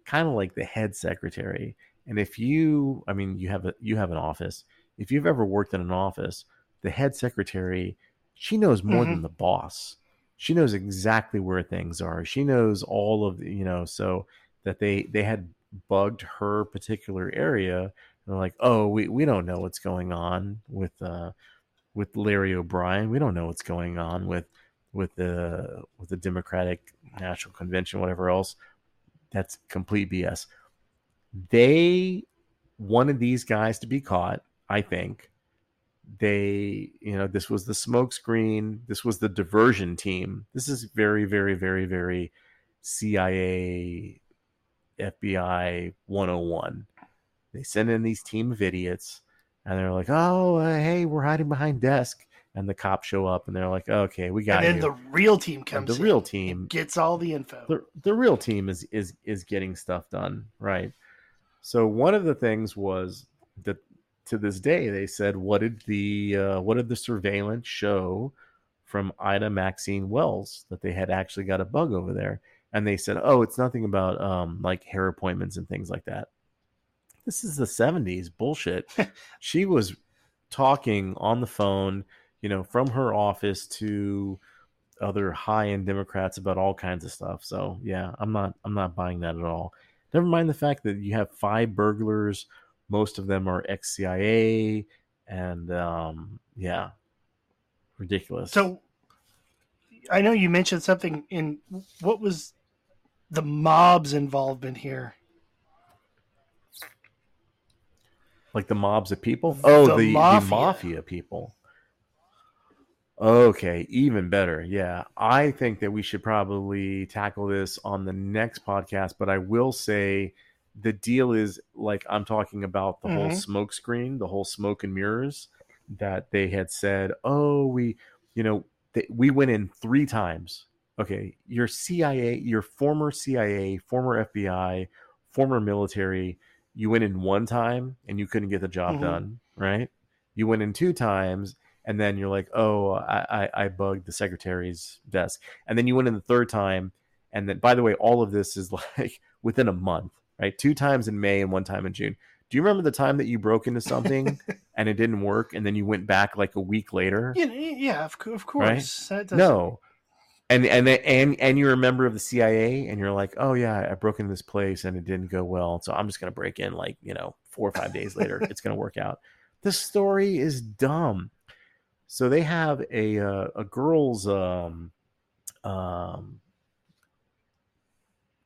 kind of like the head secretary. And if you, I mean, you have a you have an office. If you've ever worked in an office, the head secretary, she knows more Mhm. than the boss. She knows exactly where things are. She knows all of the, you know, so that they they had bugged her particular area. And they're like, oh, we we don't know what's going on with uh with Larry O'Brien. We don't know what's going on with with the with the Democratic National Convention, whatever else. That's complete BS. They wanted these guys to be caught. I think they, you know, this was the smokescreen. This was the diversion team. This is very, very, very, very CIA, FBI 101. They send in these team of idiots, and they're like, "Oh, uh, hey, we're hiding behind desk." And the cops show up, and they're like, "Okay, we got it. and then you." the real team And comes the in, real team gets all the info. the the real team is is is getting stuff done right so one of the things was that to this day they said what did the uh, what did the surveillance show from ida maxine wells that they had actually got a bug over there and they said oh it's nothing about um like hair appointments and things like that this is the 70s bullshit she was talking on the phone you know from her office to other high end Democrats about all kinds of stuff. So yeah, I'm not I'm not buying that at all. Never mind the fact that you have five burglars, most of them are ex CIA, and um, yeah, ridiculous. So I know you mentioned something in what was the mob's involvement here? like the mobs of people. Oh, The the, the mafia. mafia people. Okay, even better. Yeah, I think that we should probably tackle this on the next podcast. But I will say the deal is like I'm talking about the whole Mhm. smoke screen, the whole smoke and mirrors that they had said, oh, we, you know, they, we went in three times. Okay, your CIA, your former CIA, former FBI, former military, you went in one time and you couldn't get the job Mhm. done, right? You went in two times and then you're like, oh, I, I, I bugged the secretary's desk. And then you went in the third time. And then, by the way, all of this is like within a month, right? Two times in May and one time in June. Do you remember the time that you broke into something and it didn't work? And then you went back like a week later? Yeah, yeah, of, of course. That No. And and and and you're a member of the CIA, and you're like, oh yeah, I broke into this place and it didn't go well, so I'm just gonna break in like you know four or five days later. it's gonna work out. The story is dumb. So they have a uh, a girls um um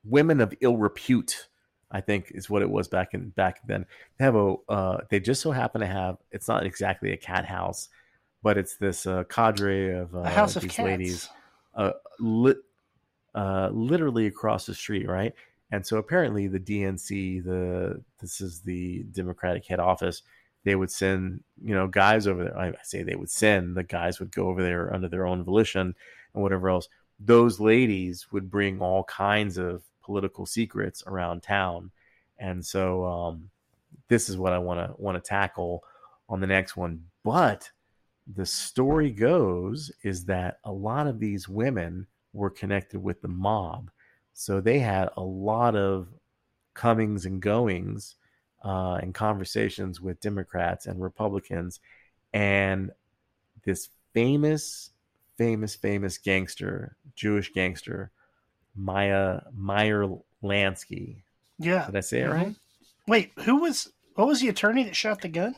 women of ill repute, I think is what it was back in back then. They have a uh, they just so happen to have it's not exactly a cat house, but it's this uh, cadre of uh, house of these cats. ladies uh, lit, uh, literally across the street, right? And so apparently the DNC, the this is the Democratic head office, they would send you know guys over there. I say they would send the guys would go over there under their own volition and whatever else. Those ladies would bring all kinds of political secrets around town, and so um, this is what I want to want to tackle on the next one. But the story goes is that a lot of these women were connected with the mob. So they had a lot of comings and goings uh, and conversations with democrats and republicans. And this famous famous famous gangster jewish gangster maya meyer lansky Yeah. did i say it Mhm. right Wait, who was what was the attorney that shot the gun?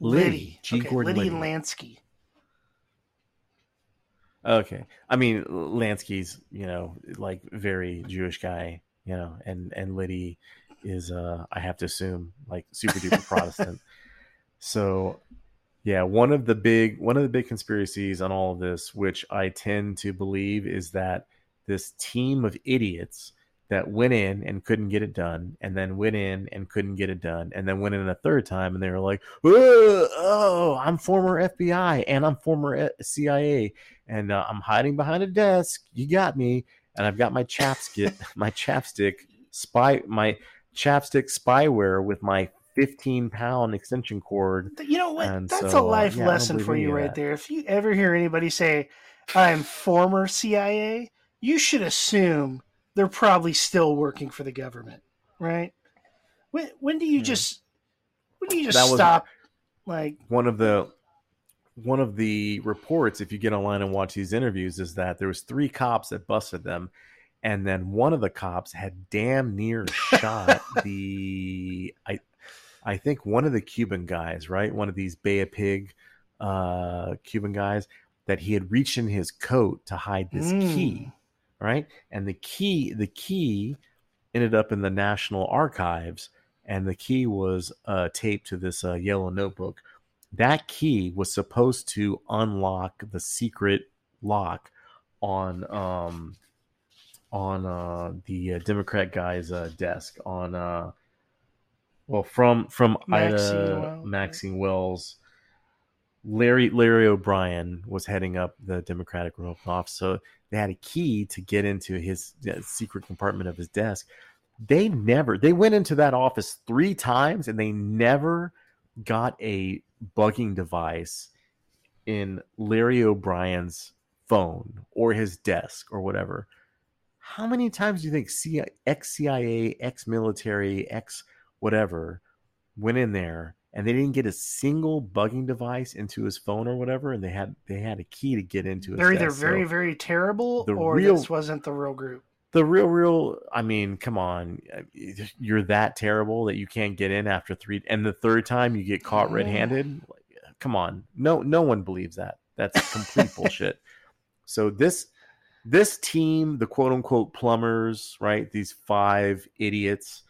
Liddy. G. Okay, Gordon Liddy Liddy. Lansky. Okay. I mean, Lansky's, you know, like very Jewish guy, you know, and and Liddy is uh I have to assume like super duper Protestant. So yeah, one of the big one of the big conspiracies on all of this, which I tend to believe is that this team of idiots that went in and couldn't get it done, and then went in and couldn't get it done, and then went in a third time, and they were like, "Oh, I'm former FBI and I'm former eh, CIA, and uh, I'm hiding behind a desk. You got me, and I've got my chapstick, my chapstick spy, my chapstick spyware with my 15 pound extension cord. You know what? And That's so, a uh, life yeah, lesson for you right that. there. If you ever hear anybody say, I'm former CIA, you should assume they're probably still working for the government, right? When, when do you Yeah. just when do you just was- stop like one of the one of the reports if you get online and watch these interviews is that there was three cops that busted them and then one of the cops had damn near shot the i i think one of the cuban guys right? One of these bay of pig uh cuban guys that he had reached in his coat to hide this key right? And the key the key ended up in the national archives and the key was uh, taped to this uh, yellow notebook. That key was supposed to unlock the secret lock on um on uh the uh, democrat guy's uh, desk on uh well from from Maxine ida Wells, maxine wells larry larry o'brien was heading up the democratic republican office so they had a key to get into his uh, secret compartment of his desk they never they went into that office three times and they never got a bugging device in Larry O'Brien's phone or his desk or whatever. How many times do you think CIA, ex CIA, ex military, ex whatever went in there and they didn't get a single bugging device into his phone or whatever, and they had they had a key to get into his they're either desk. very So very terrible or real- this wasn't the real group. the real, real. I mean, come on, uh, you're that terrible that you can't get in after three, and the third time you get caught red-handed. Like, Come on, no, no one believes that. That's complete bullshit. So this this team, the quote unquote plumbers, right? These five idiots,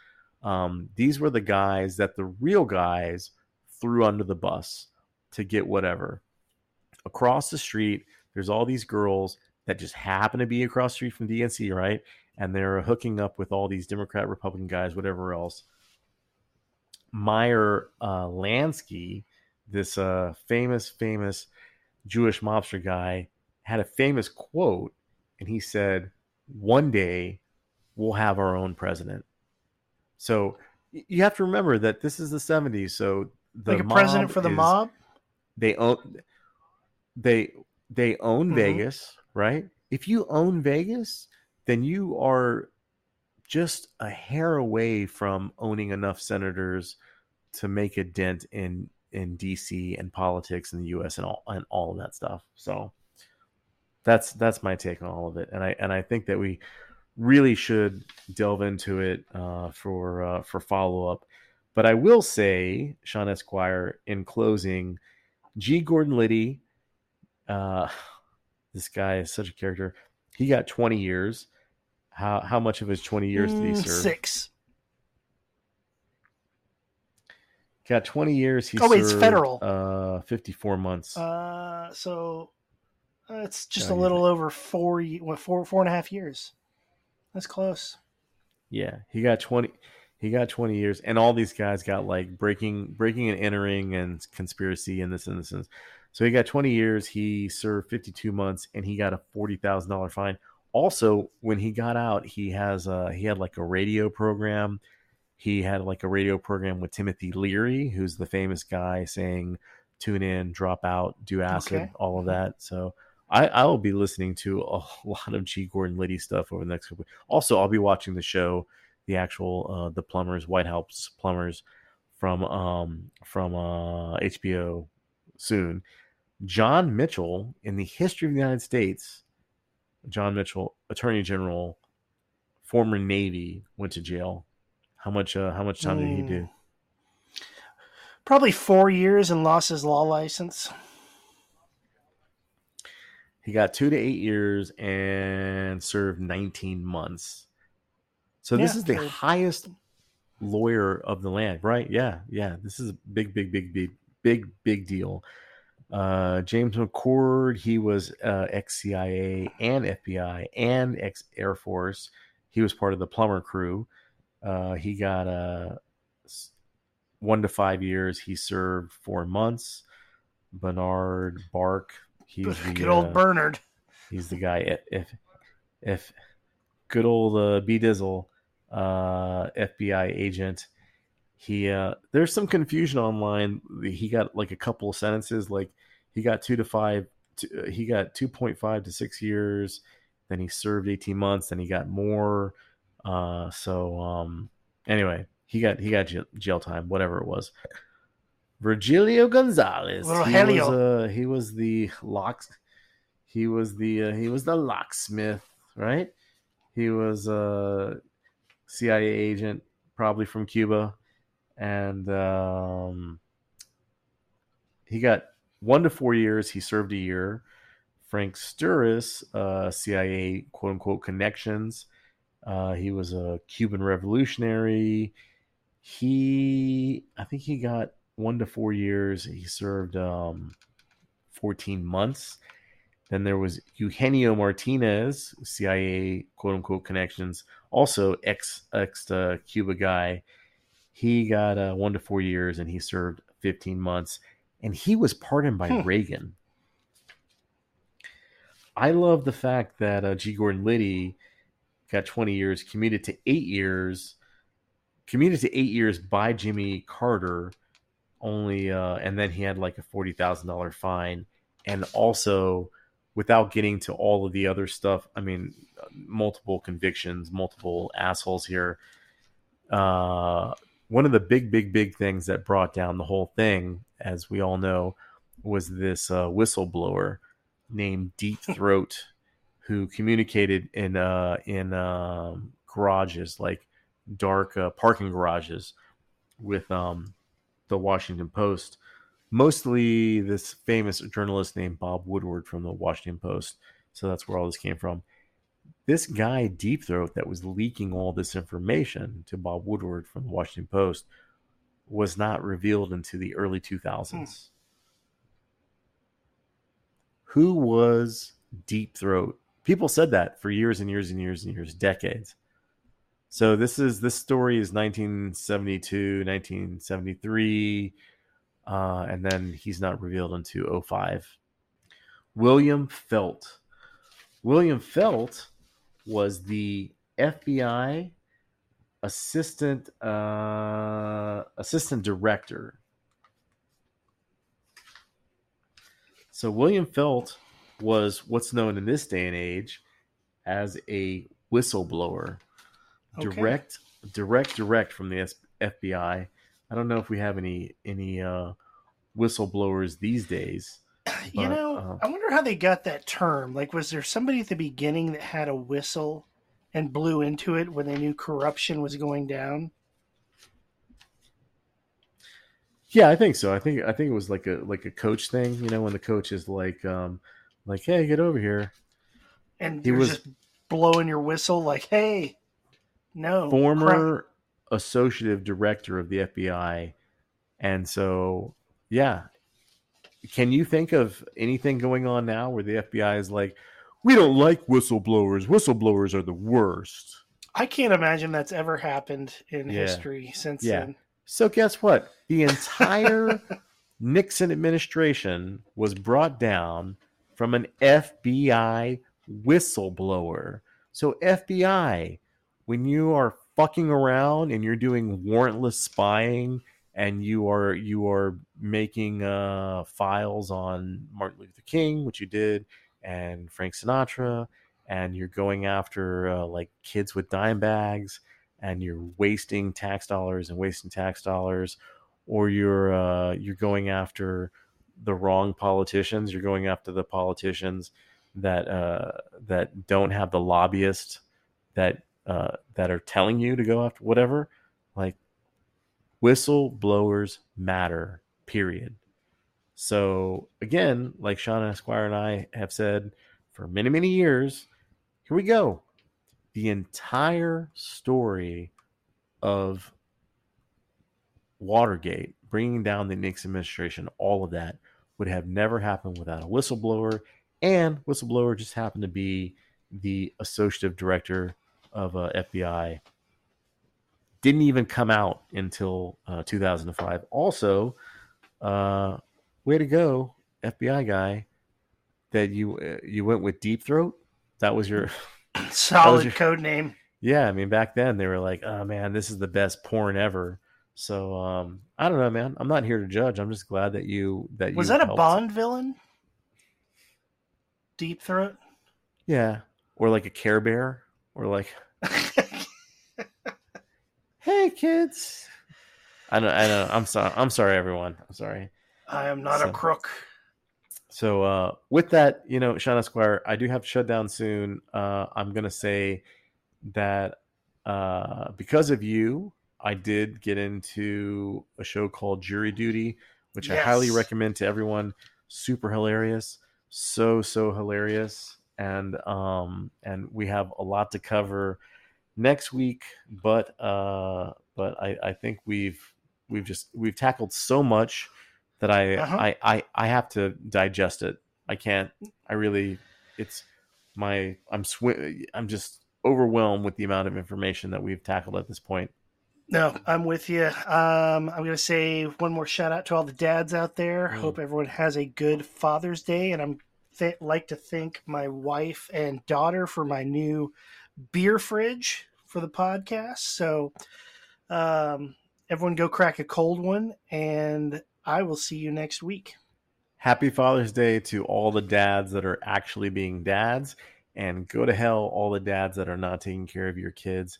um, these were the guys that the real guys threw under the bus to get whatever. Across the street, there's all these girls that just happen to be across the street from DNC, right? And they're hooking up with all these Democrat, Republican guys, whatever else. Meyer uh, Lansky, this uh, famous, famous Jewish mobster guy, had a famous quote, and he said, "One day, we'll have our own president." So you have to remember that this is the '70s. So the like a president for the is- mob. they own they they own Mhm. Vegas, right? If you own Vegas, then you are just a hair away from owning enough senators to make a dent in in DC and politics in the US and all and all of that stuff. So that's that's my take on all of it. And I and I think that we really should delve into it uh, for uh, for follow up. But I will say, Shawn Esquire, in closing, G. Gordon Liddy, uh, this guy is such a character. He got 20 years. How how much of his 20 years did he Mm, serve? Six. Got 20 years. He Oh, wait, it's served, federal. Uh, 54 months. Uh, so uh, it's just Yeah, a little over four, what, four, four and a half years. That's close. Yeah, he got 20 he got 20 years and all these guys got like breaking breaking and entering and conspiracy and this and this and this. So he got 20 years, he served 52 months and he got a $40,000 fine. Also, when he got out, he has uh he had like a radio program. He had like a radio program with Timothy Leary, who's the famous guy saying tune in, drop out, do acid, Okay. all of that. So I, I will be listening to a lot of G. Gordon Liddy stuff over the next couple. Also, I'll be watching the show, the actual uh, the plumbers, White House plumbers from um from uh, HBO soon. John Mitchell in the history of the United States, John Mitchell, Attorney General, former Navy, went to jail. How much? Uh, how much time did he do? Probably four years and lost his law license. He got two to eight years and served 19 months. So this Yeah, is the highest lawyer of the land, right? Yeah, yeah. This is a big, big, big, big, big, big deal. Uh, James McCord, he was uh, ex CIA and FBI and ex Air Force. He was part of the plumber crew. Uh, he got uh, one to five years. He served four months. Bernard Bark, he's the, Good old uh, Bernard. He's the guy. If if, if good old uh, B Dizzle, uh, FBI agent, he uh, there's some confusion online. He got like a couple of sentences, like he got two to five, to, uh, he got two point five to six years. Then he served eighteen months. Then he got more. Uh, so um, anyway, he got he got jail, jail time, whatever it was. Virgilio Gonzalez. Little he Helio. was uh, he was the locks. He was the uh, he was the locksmith, right? He was a CIA agent, probably from Cuba, and um, he got one to four years. He served a year. Frank Sturgis, uh, CIA quote unquote connections. Uh, he was a Cuban revolutionary. He, I think he got one to four years. He served um, 14 months. Then there was Eugenio Martinez, CIA quote unquote connections, also ex ex uh, Cuba guy. He got uh, one to four years and he served 15 months. And he was pardoned by Hmm. Reagan. I love the fact that uh, G. Gordon Liddy got 20 years, commuted to eight years, commuted to eight years by Jimmy Carter, only, uh, and then he had like a $40,000 fine. And also, without getting to all of the other stuff, I mean, multiple convictions, multiple assholes here. Uh, one of the big, big, big things that brought down the whole thing, as we all know, was this uh, whistleblower named Deep Throat, who communicated in uh, in um, garages, like dark uh, parking garages, with um, the Washington Post. Mostly this famous journalist named Bob Woodward from the Washington Post. So that's where all this came from. This guy, Deep Throat, that was leaking all this information to Bob Woodward from the Washington Post, was not revealed into the early 2000s. Hmm. Who was Deep Throat? People said that for years and years and years and years, decades. So this is this story is 1972, 1973, uh, and then he's not revealed until 05. William Felt. William Felt was the FBI assistant uh, assistant director. So William Felt was what's known in this day and age as a whistleblower, Okay. direct, direct, direct from the FBI. I don't know if we have any any uh, whistleblowers these days. You know, uh, I wonder how they got that term. Like, was there somebody at the beginning that had a whistle and blew into it when they knew corruption was going down? Yeah, I think so. I think I think it was like a like a coach thing. You know, when the coach is like, um, like, hey, get over here. And He was- just blowing your whistle, like, "Hey, no, crap." former associative director of the FBI. And so, yeah. Can you think of anything going on now where the FBI is like, we don't like whistleblowers. Whistleblowers are the worst. I can't imagine that's ever happened in Yeah. history since Yeah. then. So, guess what? The entire Nixon administration was brought down from an FBI whistleblower. So, FBI, when you are fucking around and you're doing warrantless spying and you are you are making uh, files on Martin Luther King, which you did, and Frank Sinatra, and you're going after uh, like kids with dime bags, and you're wasting tax dollars and wasting tax dollars, or you're uh, you're going after the wrong politicians. You're going after the politicians that uh, that don't have the lobbyists that uh, that are telling you to go after whatever. Like whistleblowers matter. Period. So again, like Shawn Esquire and I have said for many many years, here we go. The entire story of Watergate, bringing down the Nixon administration, all of that would have never happened without a whistleblower. And whistleblower just happened to be the associative director of uh, FBI. Didn't even come out until uh, 2005. Also, uh, way to go, FBI guy, that you uh, you went with Deep Throat. That was your Solid your- code name. yeah, I mean, back then they were like, "Oh man, this is the best porn ever." So um, I don't know, man. I'm not here to judge. I'm just glad that you that Was you that a. Bond villain? Deep Throat. Yeah, or like a Care Bear, or like, hey kids. I know. I know. I'm sorry. I'm sorry, everyone. I'm sorry. I am not a crook. So uh, with that, you know, Shawn Esquire, I do have to shut down soon. Uh, I'm gonna say that uh, because of you, I did get into a show called Jury Duty, which I highly recommend to everyone. Super hilarious, so so hilarious, and um, and we have a lot to cover next week. But uh, but I, I think we've we've just we've tackled so much that I, Uh-huh. I I I have to digest it. I can't. I really. It's my. I'm swi- I'm just overwhelmed with the amount of information that we've tackled at this point. No, I'm with you. Um, I'm going to say one more shout out to all the dads out there. Mm. Hope everyone has a good Father's Day, and I'm th- like to thank my wife and daughter for my new beer fridge for the podcast. So, um, everyone, go crack a cold one, and I will see you next week. Happy Father's Day to all the dads that are actually being dads, and go to hell, all the dads that are not taking care of your kids.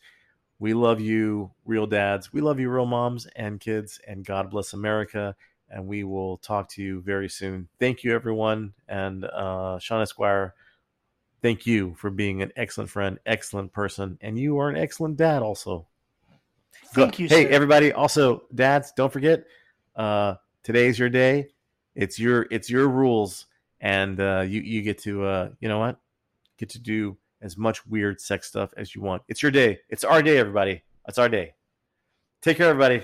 We love you, real dads. We love you, real moms and kids, and God bless America. And we will talk to you very soon. Thank you, everyone. And uh, Shawn Esquire, thank you for being an excellent friend, excellent person, and you are an excellent dad, also. Go- Thank you, Hey, sir. everybody! Also, dads, don't forget, uh, today's your day. It's your it's your rules, and uh, you you get to uh, you know what, get to do as much weird sex stuff as you want. It's your day. It's our day, everybody. It's our day. Take care, everybody.